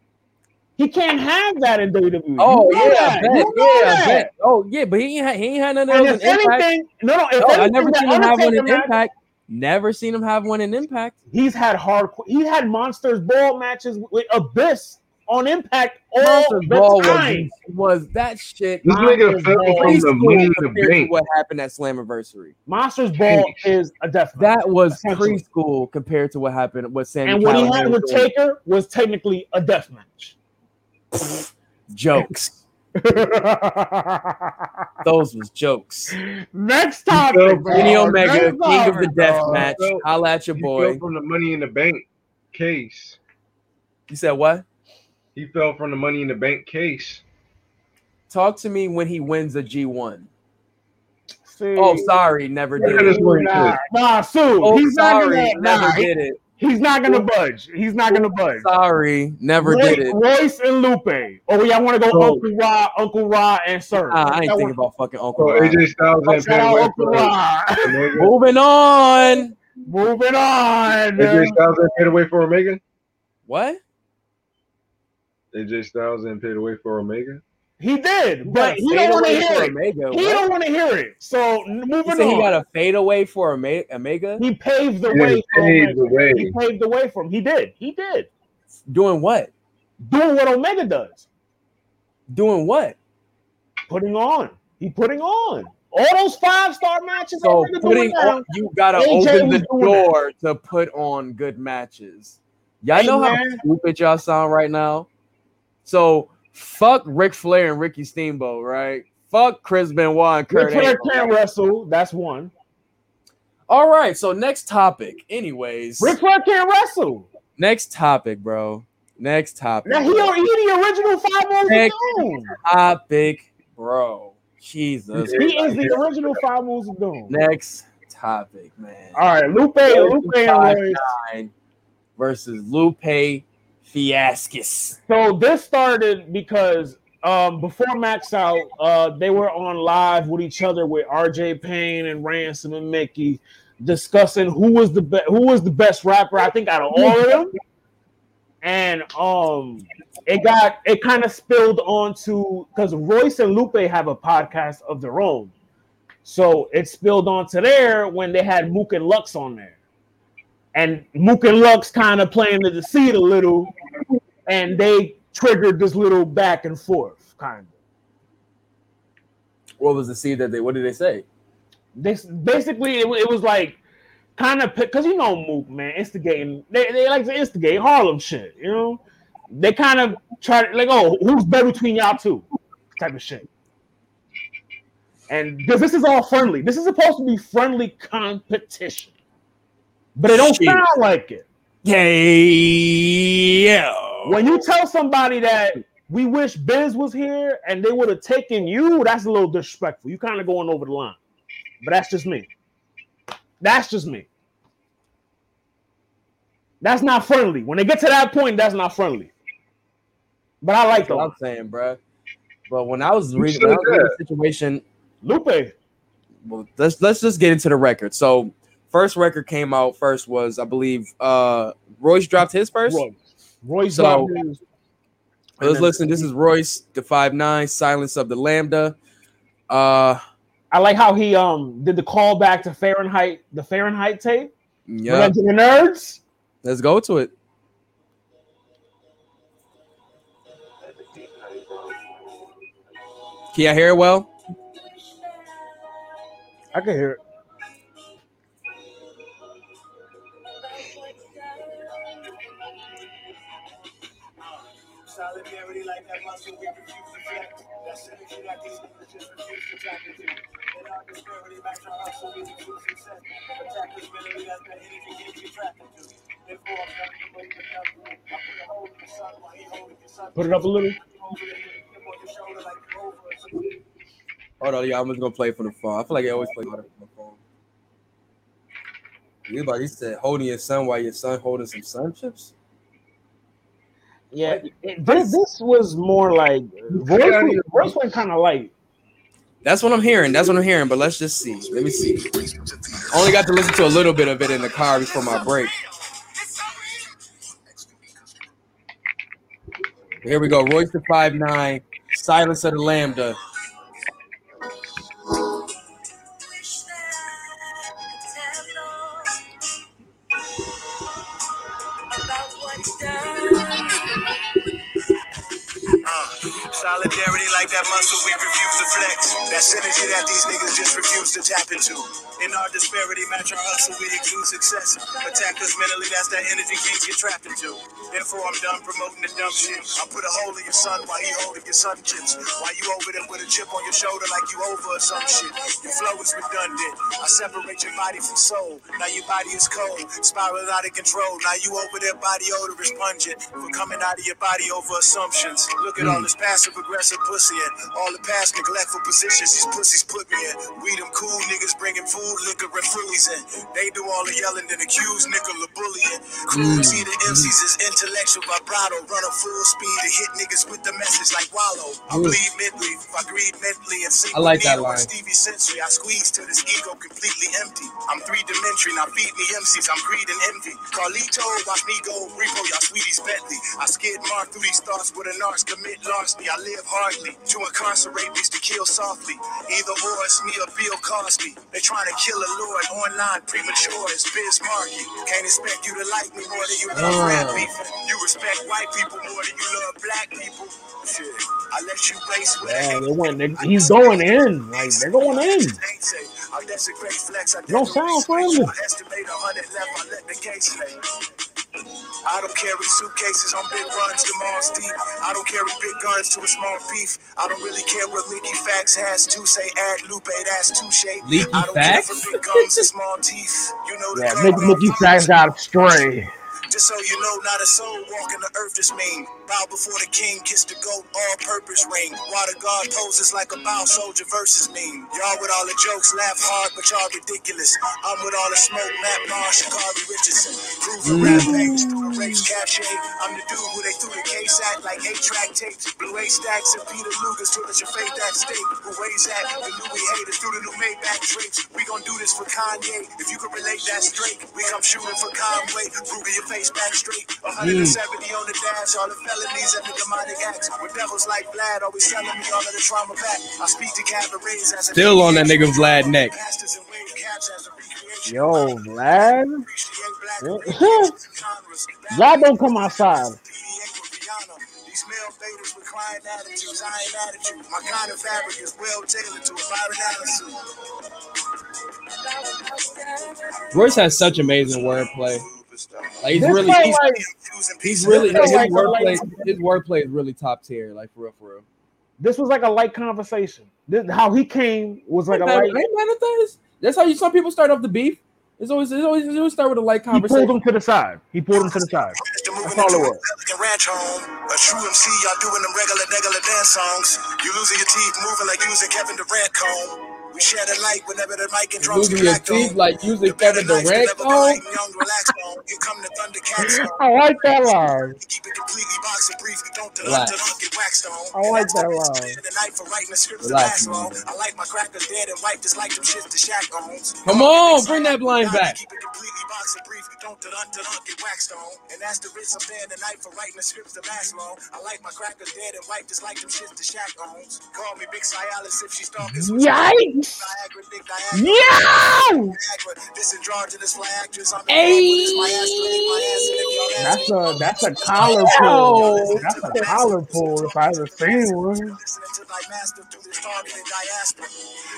He can't have that in WWE. Oh You know yeah, I bet. You Yeah, know I bet. Oh yeah, but he ain't had, he ain't had none of And those if in Impact. anything, no, no. If No, I never seen him have one in match- Impact. Never seen him have one in Impact. He's had hard. He had monsters ball matches with Abyss on Impact all Monsters the Ball time. was, was that shit. This nigga Monsters fell Ball from the preschool money in the compared to bank. What happened at Slammiversary? Monsters ball is a death. That was Essentially. preschool compared to what happened with Sammy. and what he had with. Taker was technically a death match. jokes. <laughs> Those was jokes. Next fell topic, from bro. Kenny Omega, Next king of the topic, death dog. match. Bro, Holla at your He boy. fell from the money in the bank case. You said what? He fell from the money in the bank case. Talk to me when he wins a G1. See, Oh, sorry, never did it. this. Nah, nah, Sue. Oh, he's sorry, not gonna. never Nah, did it. He's not gonna budge. He's not gonna budge. Sorry, never Roy- did it. Royce and Lupe. Oh, yeah, I want to go Bro. Uncle Ra, Uncle Ra, and Sir. Nah, I ain't thinking one- about fucking Uncle. Oh, so Ron. AJ Styles Oh, ain't shout paid out away Uncle Ra. <laughs> Moving on. Moving on. AJ Styles ain't paid away for Omega. What? AJ Styles ain't paid away for Omega. He did, but he don't want to hear it. Omega. He What? don't want to hear it. So moving said he on. got a fade away for Omega? he paved the Yeah, way for paved the way. He paved the way for him. He did. He did. Doing what? Doing what Omega does. Doing what? Putting on. He putting on. All those five star matches. So putting doing on, you gotta AJ open the doing that. door to put on good matches. Y'all Hey, know how man. stupid y'all sound right now. So fuck Ric Flair and Ricky Steamboat, right? Fuck Chris Benoit and Kurt Ric Flair can't wrestle. That's one. All right, so next topic. Anyways, Ric Flair can't wrestle. next topic, bro. Next topic. Now he, he the original five moves of Next doom. topic, bro. Jesus. He is the original five moves of doom. Next topic, man. All right, Lupe, Lupe and Five Royce. versus Lupe Fiascus. So this started because um, before Max Out, uh, they were on live with each other with RJ Payne and Ransom and Mickey discussing who was the best who was the best rapper, I think, out of all of them. And um it got it kind of spilled onto because Royce and Lupe have a podcast of their own. So it spilled onto there when they had Mook and Lux on there. And Mook and Lux kind of playing the seat a little, and they triggered this little back and forth kind of. What was the seed that they? What did they say? This basically it, it was like kind of because you know Mook man instigating they, they like to instigate Harlem shit you know they kind of try to like oh who's better between y'all two type of shit and because this is all friendly this is supposed to be friendly competition but it don't Shit. sound like it Yeah. When you tell somebody that we wish Biz was here and they would have taken you, that's a little disrespectful. You kind of going over the line. But that's just me. That's just me. That's not friendly. When they get to that point, that's not friendly. But I like That's what them. I'm saying, bro. But when I was Who reading, when I was reading the situation, Lupe. well, let's let's just get into the record. So first record came out first was I believe uh Royce dropped his first. Royce. Royce So- dropped Let's listen. This is Royce, the five nine, silence of the lambda. Uh I like how he um did the call back to Fahrenheit, the Fahrenheit tape. yeah, Revenge the nerds. let's go to it. Can you hear it well? I can hear it. Solidarity like that muscle we refuse to flex. That synergy that these niggas just refuse to tap into. In our disparity, match our hustle, we refuse success. Attack this melody that's the energy games you trapped into. Therefore, I'm not the way to help you. I put a hole in your son while he holding your son. Put it up a little. Over it, him on your shoulder like you over it. Hold on, yeah, I'm just gonna play from the phone. I feel like I always play from the phone. Anybody said holding your son while your son holding some sun chips? Yeah, it- this, this was more like Royce, Royce went kind of light. That's what I'm hearing. That's what I'm hearing. But let's just see. Let me see. I only got to listen to a little bit of it in the car before my break. Here we go. Royce the five nine. Silence of the Lambda. Muscle we refuse to flex. Synergy that these niggas just refuse to tap into. In our disparity, match our hustle, we exude success. Attack us mentally, that's that energy kings get trapped into. Therefore, I'm done promoting the dumb shit. I put a hole in your son while he holding your son chips. While you over there with a chip on your shoulder like you over or some shit. Your flow is redundant. I separate your body from soul. Now your body is cold, spiraling out of control. Now you over there, body odor is pungent. For coming out of your body over assumptions. Look at all this passive aggressive pussy and all the past neglectful positions these pussies put me in. We them cool niggas bringing food, liquor, and. They do all the yelling, then accuse nickel of bullying. Crews see the MCs hmm. as intellectual vibrato, run a full speed to hit niggas with the message like Wallow. I Ooh. bleed midweek, I greed mentally and sing I like that and line. Stevie Sensory. I squeeze till this ego completely empty. I'm three dimensional, now feed me MCs, I'm greed and envy. Carlito, watch me go, repo y'all sweeties Bentley. I skid mark through these thoughts with a narcs, commit larceny. I live hardly to incarcerate these to kill softly. Either or it's me or Bill Cosby. They trying to kill a lord online premature as Biz Markie. Can't expect you to like me more than you love Oh. rap beefing. You respect white people more than you love black people. Shit, I let you base with Yeah, they went. They, he's going in. Like they're going in. Don't sound friendly. Estimate a hundred left, I let the case lay. I don't carry suitcases on big runs to Mars Deep. I don't carry big guns to a small beef. I don't really care what Leaky Facts has to say. Add Lupe, that's touche. Leaky I don't Facts? care for big guns and small teeth. You know the Yeah, gun Mickey, Mickey Factz got stray. Just so you know, not a soul walking the earth is mean. Bow before the king, kiss the goat, all purpose ring. Water God poses like a bow soldier versus mean. Y'all with all the jokes, laugh hard, but y'all ridiculous. I'm with all the smoke, Matt Marsh, Sha'Carri Richardson. Rampage through mm. the race cachet. I'm the dude who they threw the case at like eight track tapes. Blue A stacks and Peter Lucas told us your faith that state. Who weighs at the Louis haters through the new Maybach drapes. We gon' do this for Kanye. If you can relate, that's straight. We come shooting for Conway. Ruger your face back straight. Mm. 170 on the dash. All the felonies and the demonic acts. With devils like Vlad always selling me all of the trauma back. I speak to cabarets as Still on that nigga Vlad neck. Pastors and wave caps as a recreation. Yo, Vlad. Appreciate black Vlad <laughs> don't come outside. PDA with Rihanna. These male faders with crying attitudes. I ain't attitude. My kind of fabric is well tailored to a Byron Allen. Royce has such amazing wordplay. Like he's This really, he's, like, he's really like, his like- wordplay. His wordplay is really top tier. Like for real, for real. this was like a light conversation. This, how he came was like a Ain't light. mad- ain't mad at that. That's how you some people start off the beef. It's always it's always, it always start with a light conversation. He pulled him to the side. He pulled him to the side. That's all it was. Pelican Ranch home. A true MC, y'all doing them regular, regular dance songs. You losing your teeth, moving like using Kevin Durant comb. We share the light whenever the mic and drums Using get on. like using Kevin Durant level on. light and young, relaxed on. Here come the Thundercats. <laughs> I like that line. Keep it completely box and brief. Don't the Relax. get waxed on. I like the that line. The night for writing the scripts to Relax, last long. I like my crackers dead and white just like them shits the Shaq owns. Come on, bring that blind back. Keep it completely box and brief. Don't the get waxed on. And that's the reason I'm there tonight for writing the scripts to last long. I like my crackers dead and white just like them shits the Shaq owns. Call me Big Cialis if she's stalking. Yikes! Viagra, Dick Viagra. Yo! Viagra. This androgynous fly actress. I'm Hey. That's a that's a collar pull. That's a collar pull if I ever seen one. Listening to my master through this targeted diaspora.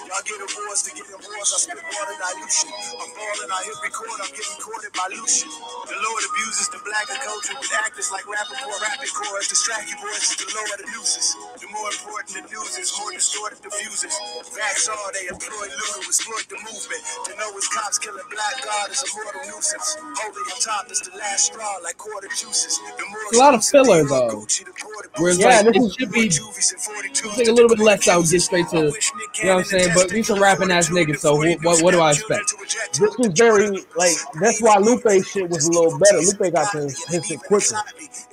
Y'all get awards to get awards. I spit water dilution. I'm balling, I hit record. I'm getting courted by Lucian. The Lord abuses the blacker culture with actors like Rapaport, Rapid Chorus, Distract you boys is the lower the nooses. The more important the news is, more distorted the fuses. They employ loot to exploit the movement. To know his cops killing black God is a mortal nuisance. Holding on top is the last straw like quarter juices. The a lot of filler, though. Whereas Yeah, like this should be Juvies and 42s take a little bit less out, get straight to you know what I'm saying. But these some rapping ass niggas, so what what do I expect? This was very like that's why Lupe shit was a little better. Lupe got to hit it quicker.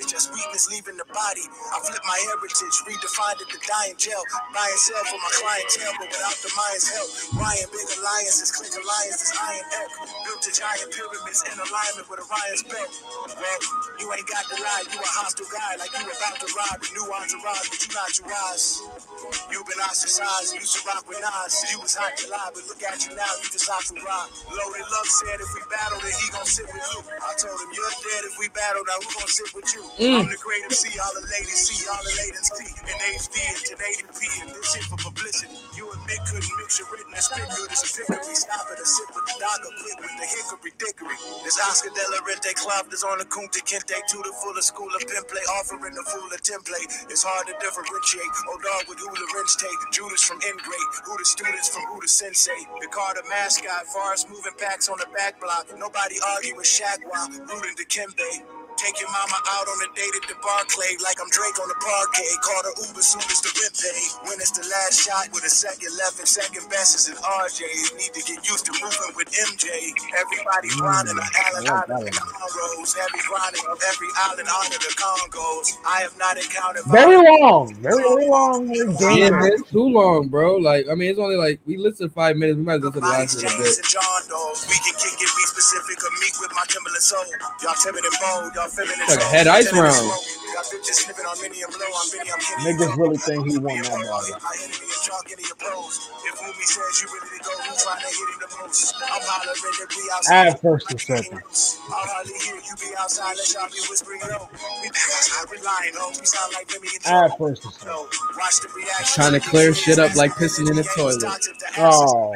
It's just weakness leaving the body. I flip my heritage, redefined it to die in jail. Buy and sell for my clientele, but without the help. Ryan Big Alliances, Click Alliances, Iron Elk. Built to giant pyramids in alignment with Orion's belt. Well, you ain't got the lie, you a hostile guy, like you about to ride the new entourage, but you not your eyes. You been ostracized, used to rock with Nas. You was hot to lie, but look at you now, you just off to rock. Loaded Love said if we battle, then he gon' sit with you. I told him, you're dead if we battle, now who gon' sit with you? Mm. I'm the great MC, all the ladies see, all the ladies see. In HD and 1080p, and this shit for publicity. You couldn't mix your written and spit good as a pickery. Stop it, a sip with the dog, a quit with the hickory dickory. This Oscar De La Renta club is on the Kunta Kinte to the fuller school of pin play, offering the full of template. It's hard to differentiate. Old dog with hula wrench tape, Judas from Ingrate, who the students from who the sensei. The Carter mascot, forest moving packs on the back block. Nobody argue with Shaq rooting to Kimbe. Take your mama out on a date at the Barclay like I'm Drake on the parquet. Call the Uber soon as the rent pay. When it's the last shot with a second left and second best is an RJ. Need to get used to moving with MJ. Everybody mm, grinding on Allen Island and Conroes. Heavy grinding on every island under the Congos. I have not encountered Very long, very long. Yeah, man, it's too long, bro. Like, I mean, it's only like we listened five minutes. We might as listen to the Mike's last little James bit. John We can kick it, be specific, or meet with my Timberland soul. Y'all timid and bold, y'all feminine Like a head ice round. smoke. Got bitches sniffing on Minnie and Blow. I'm Benny, I'm Kenny. Niggas really think he won that Hit battle. my enemy and chalk any opposed. If Umi says you ready to trying to hit him the most? I'm hollering that we outside. Add first and second. I'll hardly hear you be outside, let y'all be whispering low. We back outside, we lying, oh, we sound like Remy and Add first and second. No, watch. Trying to clear shit up like pissing in the toilet. Oh.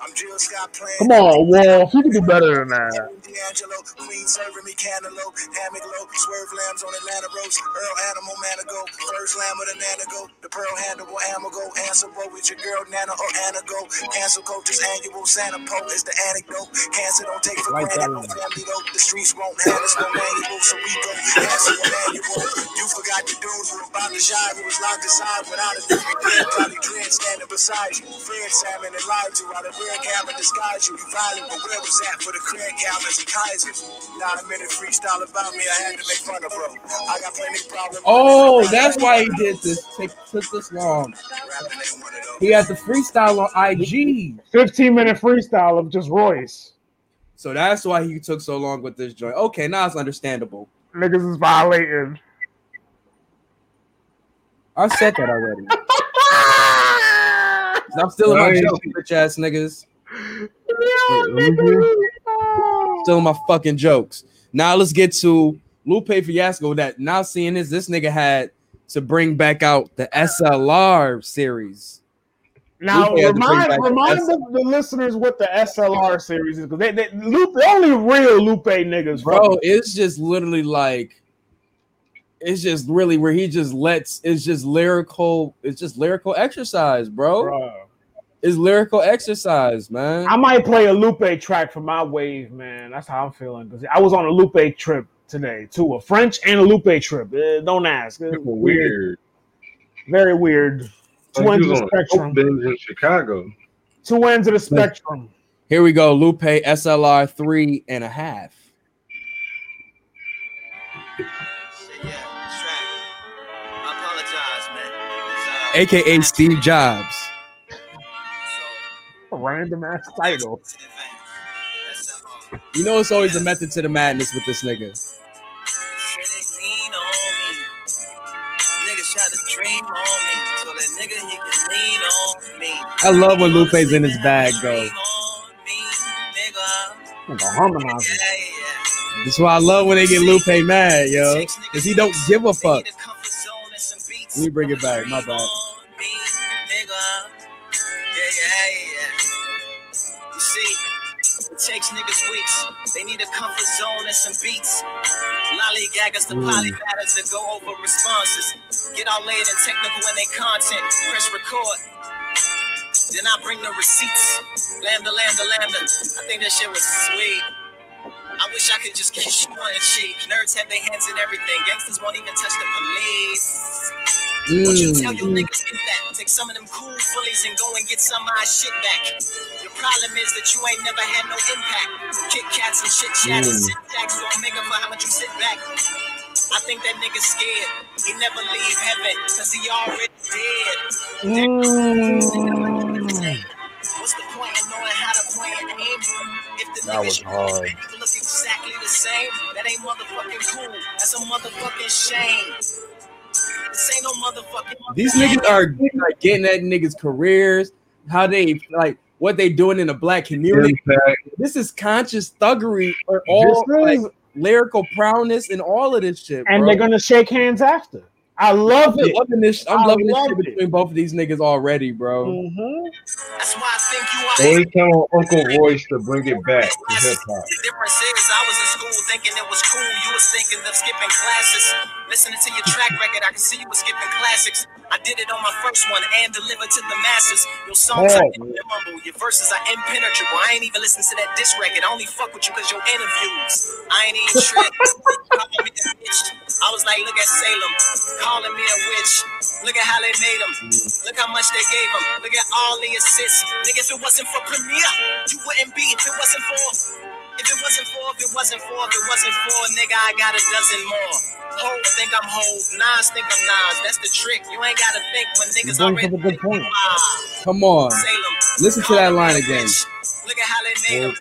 I'm Jill Scott playing. Come on, Wolf. You can do better than that. D'Angelo, Queen serving me cantaloupe, hammock low, swerve lambs on Atlanta roast, Earl animal manigo, first lamb with a nanago, the pearl handle amago, answer bro with your girl Nana or Anago, cancel coaches annual, Santa Pope is the anecdote, cancer don't take for Like granted, that no family though, the streets won't have us no manual, so we go cancel a manual, you forgot the dudes who about to shy, who was locked aside without a dude, dead, probably dread standing beside you, Fred Salmon and lied to, while the red camera disguised you, you violent, but where was that for the craig cameras and Kaisers? Not a minute freestyle about me, I had to make fun of bro. I got plenty problems. Oh, that's why he did this. Take took this long. He had the freestyle on IG, 15 minute freestyle of just Royce. so that's why he took so long with this joint. Okay, now it's understandable. Niggas is violating. I said that already. <laughs> I'm still in my joke, bitch ass niggas. Still in my fucking jokes. Now let's get to Lupe Fiasco. That now seeing this, this nigga had to bring back out the SLR series. Now Lupe had to bring remind the remind the, the listeners what the SLR series is because they, they Lupe, the only real Lupe niggas, Bro, it's just literally like it's just really where he just lets it's just lyrical, it's just lyrical exercise, bro. Bro. It's lyrical exercise, man. I might play a Lupe track for my wave, man. That's how I'm feeling because I was on a Lupe trip today too, a French and a Lupe trip. Uh, don't ask. It's Weird. Very weird. Oh, Two ends of the spectrum. Oakbins in Chicago. Two ends of the spectrum. Here we go. Lupe SLR three and a half. Yeah, strap. I apologize, man. It's, uh, AKA Steve Jobs. Random ass title. to the vein. That's, You know it's always a method to the madness with this nigga. Say they lean on me. Niggas try to dream on me. So that nigga, he can lean on me. I love when Lupe's in his bag, though. Dream on nigga. Like a harmonizer. Yeah, yeah. That's why I love when they get Lupe mad, yo. Cause he don't give a fuck. Let me bring it back. My bad. Takes niggas weeks. They need a comfort zone and some beats. Lollygaggers, the hmm. polybatters that go over responses. Get all laid and technical in their content. Press record. Then I bring the receipts. Lambda, lambda, lambda. I think that shit was sweet. I wish I could just kiss <laughs> you on the cheek. Nerds have their hands in everything. Gangsters won't even touch the police. What you mm. tell your niggas get that? Take some of them cool fullies and go and get some of my shit back. The problem is that you ain't never had no impact. Kit Kats and shit chat and syntax don't make up for how much you sit back. I think that nigga's scared. He never leave heaven, cause he already dead. Mm. What's the point in knowing how to point and aim? If the That was you hard. look exactly the same, that ain't motherfucking cool. That's a motherfucking shame. This ain't no motherfucking. These niggas are like getting at niggas' careers, how they like what they doing in the black community. Impact. This is conscious thuggery or all This like, lyrical prowess and all of this shit. and bro. they're gonna shake hands after. I love I'm it. loving this. I'm I loving this shit it. between both of these niggas already, bro. Mhm. That's why I think you are. Always tell Uncle Royce to bring it back to hip hop. The difference is I was in school thinking it was cool. You was thinking of skipping classes. Listening to your track record, I can see you was skipping classics. I did it on my first one and delivered to the masses. Your songs are memorable. Your verses are impenetrable. I ain't even listen to that diss record. I only fuck with you because your interviews. I ain't even trick. <laughs> Calling me a bitch. I was like, look at Salem. Calling me a witch. Look at how they made him. Look how much they gave him. Look at all the assists. Nigga, if it wasn't for Premier, you wouldn't be. If it wasn't for if it wasn't for, if it wasn't for, if it wasn't for, nigga, I got a dozen more. Hov think I'm Hov, Nas think I'm Nas. That's the trick. You ain't gotta think when niggas already up a good point. Come on. Salem. Listen to that line again. Look at how they made him.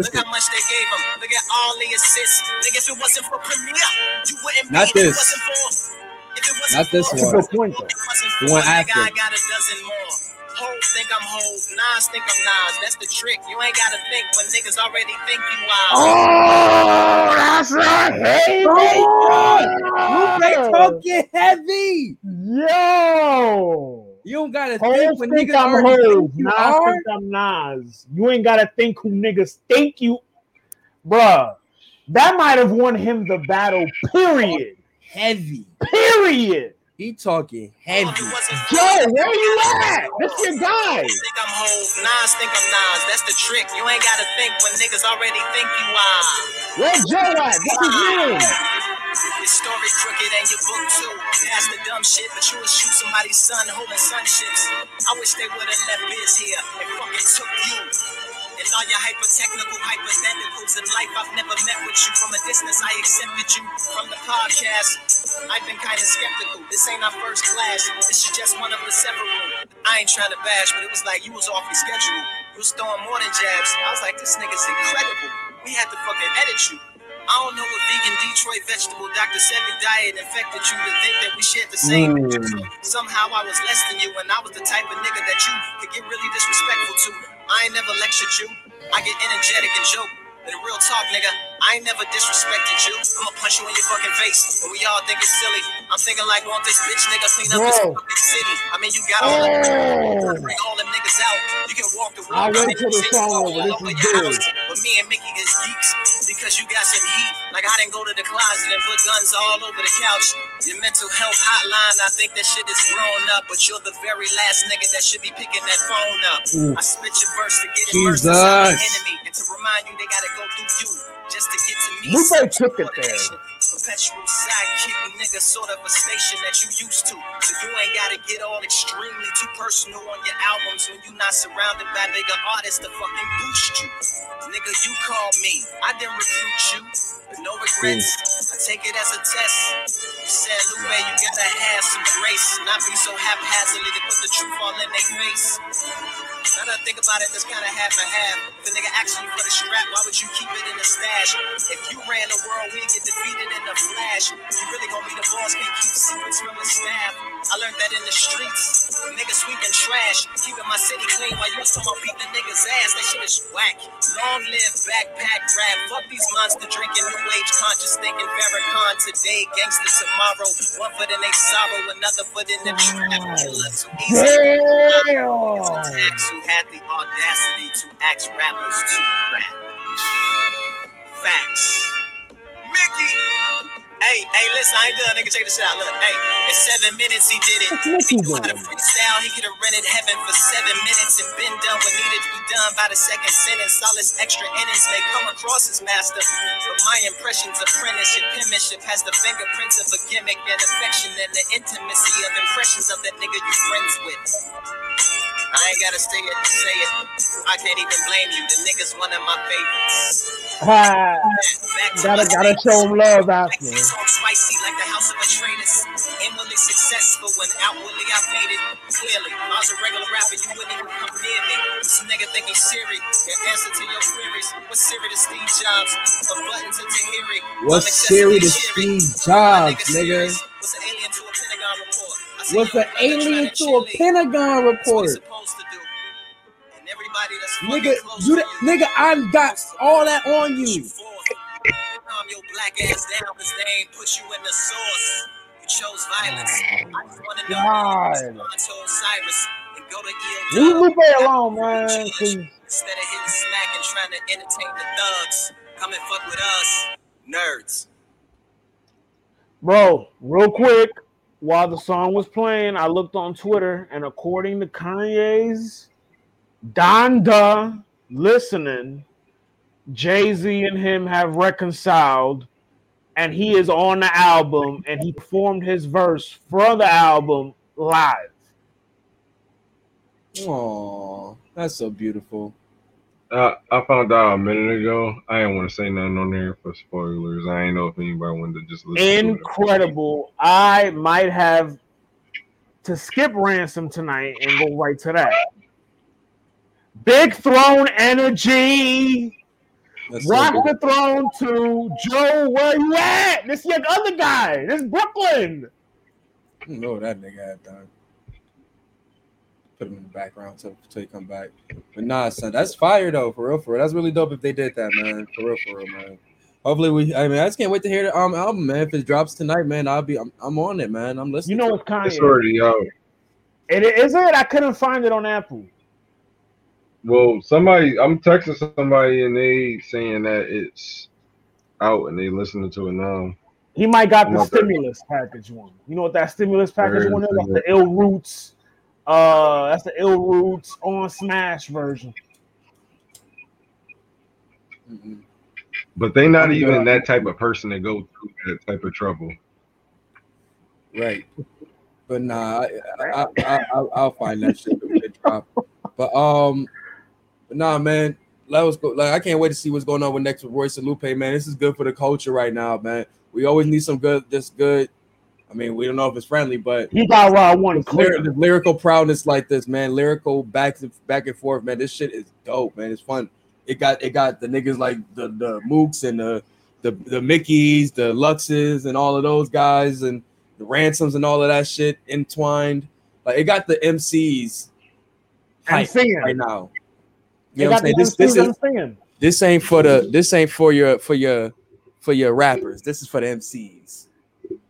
Look how much they gave him. Look at all the assists. Nigga, if it wasn't for Premier, you wouldn't be. Not If it this. wasn't for, if it wasn't Not this for, one. if it That's a good point, wasn't for, The one after. I got a dozen more. Hov think I'm Hov, Nas think I'm Nas. That's the trick. You ain't gotta think when niggas already think you are. Oh, that's right. Hey, Lupe talking heavy. Yo. You don't gotta Hov think when think niggas I'm already Hov. think you Nas are. think I'm Nas. You ain't gotta think who niggas think you, bruh. That might have won him the battle. Period. Heavy. Period. He talking heavy. it wasn't Yo, where you at? That's your guy. Think I'm Hov, Nas think I'm Nas. That's the trick. You ain't gotta think when niggas already think you are. Where Joe at? This is him. Your story crooked and your book too. That's the dumb shit, but you would shoot somebody's son holding sunships. I wish they would have left Biz here and fucking took you. And all your hyper-technical hypotheticals in life, I've never met with you. From a distance, I accepted you. From the podcast, I've been kind of skeptical. This ain't our first class. This is just one of the several. I ain't trying to bash, but it was like you was off your schedule. You was throwing more than jabs. I was like, this nigga's incredible. We had to fucking edit you. I don't know what vegan Detroit vegetable Dr. Sebi diet infected you to think that we shared the same. Hmm. Somehow I was less than you, and I was the type of nigga that you could get really disrespectful to. I ain't never lectured you. I get energetic and joke. But in real talk, nigga, I ain't never disrespected you. I'ma punch you in your fucking face. But we all think it's silly. I'm thinking like, want this bitch nigga clean up this Bro. fucking city? I mean, you got all Oh. bring all them niggas out. You can walk the I'll walk. wait till the song over. This is good. But me and Mickey is geeks because you got some heat. Like I didn't go to the closet and put guns all over the couch. Your mental health hotline, I think that shit is grown up. But you're the very last nigga that should be picking that phone up. I spit your verse to get inside the enemy. And to remind you they gotta go through you just to get to me. Lupe took it there. Perpetual sidekick nigga, sort of a station that you used to. So you ain't gotta get all extremely too personal on your albums when you not surrounded by bigger artists to fucking boost you. Nigga, you call me, I didn't recruit you, but no regrets. Hmm. I take it as a test. You said, Lupe, you gotta have some grace, not be so haphazardly to put the truth all in their face. Now that I think about it, that's kind of half and half. If a nigga asks you for the strap, why would you keep it in the stash? If you ran the world, we'd get defeated in a flash. You really gonna be the boss, can't keep secrets from the staff. I learned that in the streets. Niggas sweeping trash, keeping my city clean while you talking about beating niggas' ass. That shit is whack. Long live backpack rap. Fuck these monster drinking, new age conscious thinking Farrakhan today, gangster tomorrow. One foot in they sorrow, another foot in the trap. Killer too easy. Who had the audacity to ask rappers to rap. Facts. Mickey. Hey, hey, listen, I ain't done, nigga. Check this out. Look, hey, in seven minutes he did it. What's He Mickey knew how to doing? freestyle. He could have rented heaven for seven minutes and been done what needed to be done by the second sentence. All his extra innings may come across as master, but my impressions apprentice. Your penmanship has the fingerprints of a gimmick and affection and the intimacy of impressions of that nigga you friends with. I ain't gotta say it, say it. I can't even blame you. The nigga's one of my favorites. Ha, gotta gotta show him love after. Songs spicy like the house of a trader's. Inwardly successful when outwardly I made it. Clearly, if I was a regular rapper, you wouldn't even come near me. This nigga think he's Siri. Your answer to your queries. What's Siri to Steve Jobs? A button to Tahiri. What's Siri to Steve Jobs, nigga? What's an alien to a Pentagon report? What's an alien to a. Pentagon report? he's supposed to do. And everybody that's fucking Nigga, you the- nigga, I got all that on you. Calm your black ass down because they ain't put you in the source. You chose violence. I just want to know God. and go to EO. Leave Lupe alone, man. Instead of hitting smack and trying to entertain the thugs, come and fuck with us, nerds. Bro, real quick, while the song was playing, I looked on Twitter, and according to Kanye's Donda listening, Jay Z and him have reconciled, and he is on the album, and he performed his verse for the album live. Oh, that's so beautiful. Uh, I found out a minute ago. I didn't want to say nothing on there for spoilers. I ain't know if anybody wanted to just listen to it. Incredible. I might have to skip ransom tonight and go right to that. Big throne energy. That's so Rock good. the throne to Joe. Where you at? This your other guy. This Brooklyn. I don't know what that nigga had done. Put him in the background till, till he come back. But nah, son, that's fire though, for real, for real. That's really dope if they did that, man. For real, for real, man. Hopefully we. I mean, I just can't wait to hear the um album, man. If it drops tonight, man, I'll be. I'm, I'm on it, man. I'm listening. You listening. know it's It's Kanye. already out. It is it. I couldn't find it on Apple. Well, somebody, I'm texting somebody and they saying that it's out and they listening to it now. He might got the Okay. stimulus package one. You know what that stimulus package Heard one is? That's the Ill Roots. Uh, that's the Ill Roots on Smash version. Mhm. But they not even that type of person to go through that type of trouble. Right. But nah, I, I, I, I, I'll find that shit when it drop. But um, but nah, man. That was go. Like I can't wait to see what's going on with next with Royce and Lupe, man. This is good for the culture right now, man. We always need some good, this good. I mean, we don't know if it's friendly, but He got Raw one clear. lyric, lyrical proudness like this, man. Lyrical back and back and forth, man. This shit is dope, man. It's fun. It got it got the niggas like the the Mooks and the the the Mickeys, the Luxes, and all of those guys, and the ransoms and all of that shit entwined. Like it got the MCs I'm singing. right now. You know what I'm saying? This this is this ain't for the this ain't for your for your for your rappers. This is for the MCs.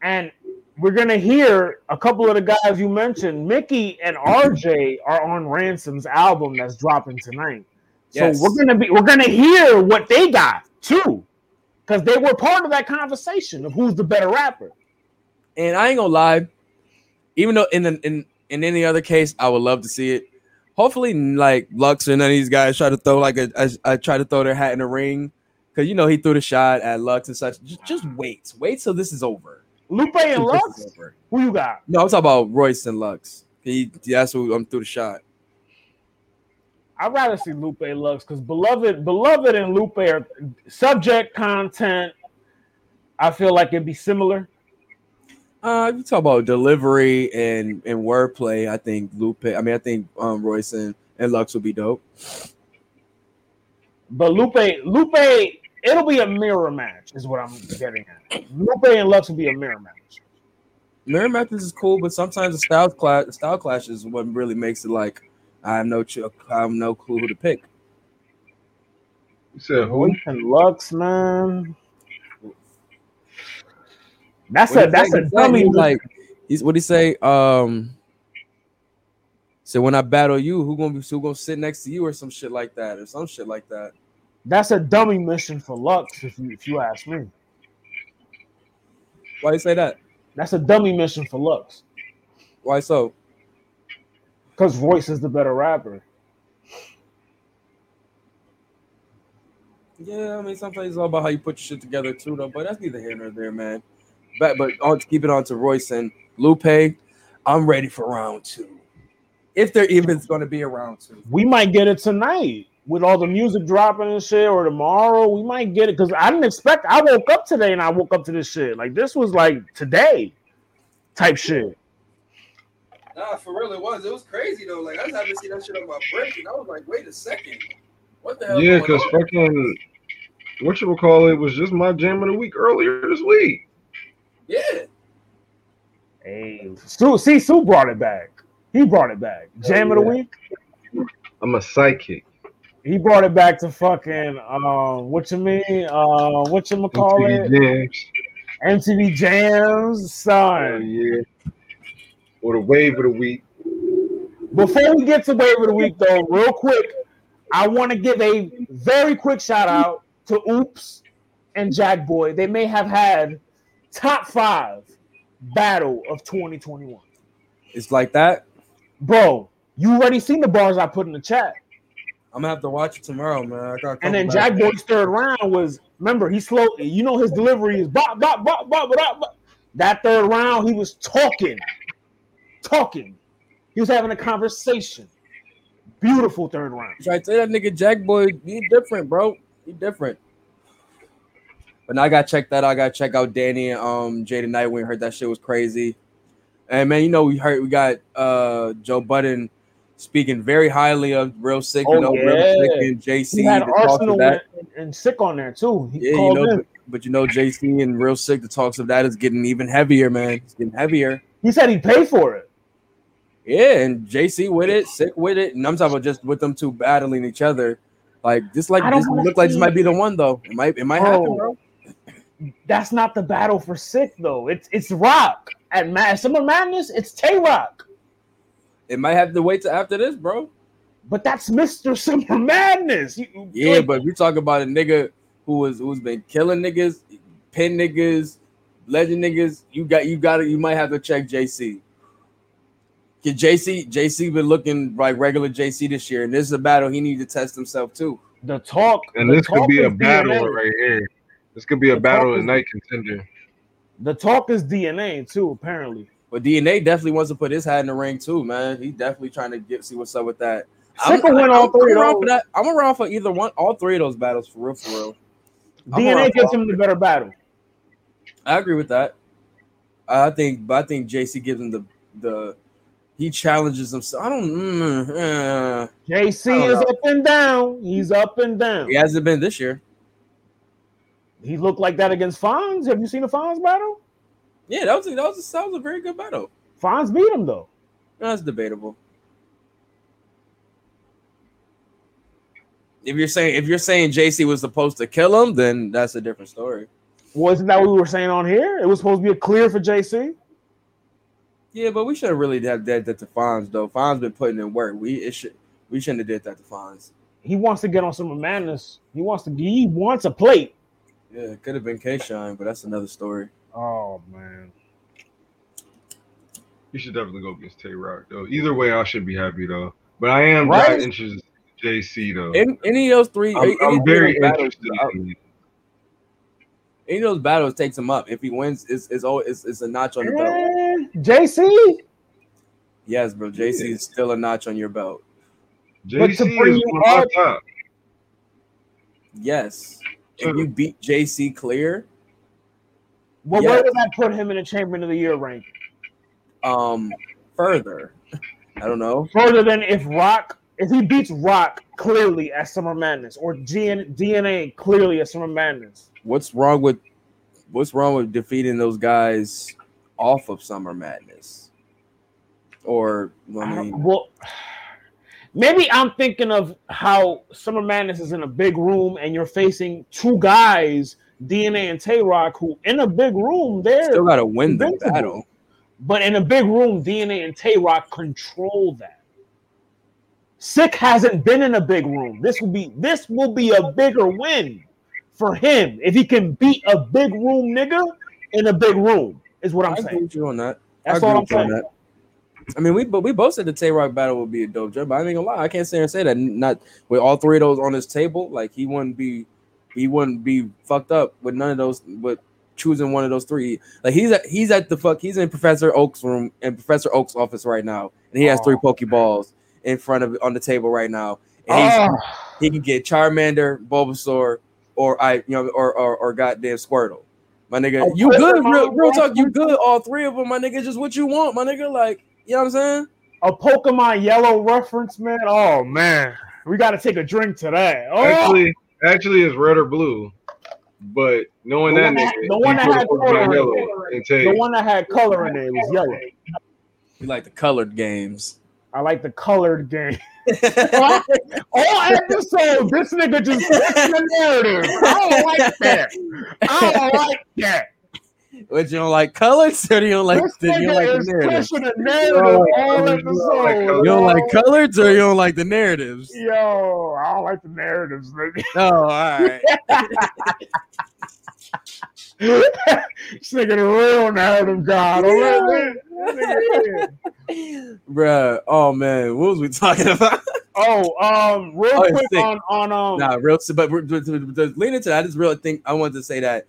And we're gonna hear a couple of the guys you mentioned. Mickey and RJ are on Ransom's album that's dropping tonight. So Yes. we're gonna be we're gonna hear what they got too, because they were part of that conversation of who's the better rapper. And I ain't gonna lie, even though in the, in in any other case, I would love to see it. Hopefully, like Lux and none of these guys try to throw like a I, I try to throw their hat in the ring Because you know he threw the shot at Lux and such. Just, just wait, wait till this is over. Lupe and Till Lux. Who you got? No, I'm talking about Royce and Lux. He that's who um, I'm through the shot. I'd rather see Lupe and Lux because beloved, beloved and Lupe are subject content. I feel like it'd be similar. Uh, you talk about delivery and and wordplay, I think Lupe. I mean, I think um Royce and, and Lux will be dope. But Lupe, Lupe, it'll be a mirror match, is what I'm getting at. Lupe and Lux will be a mirror match. Mirror matches is cool, but sometimes the style clash, the style clash is what really makes it like I have no, ch- I have no clue who to pick. You said who? And Lux, man. That's What a that's say? a dummy. like he's what he say? Um, so when I battle you, who gonna be who gonna sit next to you or some shit like that or some shit like that. that's a dummy mission for Lux, if you if you ask me. Why you say that? That's a dummy mission for Lux. Why so? Because Royce is the better rapper. Yeah, I mean sometimes it's all about how you put your shit together too, though. But that's neither here nor there, man. But but on to keep it on to Royce and Lupe, I'm ready for round two. If there even is going to be a round two. We might get it tonight with all the music dropping and shit, or tomorrow. We might get it because I didn't expect. I woke up today and I woke up to this shit. Like this was like today type shit. Nah, for real, it was. It was crazy though. Like I just having to see that shit on my break, and I was like, wait a second, what the hell? Yeah, because fucking what you call it was just my jam of the week earlier this week. Yeah, Hey, Sue, see, Sue brought it back. He brought it back. Jam of the week. I'm a psychic. He brought it back to fucking um, what you mean? Uh, what you call MTV it? Jams. MTV Jams, Oh, son. yeah. Or the wave of the week. Before we get to wave of the week, though, real quick, I want to give a very quick shout out to Oops and Jack Boy. They may have had top five battle of 2021. it's like that. Bro, you already seen the bars I put in the chat. I'm gonna have to watch it tomorrow, man. I gotta And then Jack. Boy's third round was remember he slow. You know his delivery is bop bop bop bop bop. bop. That third round he was talking, talking. He was having a conversation. Beautiful third round. To say that nigga Jack Boy, he different, bro. He different. But now I gotta check that. out. I gotta check out Danny and um Jaden Nightwing. Heard that shit was crazy. And man, you know we heard we got uh Joe Budden speaking very highly of Real Sick. Oh, you know, Real. Sick and JC. He had that talks of Arsenal that. and, and sick on there too. He Yeah, you know, but, but you know JC and Real Sick. The talks of that is getting even heavier, man. It's getting heavier. He said he paid for it. Yeah, and JC with it, sick with it, and I'm talking about just with them two battling each other. Like this, like this look like this might be the one though. It might, it might happen, Bro. Bro. That's not the battle for sick though. It's it's Rock at Mad Summer Madness. It's Tay Rock, It might have to wait till after this, bro. but that's Mister Summer Madness. You- Yeah, like, but we talk about a nigga who was who's been killing niggas, pin niggas, legend niggas. You got you got it. You might have to check JC. Get JC JC been looking like regular JC this year, and this is a battle he needs to test himself too. the talk And the this could be a battle DNA. right here. This could be a The battle talk at night contender. The talk is DNA too. Apparently, But DNA definitely wants to put his hat in the ring too, man. He definitely trying to get see what's up with that. Sick will win all three of around for those. that. I'm around for either one, all three of those battles for real, for real. I'm DNA around gives him the better battle. I agree with that. I think, but I think JC gives him the the he challenges himself. I don't. Mm, uh, JC I don't is know. up and down. He's up and down. he hasn't been this year. He looked like that against Fonz. Have you seen the Fonz battle? Yeah, that was a, that was a, that was a very good battle. Fonz beat him though. That's debatable. If you're saying if you're saying JC was supposed to kill him, then that's a different story. Wasn't that what we were saying on here? It was supposed to be a clear for JC. Yeah, but we should have really have did that to Fonz though. Fonz been putting in work. We it should we shouldn't have did that to Fonz. He wants to get on some madness. He wants to. He wants a plate. Yeah, it could have been K Shine, but that's another story. Oh man. You should definitely go against Tay Rock though. Either way, I should be happy though. But I am Right? very interested in JC though. Any, any of those three, I'm, any, I'm very of those battles, interested. In Any of those battles takes him up. If he wins, it's it's always it's, it's a notch on the belt. Eh, JC, Yes, bro. JC is still a notch on your belt. But to JC bring is you one of my up- top. Yes. If you beat JC clear, well, Yeah. where does that put him in the Champion of the Year rank? um, further, I don't know. Further than if Rock, if he beats Rock clearly at Summer Madness, or GN, DNA clearly at Summer Madness. What's wrong with what's wrong with defeating those guys off of Summer Madness? Or I I mean, well, maybe I'm thinking of how Summer Madness is in a big room and you're facing two guys, DNA and Tay Rock, who in a big room they're still got to win the battle. but in a big room, DNA and Tay Rock control that. Sick hasn't been in a big room. This will be this will be a bigger win for him if he can beat a big room nigga in a big room. Is what I I'm agree saying. you on that. That's I all I'm with you on saying. that. I mean, we but we both said the Tay Rock battle would be a dope job, but I ain't gonna lie, I can't sit and say that. Not with all three of those on his table, like he wouldn't be, he wouldn't be fucked up with none of those. With choosing one of those three, like he's at he's at the fuck, he's in Professor Oak's room in Professor Oak's office right now, and he has three Oh. Pokeballs in front of on the table right now, and he's, Oh, he can get Charmander, Bulbasaur, or I, you know, or or, or goddamn Squirtle. My nigga, A you good? Real, real talk, you good? All three of them, my nigga. Just what you want, my nigga. Like, you know what I'm saying? a Pokemon Yellow reference, man. Oh man, we got to take a drink to that. Oh, Actually, actually, it's red or blue. But knowing The that that- nigga, the one that had color in yellow it. and take the one that had color in it was yellow. You like the colored games. I like the colored game. <laughs> All episode, this nigga just puts the narrative. I don't like that. I don't like that. What you don't like colors <laughs> or you don't like this the, you don't like the is narrative? pushing the narrative like all colors, you don't like colors. You don't like colors or you don't like the narratives? Yo, I don't like the narratives, nigga. Oh, all right. <laughs> this nigga the real narrative god. Don't let that- that nigga in. Bruh. Oh man, what was we talking about? <laughs> Oh, um, real Oh, quick on on um. nah, real but we're- to, to, to lean into that, I just really think I wanted to say that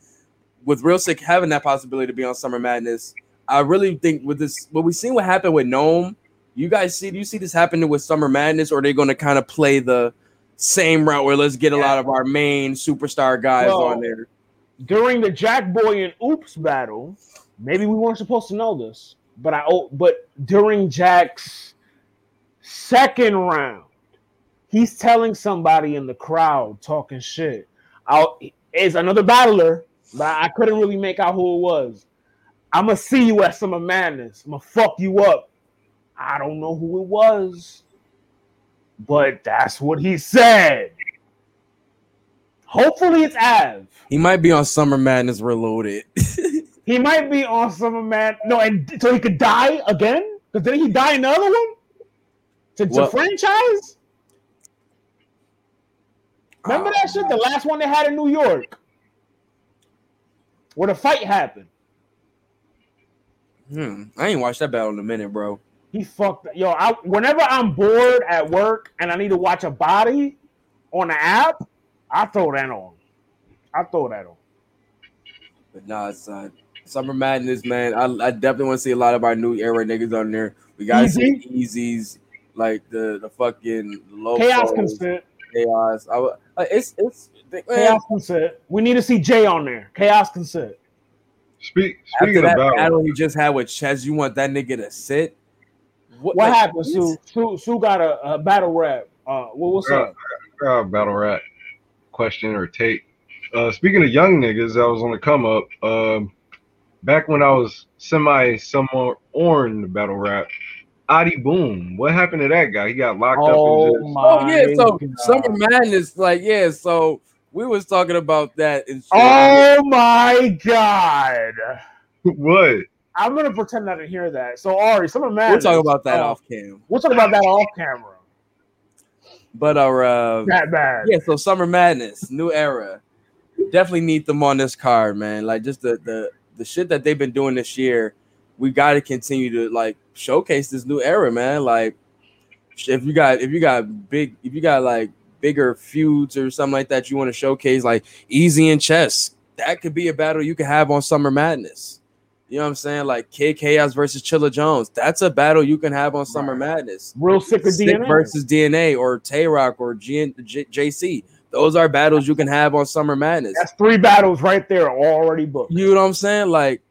with real sick having that possibility to be on Summer Madness, I really think with this what we've seen what happened with Gnome, you guys see do you see this happening with Summer Madness, or are they gonna kind of play the same route where let's get a lot of our main superstar guys Well, on there? during the Jack Boy and Oops battle, maybe we weren't supposed to know this, but I oh, but during Jack's second round, he's telling somebody in the crowd talking shit. Out is another battler, but I couldn't really make out who it was. I'm gonna see you at Summer Madness. I'm gonna fuck you up. I don't know who it was, but that's what he said. Hopefully, it's Av. He might be on Summer Madness Reloaded. <laughs> He might be on Summer Man. No, and so he could die again? Because didn't he die another one? To, to Well- franchise? Remember uh, that shit? The last one they had in New York. Where the fight happened. Hmm. I ain't watched that battle in a minute, bro. He fucked yo. I whenever I'm bored at work and I need to watch a body on the app, I throw that on. I throw that on. But nah, son. Summer Madness, man. I, I definitely want to see a lot of our new era niggas on there. We gotta see Easies, like the the fucking low Chaos consent. chaos. I, like, it's it's man, Chaos consent. We need to see Jay on there. Chaos consent. Speak, after speaking that about battle he just had with Ches, you want that nigga to sit? What like, happened, Sue? Sue? Sue got a, a battle rap. Uh, what, what's uh, up? uh, battle rap question or take. Uh, speaking of young niggas, I was on the come up. Um, back when I was semi somewhat on the battle rap, Adi Boom. What happened to that guy? He got locked up. Oh And just, my! Oh yeah, so God. Summer Madness, like yeah, so we was talking about that and. Oh my god! what? I'm gonna pretend I didn't hear that. So Ari, Summer madness we'll Madness. talk about that uh, off cam. We'll talk about that off camera. But our uh, That bad. yeah, so Summer Madness, new era. Definitely need them on this card, man. Like just the the the shit that they've been doing this year. We got to continue to like showcase this new era, man. Like if you got if you got big if you got like bigger feuds or something like that you want to showcase, like Easy and Chess that could be a battle you could have on Summer Madness. You know what I'm saying? Like Kid Chaos versus Chilla Jones. That's a battle you can have on Summer Madness. Real sick of Sick DNA. versus DNA or Tay Rock or G- J- JC. Those are battles you can have on Summer Madness. That's three battles right there already booked. You know what I'm saying? Like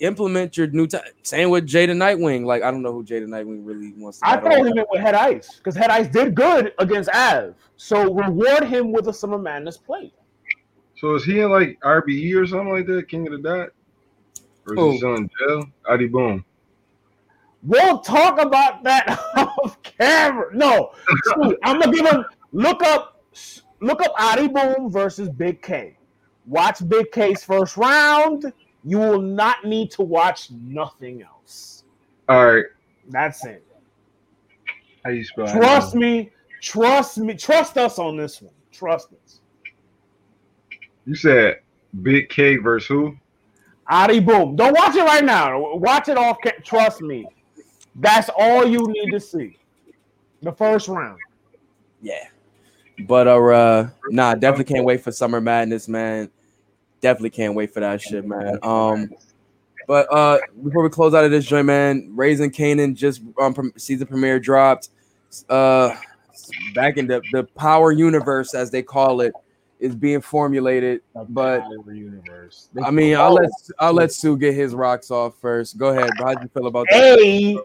implement your new time. Same with Jada Nightwing. Like I don't know who Jada Nightwing really wants to I battle throw with. him in with Head Ice because Head Ice did good against Av. So reward him with a Summer Madness plate. So is he in like RBE or something like that? King of the Dot? Or is Who? he still in jail? Adi Boom. We'll talk about that <laughs> off camera. No, Stu, <laughs> I'm gonna give him look up look up Adi Boom versus Big K. Watch Big K's first round. You will not need to watch nothing else. All right. That's it. How you spell Trust me, trust me, trust us on this one. Trust us. You said Big K versus who? Adi Boom. Don't watch it right now. Watch it off. Trust me. That's all you need to see. The first round. Yeah. But uh, uh nah, definitely can't wait for Summer Madness, man. Definitely can't wait for that shit, man. Um but uh before we close out of this joint, man, Raising Kanan just um season premiere dropped. Uh back in the, the power universe, as they call it, is being formulated. But universe. I mean, I'll let I'll let Sue get his rocks off first. Go ahead. How do you feel about that? Hey,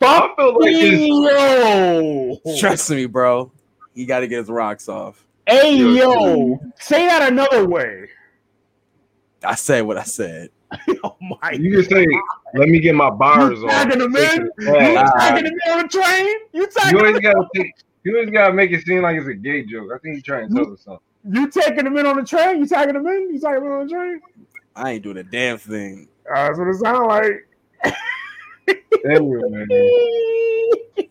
I feel like it's yo. Trust me, bro. He got to get his rocks off. Hey, yo. Say that another way. I said what I said. <laughs> Oh my you can say, let me get my bars You off. tagging him in? You tagging him in on the train? You You tagging always him, gotta take, you always gotta make it seem like it's a gay joke. I think he's trying to tell us something. you taking him in on the train? You tagging him in? You tagging him in on the train? I ain't doing a damn thing. Uh, that's what it sounds like. <laughs>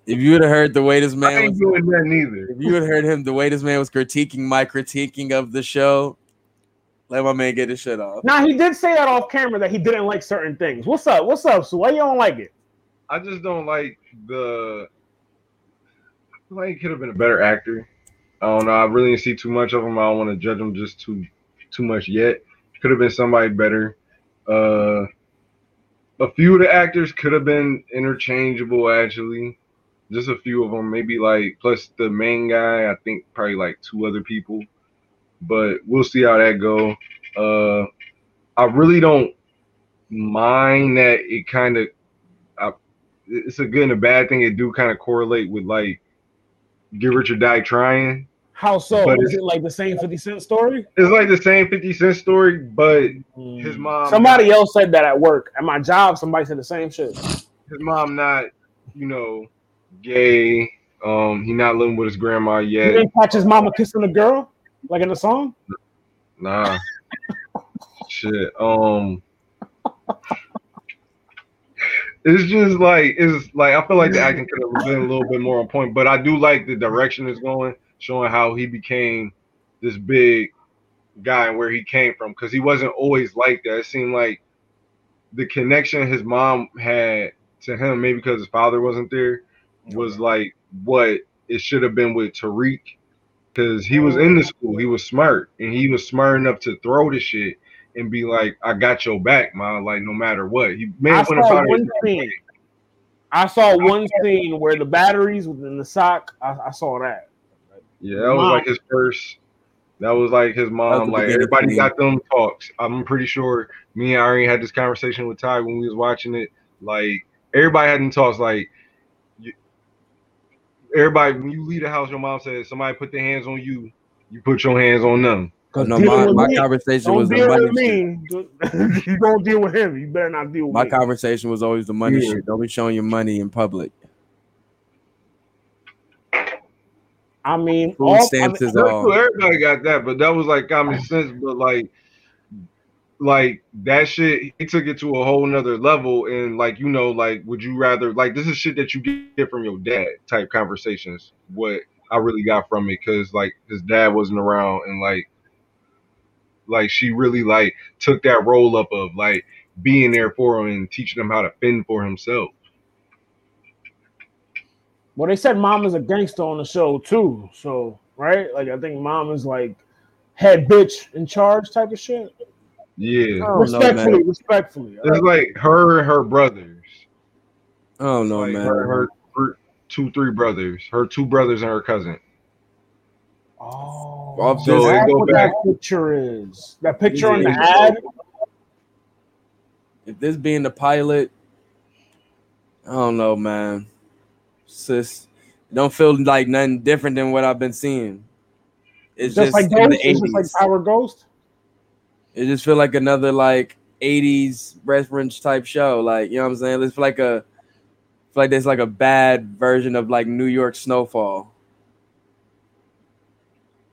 If you would have heard the way this I man ain't was, doing that neither. if you would have heard him the way this man was critiquing my critiquing of the show, let my man get his shit off. Now he did say that off camera that he didn't like certain things. What's up? What's up? So why you don't like it? I just don't like the. I feel like he could have been a better actor. I don't know. I really didn't see too much of him. I don't want to judge him just too too much yet. Could have been somebody better. Uh, a few of the actors could have been interchangeable. Actually, just a few of them. Maybe like plus the main guy. I think probably like two other people. But we'll see how that go. Uh, I really don't mind that it kind of it's a good and a bad thing. It do kind of correlate with like Get Rich or Die Trying. How so? But Is it like the same 50 Cent story? It's like the same 50 Cent story, but his mom Somebody else said that at work. At my job, somebody said the same shit. his mom not, you know, gay. Um, he not living with his grandma You yet. didn't catch his mama kissing a girl? Like in the song? Nah. Shit. Um it's just like it's like I feel like the acting could have been a little bit more on point, but I do like the direction it's going, showing how he became this big guy and where he came from because he wasn't always like that. It seemed like the connection his mom had to him, maybe because his father wasn't there, was like what it should have been with Tariq. Because he was in the oh. school, he was smart, and he was smart enough to throw the shit and be like, "I got your back, man." Like no matter what, he may I saw about one it. scene. I saw one scene where the batteries was in the sock. I, I saw that. Yeah, that was like his first. That was like his mom. Like everybody got them talks. I'm pretty sure me and Irene had this conversation with Ty when we was watching it. Like everybody had them talks. Like you, everybody, when you leave the house, your mom says somebody put their hands on you. You put your hands on them. Cause No, dealing my, with my me- conversation Don't was the deal money with shit. me. <laughs> you don't deal with him. You better not deal with My me. conversation was always the money Yeah. shit. Don't be showing your money in public. I mean, Food all, I stamps mean, is all. Everybody got that, but that was like common sense. But like, like that shit, he took it to a whole nother level. And like, you know, like, would you rather like this is shit that you get from your dad type conversations? What I really got from it, because like his dad wasn't around, and like, like she really like took that role up of like being there for him and teaching him how to fend for himself. well, they said mom is a gangster on the show too. So right, like I think mom is like head bitch in charge type of shit. Yeah, I don't know, Respectfully, man. respectfully. it's like her and her brothers. I don't know, like man. her, her thr- two, three brothers. Her two brothers and her cousin. Oh, Off So that's what back. that picture is. That picture on the Yeah. ad. if this being the pilot, I don't know, man. Sis, it don't feel like nothing different than what I've been seeing. It's Just, just, like in Ghost. the It's just like Power Ghost. It just feel like another like 80s reference type show. Like, you know what I'm saying? It's like a feel like there's like a bad version of like New York Snowfall.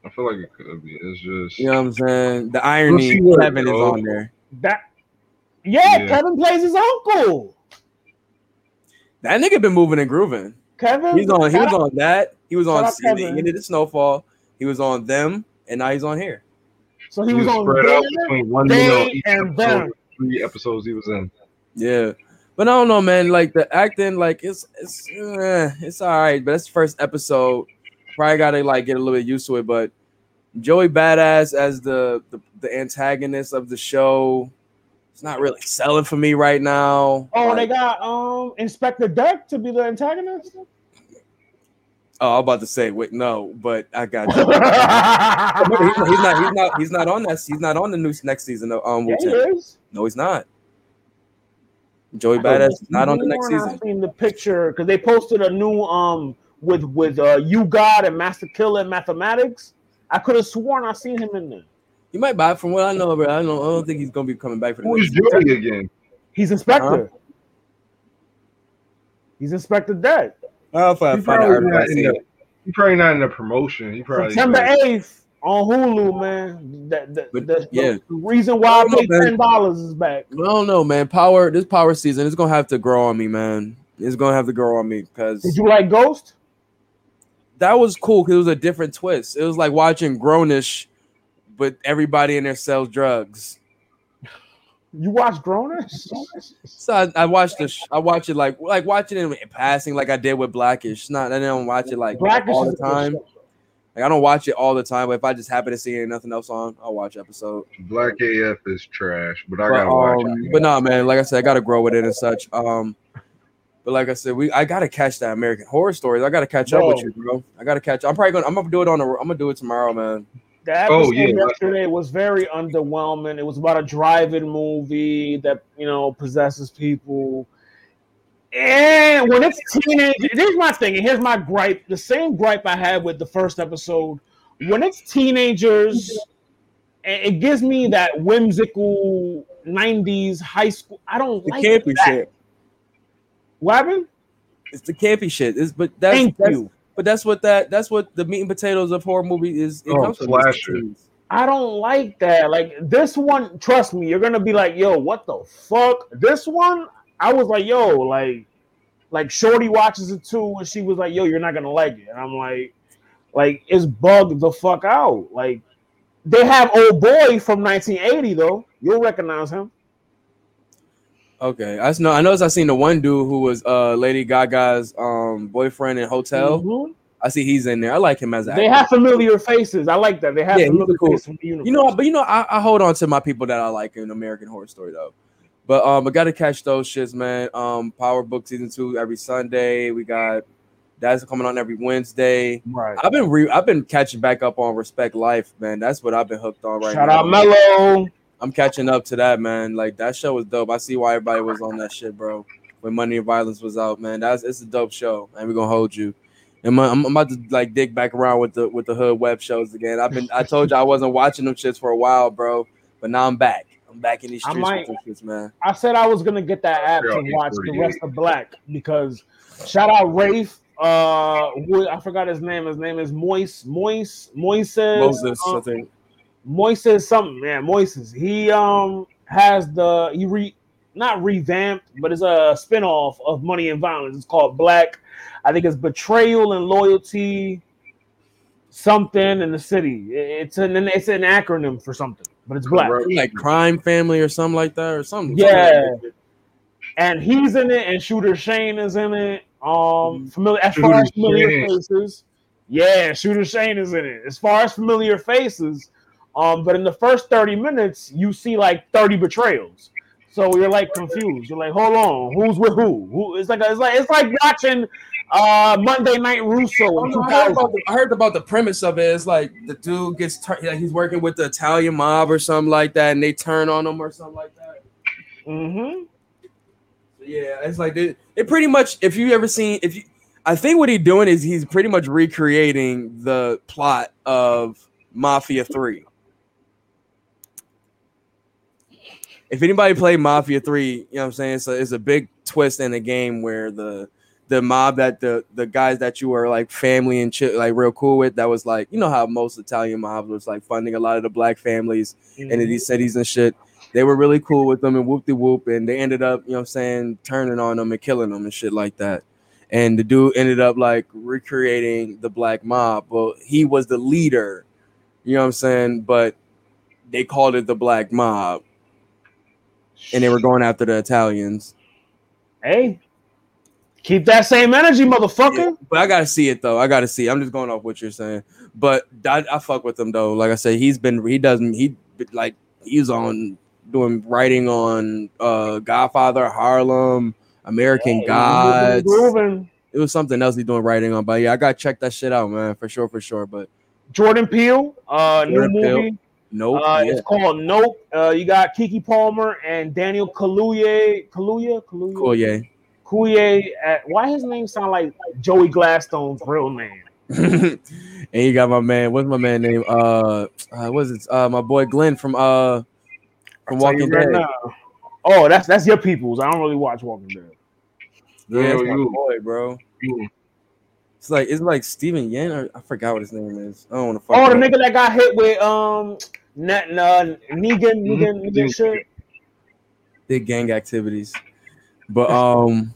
I feel like it could be. It's just You know what I'm saying? The irony see where it Kevin is on there. That. Yeah, Yeah. Kevin plays his uncle. That nigga been moving and grooving. Kevin. He's on. He was on that. He was on Shout out in the Kevin. end of the snowfall. He was on them, and now he's on here. So he he was was on spread out between one they, each and episode. them. Three episodes he was in. Yeah, but I don't know, man. Like the acting, like it's it's eh, it's all right, but that's the first episode. Probably gotta like get a little bit used to it. But Joey Badass as the the, the antagonist of the show, it's not really selling for me right now. Oh, Like- they got um Inspectah Deck to be the antagonist. Oh, I'm about to say, wait, no, but I got you. <laughs> Remember, he's, he's not. He's not. He's not on that. He's not on the new next season of um. yeah, he is. No, he's not. Joey Badass is not on the next season. I season. seen the picture because they posted a new um with with uh you God and Masta Killa and Mathematics. I could have sworn I seen him in there. You might buy it from what I know, but I don't. I don't think he's gonna be coming back for the Who is next season. Joey again? He's Inspector. He's Inspectah Deck. I'll find, He find probably, out. not in the, he probably not in the promotion. He probably September eighth on Hulu, man. The, the, But, the, yeah. the reason why I I paid know, ten dollars is back. I don't know, man. Power. This power season is gonna have to grow on me, man. It's gonna have to grow on me because Did you like Ghost? that was cool because it was a different twist. It was like watching Grownish, but everybody in there sells drugs. You watched Growners? So I, I watched the. sh- I watch it like like watching it in passing, like I did with Blackish. Not I don't watch it like Blackish all the time. Like I don't watch it all the time, but if I just happen to see it and nothing else on, I'll watch episode. Black AF is trash, but I But, gotta watch um, it. but no, man. Like I said, I gotta grow with it and such. Um, but like I said, we I gotta catch that American Horror Stories. I gotta catch up with Bro. you, bro. I gotta catch. I'm probably gonna. I'm gonna do it on. A, I'm gonna do it tomorrow, man. The oh, episode Oh, yeah, yesterday was very underwhelming. It was about a drive-in movie that you know possesses people. And when it's teenage, here's my thing, and here's my gripe. The same gripe I had with the first episode. When it's teenagers, and it gives me that whimsical '90s high school. I don't The like campy that. shit. What happened? It's the campy shit. It's, but that's, Thank that's you. But that's what that that's what the meat and potatoes of horror movie is. It Oh, comes from slasher. these I don't like that. Like this one, trust me, you're gonna be like, yo, what the fuck? This one, I was like, yo, like, like Shorty watches it too, and she was like, yo, you're not gonna like it. And I'm like, like, it's bugged the fuck out. Like, they have old boy from 1980 though. You'll recognize him. Okay, I know. I noticed I seen the one dude who was uh Lady Gaga's um boyfriend in Hotel. Mhm. I see he's in there. I like him as an They actor. have familiar faces. I like that. They have Yeah, familiar cool. faces. You know, but you know, I, I hold on to my people that I like in American Horror Story though. But um, I gotta catch those shits, man. Um, Power Book season two every Sunday. We got that's coming on every Wednesday. right. I've been re- I've been catching back up on Respect Life, man. That's what I've been hooked on right Shout now. out Mello. I'm catching up to that, man. Like that show was dope. I see why everybody was on that shit, bro. When Money and Violence was out, man. That's it's a dope show, and we're gonna hold you. And my, I'm, I'm about to like dig back around with the with the hood web shows again. I've been I told you I wasn't watching them shits for a while, bro. But now I'm back. I'm back in these I streets might- with them shits, man. I said I was gonna get that app Yeah, to watch the rest of Black because shout out Rafe. Uh, who- I forgot his name. His name is Moise. Moise. Moises. Moses, I uh, think. Moises something. Man, Moises. He um has the he re not revamped, but it's a spinoff of Money and Violence. It's called Black. I think it's Betrayal and Loyalty. Something in the city. It's an it's an acronym for something, but it's black. Like crime family or something like that, or something. Yeah. something like and he's in it, and Shooter Shane is in it. Um, familiar as far as familiar faces, yeah, Shooter Shane is in it. As far as familiar faces, Um, but in the first 30 minutes, you see like 30 betrayals. So you're like confused. You're like, hold on, who's with who? Who? It's like it's like it's like watching uh Monday Night Russo. Oh, no, I, heard about the, I heard about the premise of it. It's like the dude gets tur- like he's working with the Italian mob or something like that, and they turn on him or something like that. Mm-hmm. Yeah, it's like they, it pretty much. If you ever seen, if you, I think what he's doing is he's pretty much recreating the plot of Mafia Three. If anybody played Mafia Three, you know what I'm saying. So it's a big twist in the game where the the mob that the the guys that you were like family and like real cool with that was like you know how most Italian mobs was like funding a lot of the black families and in mm-hmm. these cities and shit. They were really cool with them and whoop de whoop, and they ended up, you know what I'm saying, turning on them and killing them and shit like that. And the dude ended up like recreating the black mob. Well, he was the leader, you know what I'm saying? But they called it the black mob. And they were going after the Italians. Hey, keep that same energy, motherfucker. Yeah, but I gotta see it though. I gotta see. I'm just going off what you're saying. But I, I fuck with him though. Like I said, he's been he doesn't he like he's on doing writing on uh Godfather Harlem, American Hey, Gods. It was something else he's doing writing on. But yeah, I gotta check that shit out, man, for sure, for sure. But Jordan Peele, uh, new Jordan Peele. Movie. nope. Uh, yeah. It's called Nope. Uh, you got Keke Palmer and Daniel Kaluuya. Kaluuya. Kaluuya. Cool, yeah. Kaluuya. At, why his name sound like Joey Gladstone's real name? <laughs> and you got my man. What's my man name? Uh, uh what's it? Uh, my boy Glenn from uh from Walking Dead. now. Oh, that's that's your people's. I don't really watch Walking Dead. Yeah, it's my you. boy, bro. You. It's like it's like Steven Yen, or I forgot what his name is. I don't want to fuck. Oh, the nigga that got hit with um, Net, uh, Negan, Negan, Mhm. Negan shit. Big gang activities, but um,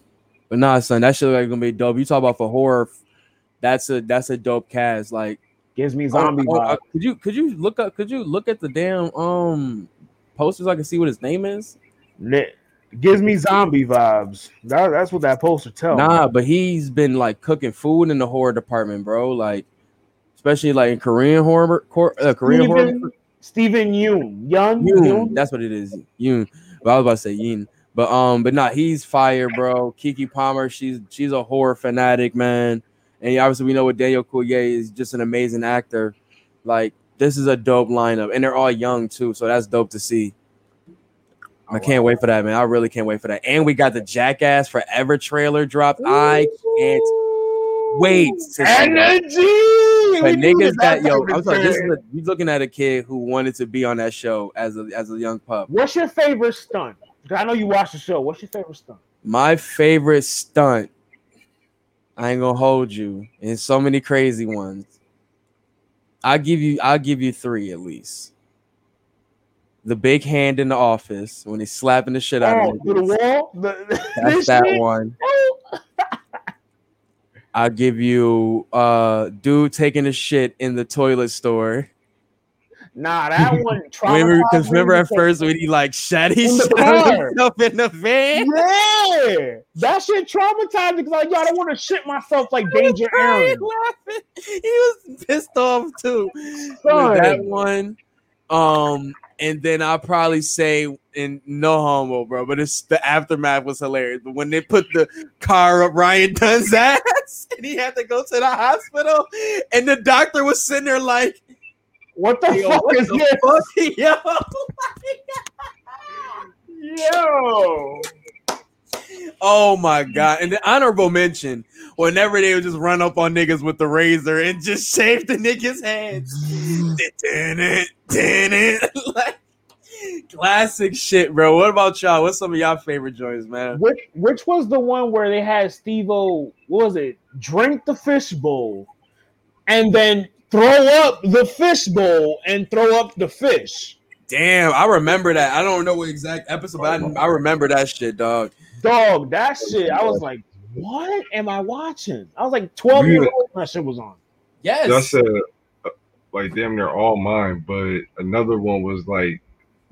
but nah, son, that shit like gonna be dope. You talk about for horror, that's a that's a dope cast. Like Gives me zombie oh, oh, vibes. uh, could you could you look up? Could you look at the damn um posters? so I can see what his name is. Net- Gives me zombie vibes. That, that's what that poster tells. Nah, but he's been like cooking food in the horror department, bro. Like, especially like in Korean horror, uh, Korean horror. Steven Yoon. Young. Yoon, Yoon. that's what it is. Yoon. But I was about to say Yin. But um, but not he's fire, bro. Keke Palmer, she's she's a horror fanatic, man. And obviously we know what Daniel Coulier is just an amazing actor. Like this is a dope lineup, and they're all young too, so that's dope to see. I can't wait for that, man. I really can't wait for that. And we got the Jackass Forever trailer dropped. I can't wait to see that. Energy. But niggas that that yo, I'm of sorry, this is a, you looking at a kid who wanted to be on that show as a as a young pup. What's your favorite stunt? I know you watch the show. What's your favorite stunt? My favorite stunt, I ain't gonna hold you, and so many crazy ones. I'll give you, I'll give you three at least. The big hand in the office when he's slapping the shit out Oh, of to the wall. The, <laughs> That's that shit? one. Oh. <laughs> I'll give you uh dude taking a shit in the toilet store. Nah, that <laughs> one. Remember, because remember at first when he like shat his In the shit himself in the van. Yeah, that shit traumatized me because like, yo, I don't want to shit myself like Danger Ehren. laughing. <laughs> He was pissed off too. That one. Um, and then I'll probably say in no homo, bro, but it's the aftermath was hilarious. But when they put the car up Ryan Dunn's ass <laughs> and he had to go to the hospital, and the doctor was sitting there like, What the Yo, fuck what is the this? fuck, <laughs> yo? <laughs> Yo, Oh my god! And the honorable mention whenever they would just run up on niggas with the razor and just <laughs> shave the niggas' heads. Dun <laughs> it, like, classic shit, bro. What about y'all? What's some of y'all favorite joints, man? which which was the one where they had Steve-O? What was it? Drink the fish bowl, and then throw up the fish bowl and throw up the fish. Damn, I remember that. I don't know what exact episode, but I, I remember that shit, dog. Dog, that shit. I was like, what am I watching? I was like 12 years old when that shit was on. Yes. That's a like damn near all mine. But another one was like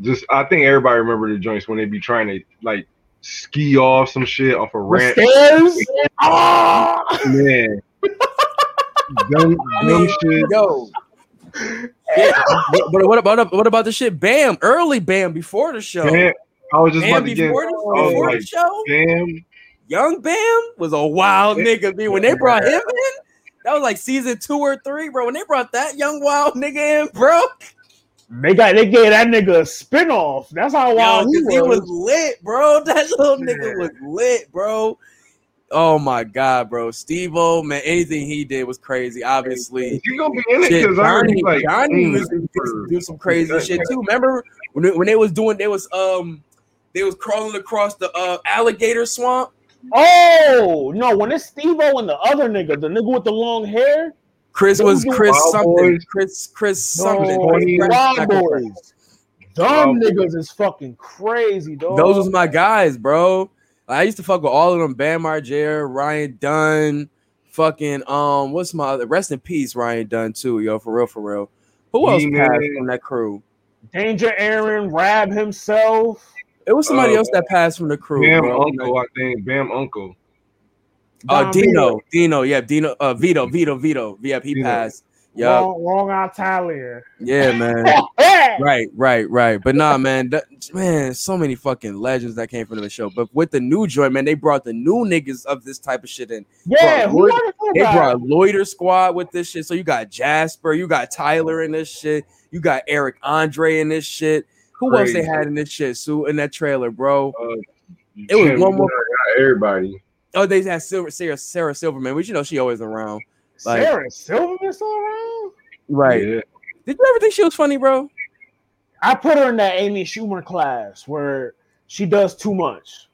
just I think everybody remember the joints when they be trying to like ski off some shit off a The ramp. stairs. <laughs> Ah! Man. dumb, dumb <laughs> shit. Yo, Yeah, but, but what about what about the shit? Bam, early Bam before the show. Bam, I was just Bam about to get. before, I the, before like, the show. Bam. Young Bam was a wild Yeah. nigga. B. When they brought him in, that was like season two or three, bro. When they brought that young wild nigga in, bro, They got they gave that nigga a spinoff. That's how wild he 'cause he was. he was lit, bro. <laughs> That little nigga was lit, bro. Oh my god, bro. Steve-O, man, anything he did was crazy. Obviously, You gonna be in it because I heard Johnny, you like Johnny mm, was used to do some crazy <laughs> shit too. Remember when when they was doing they was um they was crawling across the uh, alligator swamp. Oh no, when it's Steve-O and the other nigga, the nigga with the long hair, Chris was Chris something. Boys. Chris Chris No, something. Chris Wild Boys. Dumb Wild niggas is fucking crazy, dog. Those was my guys, bro. I used to fuck with all of them. Bam Margera, Ryan Dunn, fucking um, what's my other? Rest in peace, Ryan Dunn too, yo, for real, for real. Who else E-Man. passed from that crew? Danger Ehren, Rab himself. It was somebody Uh, else that passed from the crew. Bam bro. Uncle, I think. Bam Uncle. Uh, Don Dino, Vito. Dino, yeah, Dino, uh, Vito, Vito, Vito, yeah, he Vito. passed. Yeah, Wrong, wrong Italian. yeah, man. <laughs> right, right, right. But nah, man, that, man, so many fucking legends that came from the show. But with the new joint, man, they brought the new niggas of this type of shit in. Yeah, Bro, who Lloyd- They guys? brought Loiter Squad with this shit. So you got Jasper, you got Tyler in this shit, you got Eric Andre in this shit. Who else they had in this shit? Sue in that trailer, bro. Uh, It was one more- Everybody. Oh, they had Silver Sarah, Sarah Silverman, which you know she always around. like- Sarah Silverman still around? Right. Yeah. Did you ever think she was funny, bro? I put her in that Amy Schumer class where she does too much.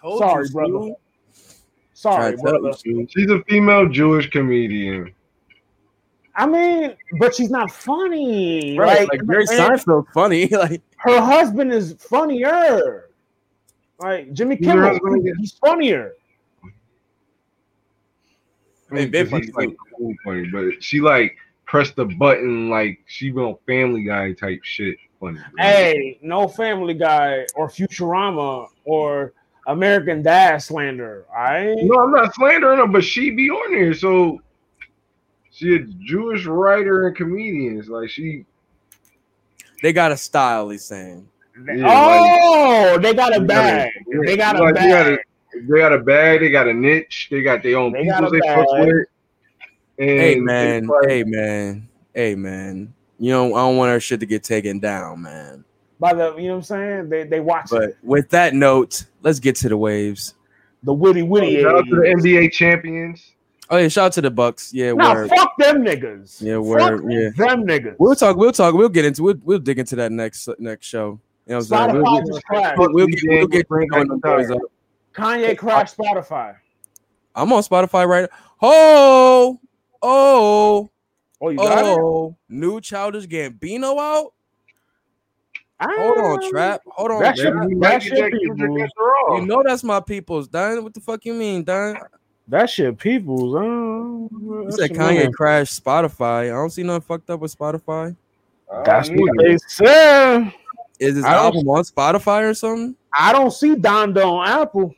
Told Sorry, you, brother. Sorry, Tried you, brother. She's a female Jewish comedian. I mean, but she's not funny. Right, like, Jerry and Seinfeld, funny. <laughs> like, her husband is funnier. Like Jimmy Kimmel, husband again? he's funnier. I mean, Hey, been 'cause he's funny, like cool funny, but she like pressed the button like she been on Family Guy type shit. Funny. bro. Hey, no Family Guy or Futurama or American Dad slander. I No, I'm not slandering her, but she be on there. So she a Jewish writer and comedian. It's like she they got a style, he's saying. Yeah, oh, they got a They got a- bag. They got a like, they got bag. they got a bag, they got a niche, they got their own They people they fuck with. And Hey man, like- hey man, hey man. You know, I don't want our shit to get taken down, man. By the you know what I'm saying? They they watch But with that note, let's get to the waves. the witty witty. Shout out to the NBA champions. Oh yeah, shout out to the Bucks. Yeah, Nah, word. fuck them niggas. Yeah, Fuck yeah. them niggas. We'll talk. We'll talk. We'll get into. We'll, we'll dig into that next next show. You know what I'm saying? We'll, Spotify we'll, just crashed. we'll, we'll get, we'll get Bring throwing back them the boys up. Kanye crashed Spotify. I'm on Spotify right now. Oh, oh, Oh, you got it? oh! New Childish Gambino out. Ah, Hold on, trap. Hold on. That shit, Trap. Maybe that Mikey shit Jack peoples. Kendrick. You know that's my people's, Don. What the fuck you mean, Don? That shit peoples. You that said shit Kanye man. crashed Spotify. I don't see nothing fucked up with Spotify. That's what they said. Is his I album on Spotify or something? I don't see Donda on Apple.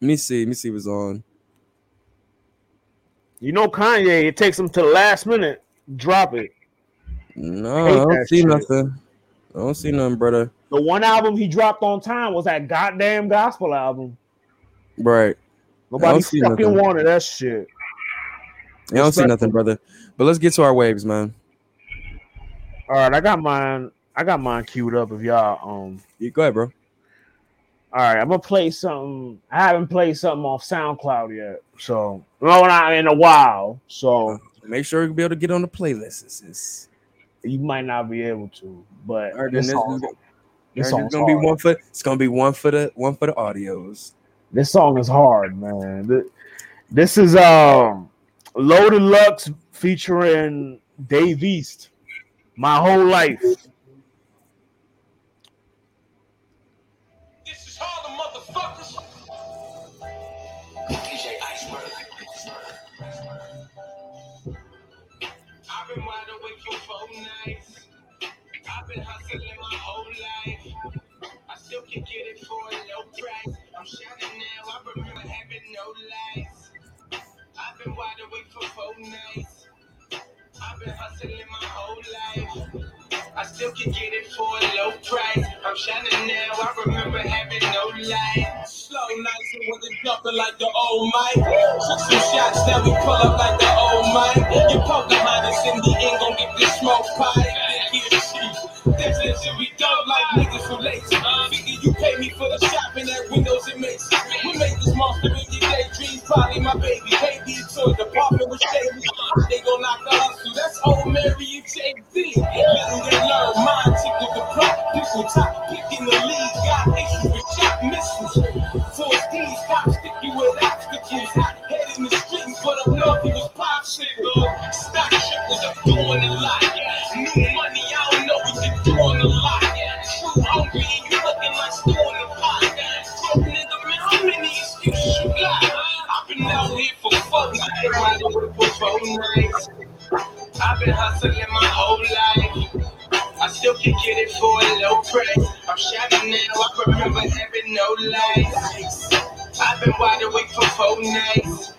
Let me see. Let me see what's on. You know Kanye, it takes him to the last minute. Drop it. No, Hate I don't see shit. nothing. I don't see nothing, brother. The one album he dropped on time was that goddamn gospel album. Right. Nobody fucking nothing. wanted that shit. I don't see nothing, brother. But let's get to our waves, man. All right, I got mine. I got mine queued up. If y'all um, You go ahead, bro. all right, I'm gonna play something. I haven't played something off SoundCloud yet, so no, not in a while. So Make sure you be able to get on the playlist. This is you might not be able to, but right, this then song, this- this it's song's gonna be one for it's gonna be one for the one for the audios. This song is hard, man. This is um Loaded Lux featuring Dave East. My whole life. Nights. I've been hustling my whole life. I still can get it for a low price. I'm shining now. I remember having no light. Slow nights and wasn't jumping like the old Mike. Took some shots, now we pull up like the old Mike. You Pocahontas in the end, gon' get this smoke pie. That's the shit we don't like niggas who lazy. Figure you pay me for the shopping at Windows and Macy's. We made this monster in your daydreams, probably my baby. Baby toy department was shady. They gon' knock the hustle. That's old Mary and Jay-Z. Little they learn, mind tickle the plot. People top picking the lead. Got issues with shot missiles. So it's these cops stick you with obstacles. Head in the streets, but up north he was pop shit. Stock shit was a doing I've been wide awake for four nights.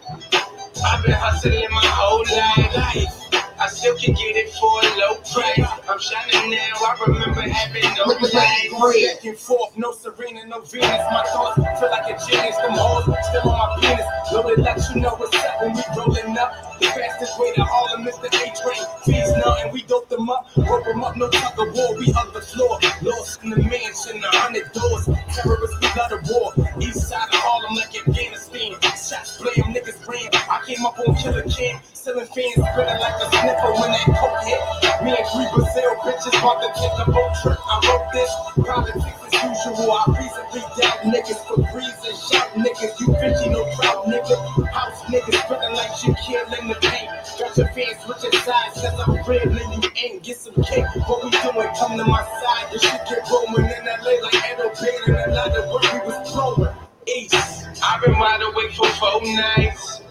I've been hustling my whole life. I still can get it for a low price. I'm shining now. I remember having no lights. Back and forth, no Serena, no Venus. My thoughts feel like a genius. Them hoes still on my penis. Loaded let you know what's up when we rolling up. The fastest way to Harlem is the A train. Fees nothing, we dope them up. Rope them up, no tug of war. We hug the floor. Lost the mansion, a hundred doors. Terrorists, we got a war. East side of Harlem like Afghanistan. Shots them niggas ran. I came up on killer cam. Selling fans, grinning like a sniffer when that coke hit. Me and three Brazil bitches about to take a boat trip. I wrote this. Politics usual. I recently dealt niggas for reasons. Shout niggas, you bitchy, no trout nigga. House niggas grinning like Shaquille in the paint. Got your fans switching sides, says I'm real and you ain't. Get some cake. What we doing? Come to my side. The shit get rolling in LA like Edo Payne and a lot of work we was throwing. East. I've been wide awake for four nights.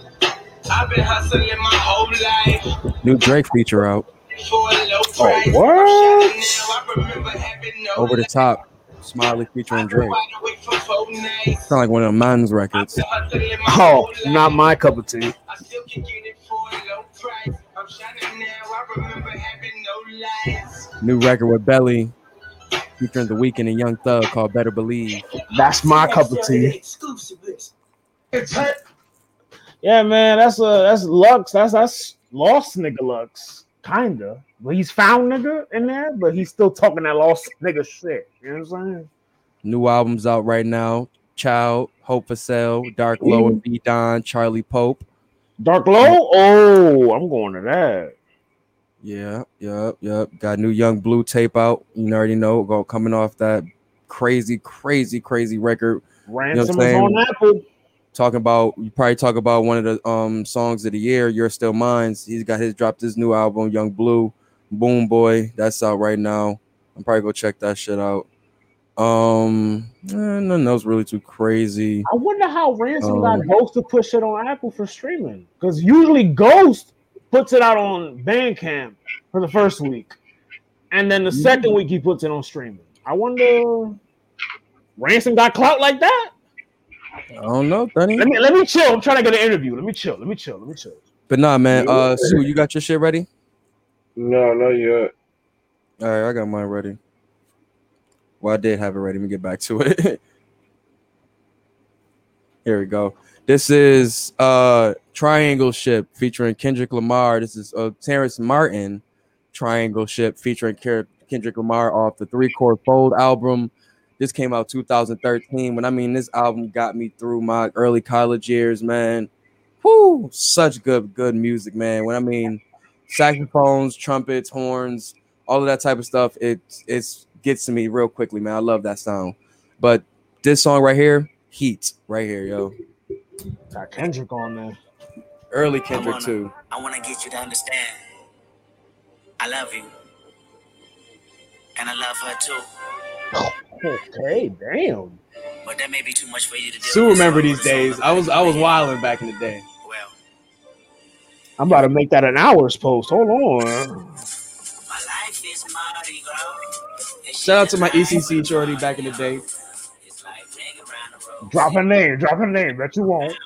I've been hustling my whole life. New Drake feature out. For a low price. Oh, what? I'm shining now. I remember having no Over the top. Smiley featuring Drake. Wide awake for. Sound like one of the man's records. Oh, not my cup of tea. I still can get it for a low price. I'm shining now. I remember having no lights. New record with Belly featuring The Weeknd and Young Thug called Better Believe. That's my cup of tea. Yeah, man, that's uh that's Lux. That's that's lost nigga Lux, kinda. But he's found nigga in there, but he's still talking that lost nigga shit. You know what I'm saying? New albums out right now. Child, Hope for Sale, Dark Low and B Don, Charlie Pope. Dark Low? Oh, I'm going to that. Yeah, yep, yep. Got new Yung Bleu tape out. You already know, go coming off that crazy, crazy, crazy record. Ransom what I'm is on Apple. Talking about you probably talk about one of the um songs of the year, You're Still Mines. He's got his dropped his new album, Yung Bleu, Boom Boy. That's out right now. I'm probably go check that shit out. Um, eh, nothing else really too crazy. I wonder how Ransom Um, got Ghost to push it on Apple for streaming. Because usually Ghost puts it out on Bandcamp for the first week. And then the second week he puts it on streaming. I wonder Ransom got clout like that? I don't know, Dunny. Let me let me chill. I'm trying to get an interview. Let me chill. Let me chill. Let me chill. But nah, man. Uh, Sue, you got your shit ready? No, not yet. All right, I got mine ready. Well, I did have it ready. Let me get back to it. <laughs> Here we go. This is uh Triangle Ship featuring Kendrick Lamar. This is uh Terrace Martin Triangle Ship featuring Kendrick Lamar off the Three Chord Fold album. This came out 2013. When I mean this album got me through my early college years, man. Whoo, such good, good music, man. When I mean saxophones, trumpets, horns, all of that type of stuff, it it's gets to me real quickly, man. I love that sound. But this song right here, Heat, right here, yo. Got Kendrick on there. Early Kendrick wanna- too. I want to get you to understand. I love you. And I love her too. Okay, damn. But that may be too much for you to do. Sue remember these days. I was I was wilding back in the day. Well, I'm about to make that an hours post. Hold on. my life is Mardi Gras. Shout out to my ECC shorty back in the day. It's like the road. Drop a name. Drop a name. Bet you won't.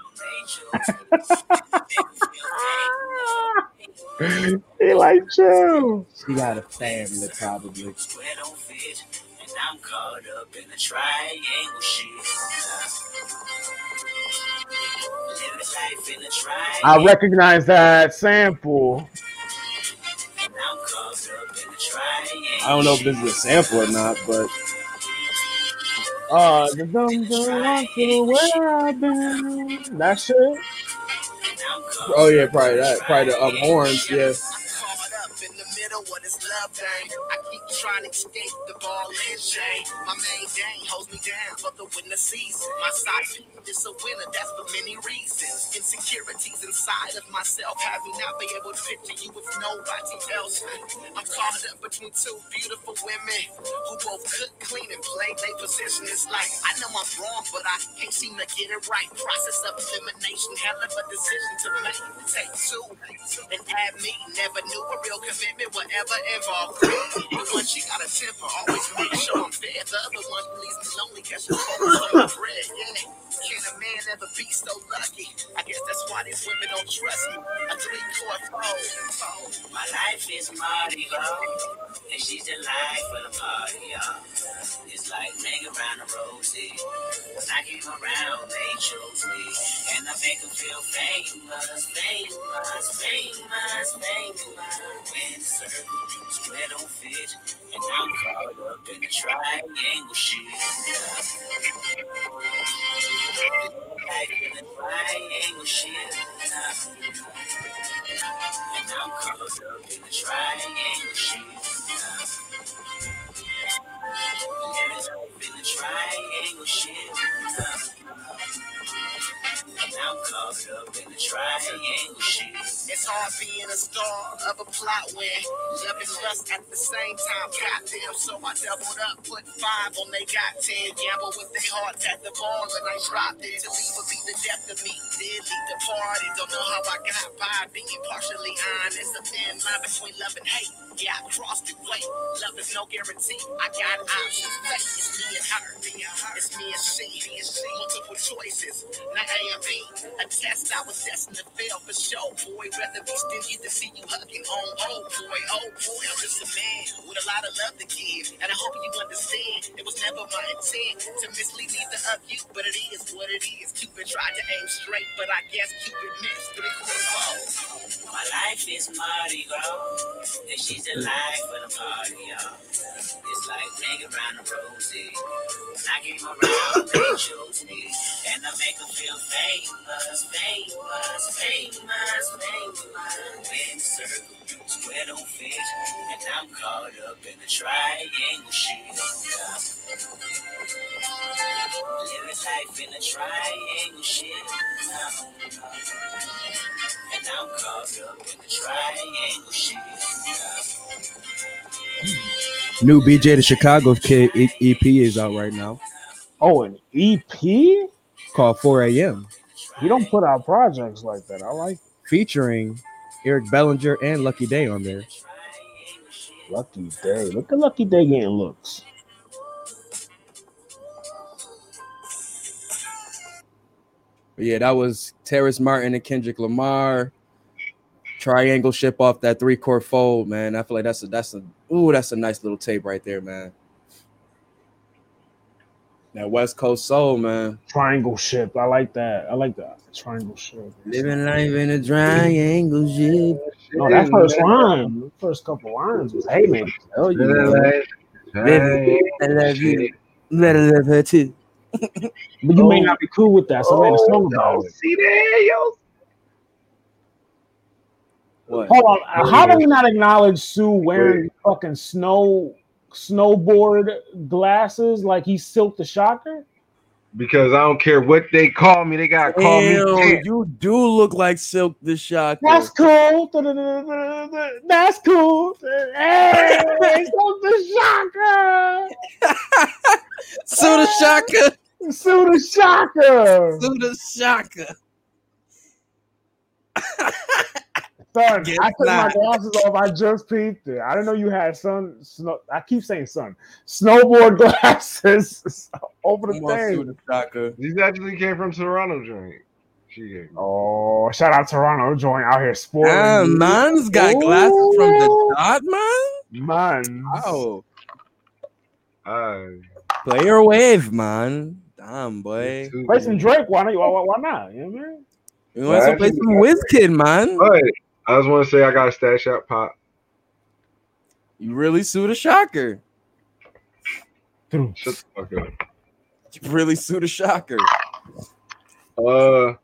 he like chill. She got a family, probably. I'm caught up in the triangle shit. Living life in the triangle. I recognize that sample. I'm caught up in the triangle. I don't know if this is a sample or not, but Uh, the dumb girl I feel where I've been. That shit. oh yeah, probably that. Probably the um horns, yeah. Middle of this love thing. I keep trying to escape the ball and chain. My main game holds me down for the winter season. My side is a winner, that's for many reasons. Insecurities inside of myself have me not be able to picture you with nobody else. I'm caught up between two beautiful women who both cook, clean, and play their position. It's like I know I'm wrong, but I can't seem to get it right. Process of elimination, hell of a decision to make. Take two and add me. Never knew a real commitment would ever involve. The one she got a temper, always make sure I'm fair. The other one leaves me lonely, she focused on bread. Can a man ever be so lucky? I guess that's why these women don't trust me. A three court fold. My life is Mardi Gras, and she's the life of the party, y'all. It's like ring around the rosy. When I came around, they chose me, and I make them feel famous, famous, famous, famous. When the circle don't fit, and I'm caught up in the triangle shit. Life in the triangle shit. And I'm caught up in the triangle shit. Living life in the triangle shit. The. It's hard being a star of a plot when love and lust at the same time. Goddamn, so I doubled up, put five on they got ten. Gamble with their heart at the ball and I dropped it. Leave would be the death of me. Did leave the party. Don't know how I got by being partially honest. A thin line between love and hate. Yeah, I crossed it. Wait, love is no guarantee. I got options. It's me and her. It's me and she. Multiple choices. Not A and B. A test I was destined to fail for sure, boy. Rather be stingy to see you hugging on. Oh boy, oh boy, I'm just a man with a lot of love to give. And I hope you understand. It was never my intent to mislead either of you, but it is what it is. Cupid tried to aim straight, but I guess Cupid missed. Three quarter. My life is Mardi Gras, and she's the life of the party, y'all. It's like ring around the rosy. I came around, they chose me, and I make them feel famous, famous, famous, famous. When the circle square don't fit, and I'm caught up in the triangle shit. Living life in a triangle shit. And I'm caught up in the triangle shit. New BJ the Chicago Kid E- EP is out right now, Oh, an EP? He called 4 a.m. We don't put out projects like that. I like it. featuring Eric Bellinger and Lucky Daye on there. Lucky Daye. Look at Lucky Daye getting looks. But yeah, that was Terrace Martin and Kendrick Lamar. Triangle ship off that 3ChordFold, man. I feel like that's a that's a ooh, that's a nice little tape right there, man. That West Coast soul, man. Triangle ship. I like that. I like that. Triangle ship. Living life in a triangle ship. No, that first line, the first couple lines was, "Hey man, Oh, you, man." I love you. Let her love her too. But you may Oh. not be cool with that. So I made a song about it. See there, yo. What? Hold on, uh, how do we not acknowledge Sue wearing fucking snow snowboard glasses like he Silk the Shocker? Because I don't care what they call me, they gotta call me. Damn, you do look like Silk the Shocker. That's cool. That's cool. Hey, <laughs> Silk the Shocker. <laughs> Sue the Shocker. Sue Shaka. Suda Shaka. the Shocker. Son, Guess I took my glasses off. I just peeped it. I didn't know you had sun. Snow, I keep saying sun. Snowboard <laughs> glasses over the Come on, Sue thing. the Shocker. These actually came from Toronto joint. She gave me. Oh, shout out Toronto joint out here sporting. Ah, man's got glasses from the dot, man. Man. Wow. I Player wave, man. Damn, boy. Play some Drake. Why not? Why, why, why not? You know what I mean? You want to play some Wizkid, man? But I just want to say I got a stash out pop. You really sued a shocker. Shut the fuck up. You really sued a shocker. Uh,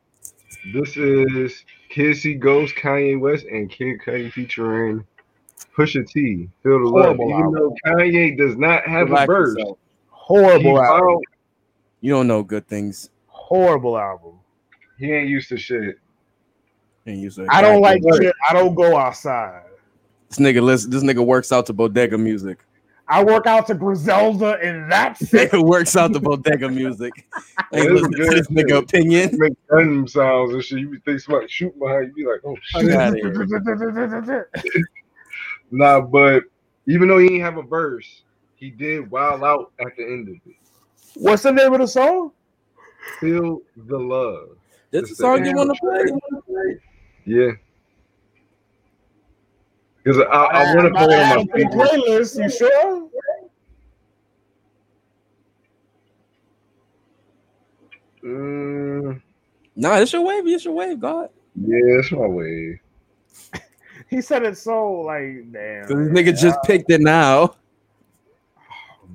this is Kids See Ghost, Kanye West, and Kid Cudi featuring Pusha T. Feel the love. Horrible Even album. though Kanye does not have Relax a verse, yourself. Horrible he, album. Found- You don't know good things. Horrible album. he ain't used to shit. And you say, I don't like Right. shit. I don't go outside. this nigga. Listen, this nigga works out to bodega music. I work out to Griselda, and that's <laughs> it. Works out to bodega music. <laughs> Ain't it was listening to this nigga shit. opinion. Make gun sounds and shit. You be think somebody shooting behind you, be like, oh <laughs> shit. Nah, but even though he didn't have a verse, he did wild out at the end of it. What's the name of the song? Feel the love. This It's the song you want to play? Yeah. Because I, I want to I'm play add on my the playlist. You sure? Mm, Nah, it's your wave. It's your wave, God. yeah, it's my wave. <laughs> He said it so like damn. So this nigga just picked it now.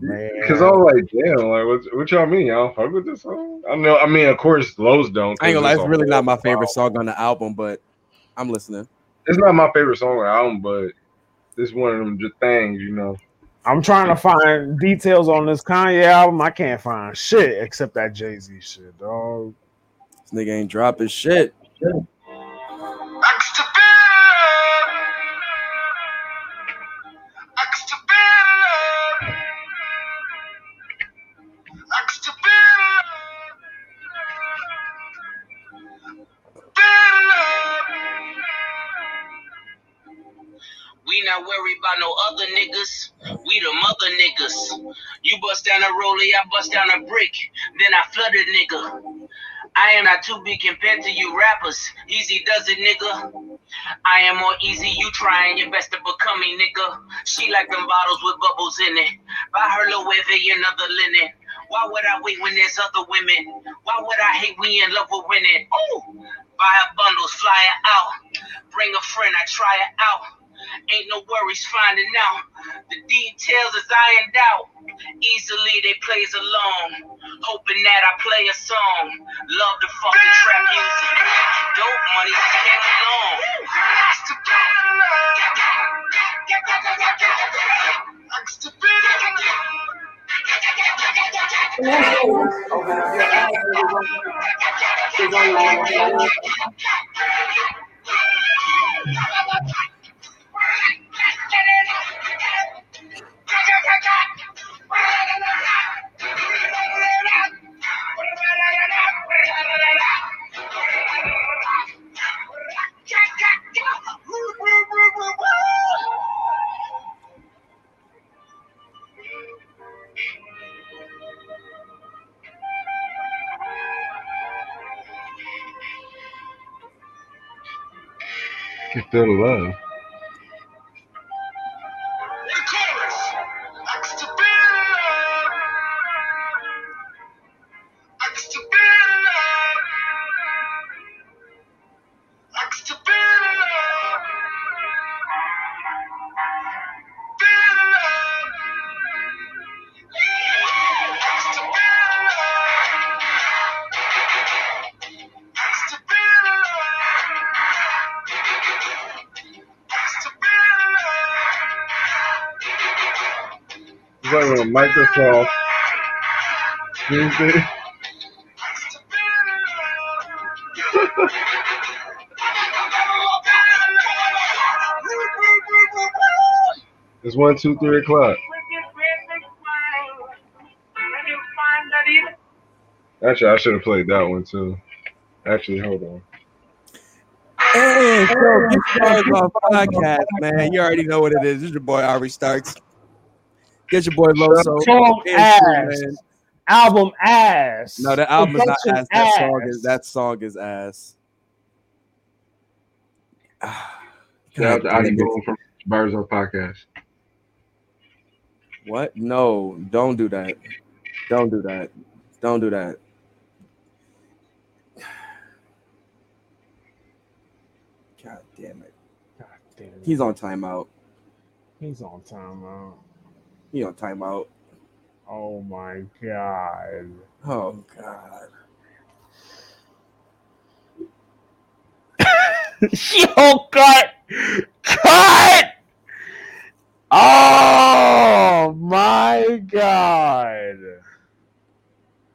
Man. Because I'm like, damn, like, what, what y'all mean? Y'all fuck with this song? I know. I mean, of course, Lowe's don't. I ain't gonna lie, it's it's really not my favorite album. song on the album, but I'm listening. It's not my favorite song on the album, but it's one of them just things, you know. I'm trying to find details on this Kanye album. I can't find shit except that Jay Z shit, dog. This nigga ain't dropping shit. We niggas. We the mother niggas. You bust down a rollie, I bust down a brick. Then I flood a nigga. I am not too big compared to you rappers. Easy does it, nigga. I am more easy, you trying your best to become me, nigga. She like them bottles with bubbles in it. Buy her Louis and other linen. Why would I wait when there's other women? Why would I hate we in love with winning? Ooh, buy her bundles, fly her out. Bring a friend, I try it out. Ain't no worries finding out. The details is ironed out. Easily they plays along. Hoping that I play a song. Love the fucking trap music. Dope money came along. You feel the love. <laughs> It's one, two, three o'clock. Actually, I should have played that one too. Actually, hold on. Hey, so get started on podcast, man. You already know what it is. This is your boy Ari Starks. Get your boy Loso. Song Intro, ass. man. album ass. No, that album is not Production ass. That song is that song is ass. <sighs> Shout out to God Adi. Boom from Barzo Podcast. What? No, don't do that. Don't do that. Don't do that. <sighs> God damn it. God damn it. He's on timeout. He's on timeout. He on timeout. Oh my god. Oh god. <laughs> Yo, cut! Cut! Oh my god.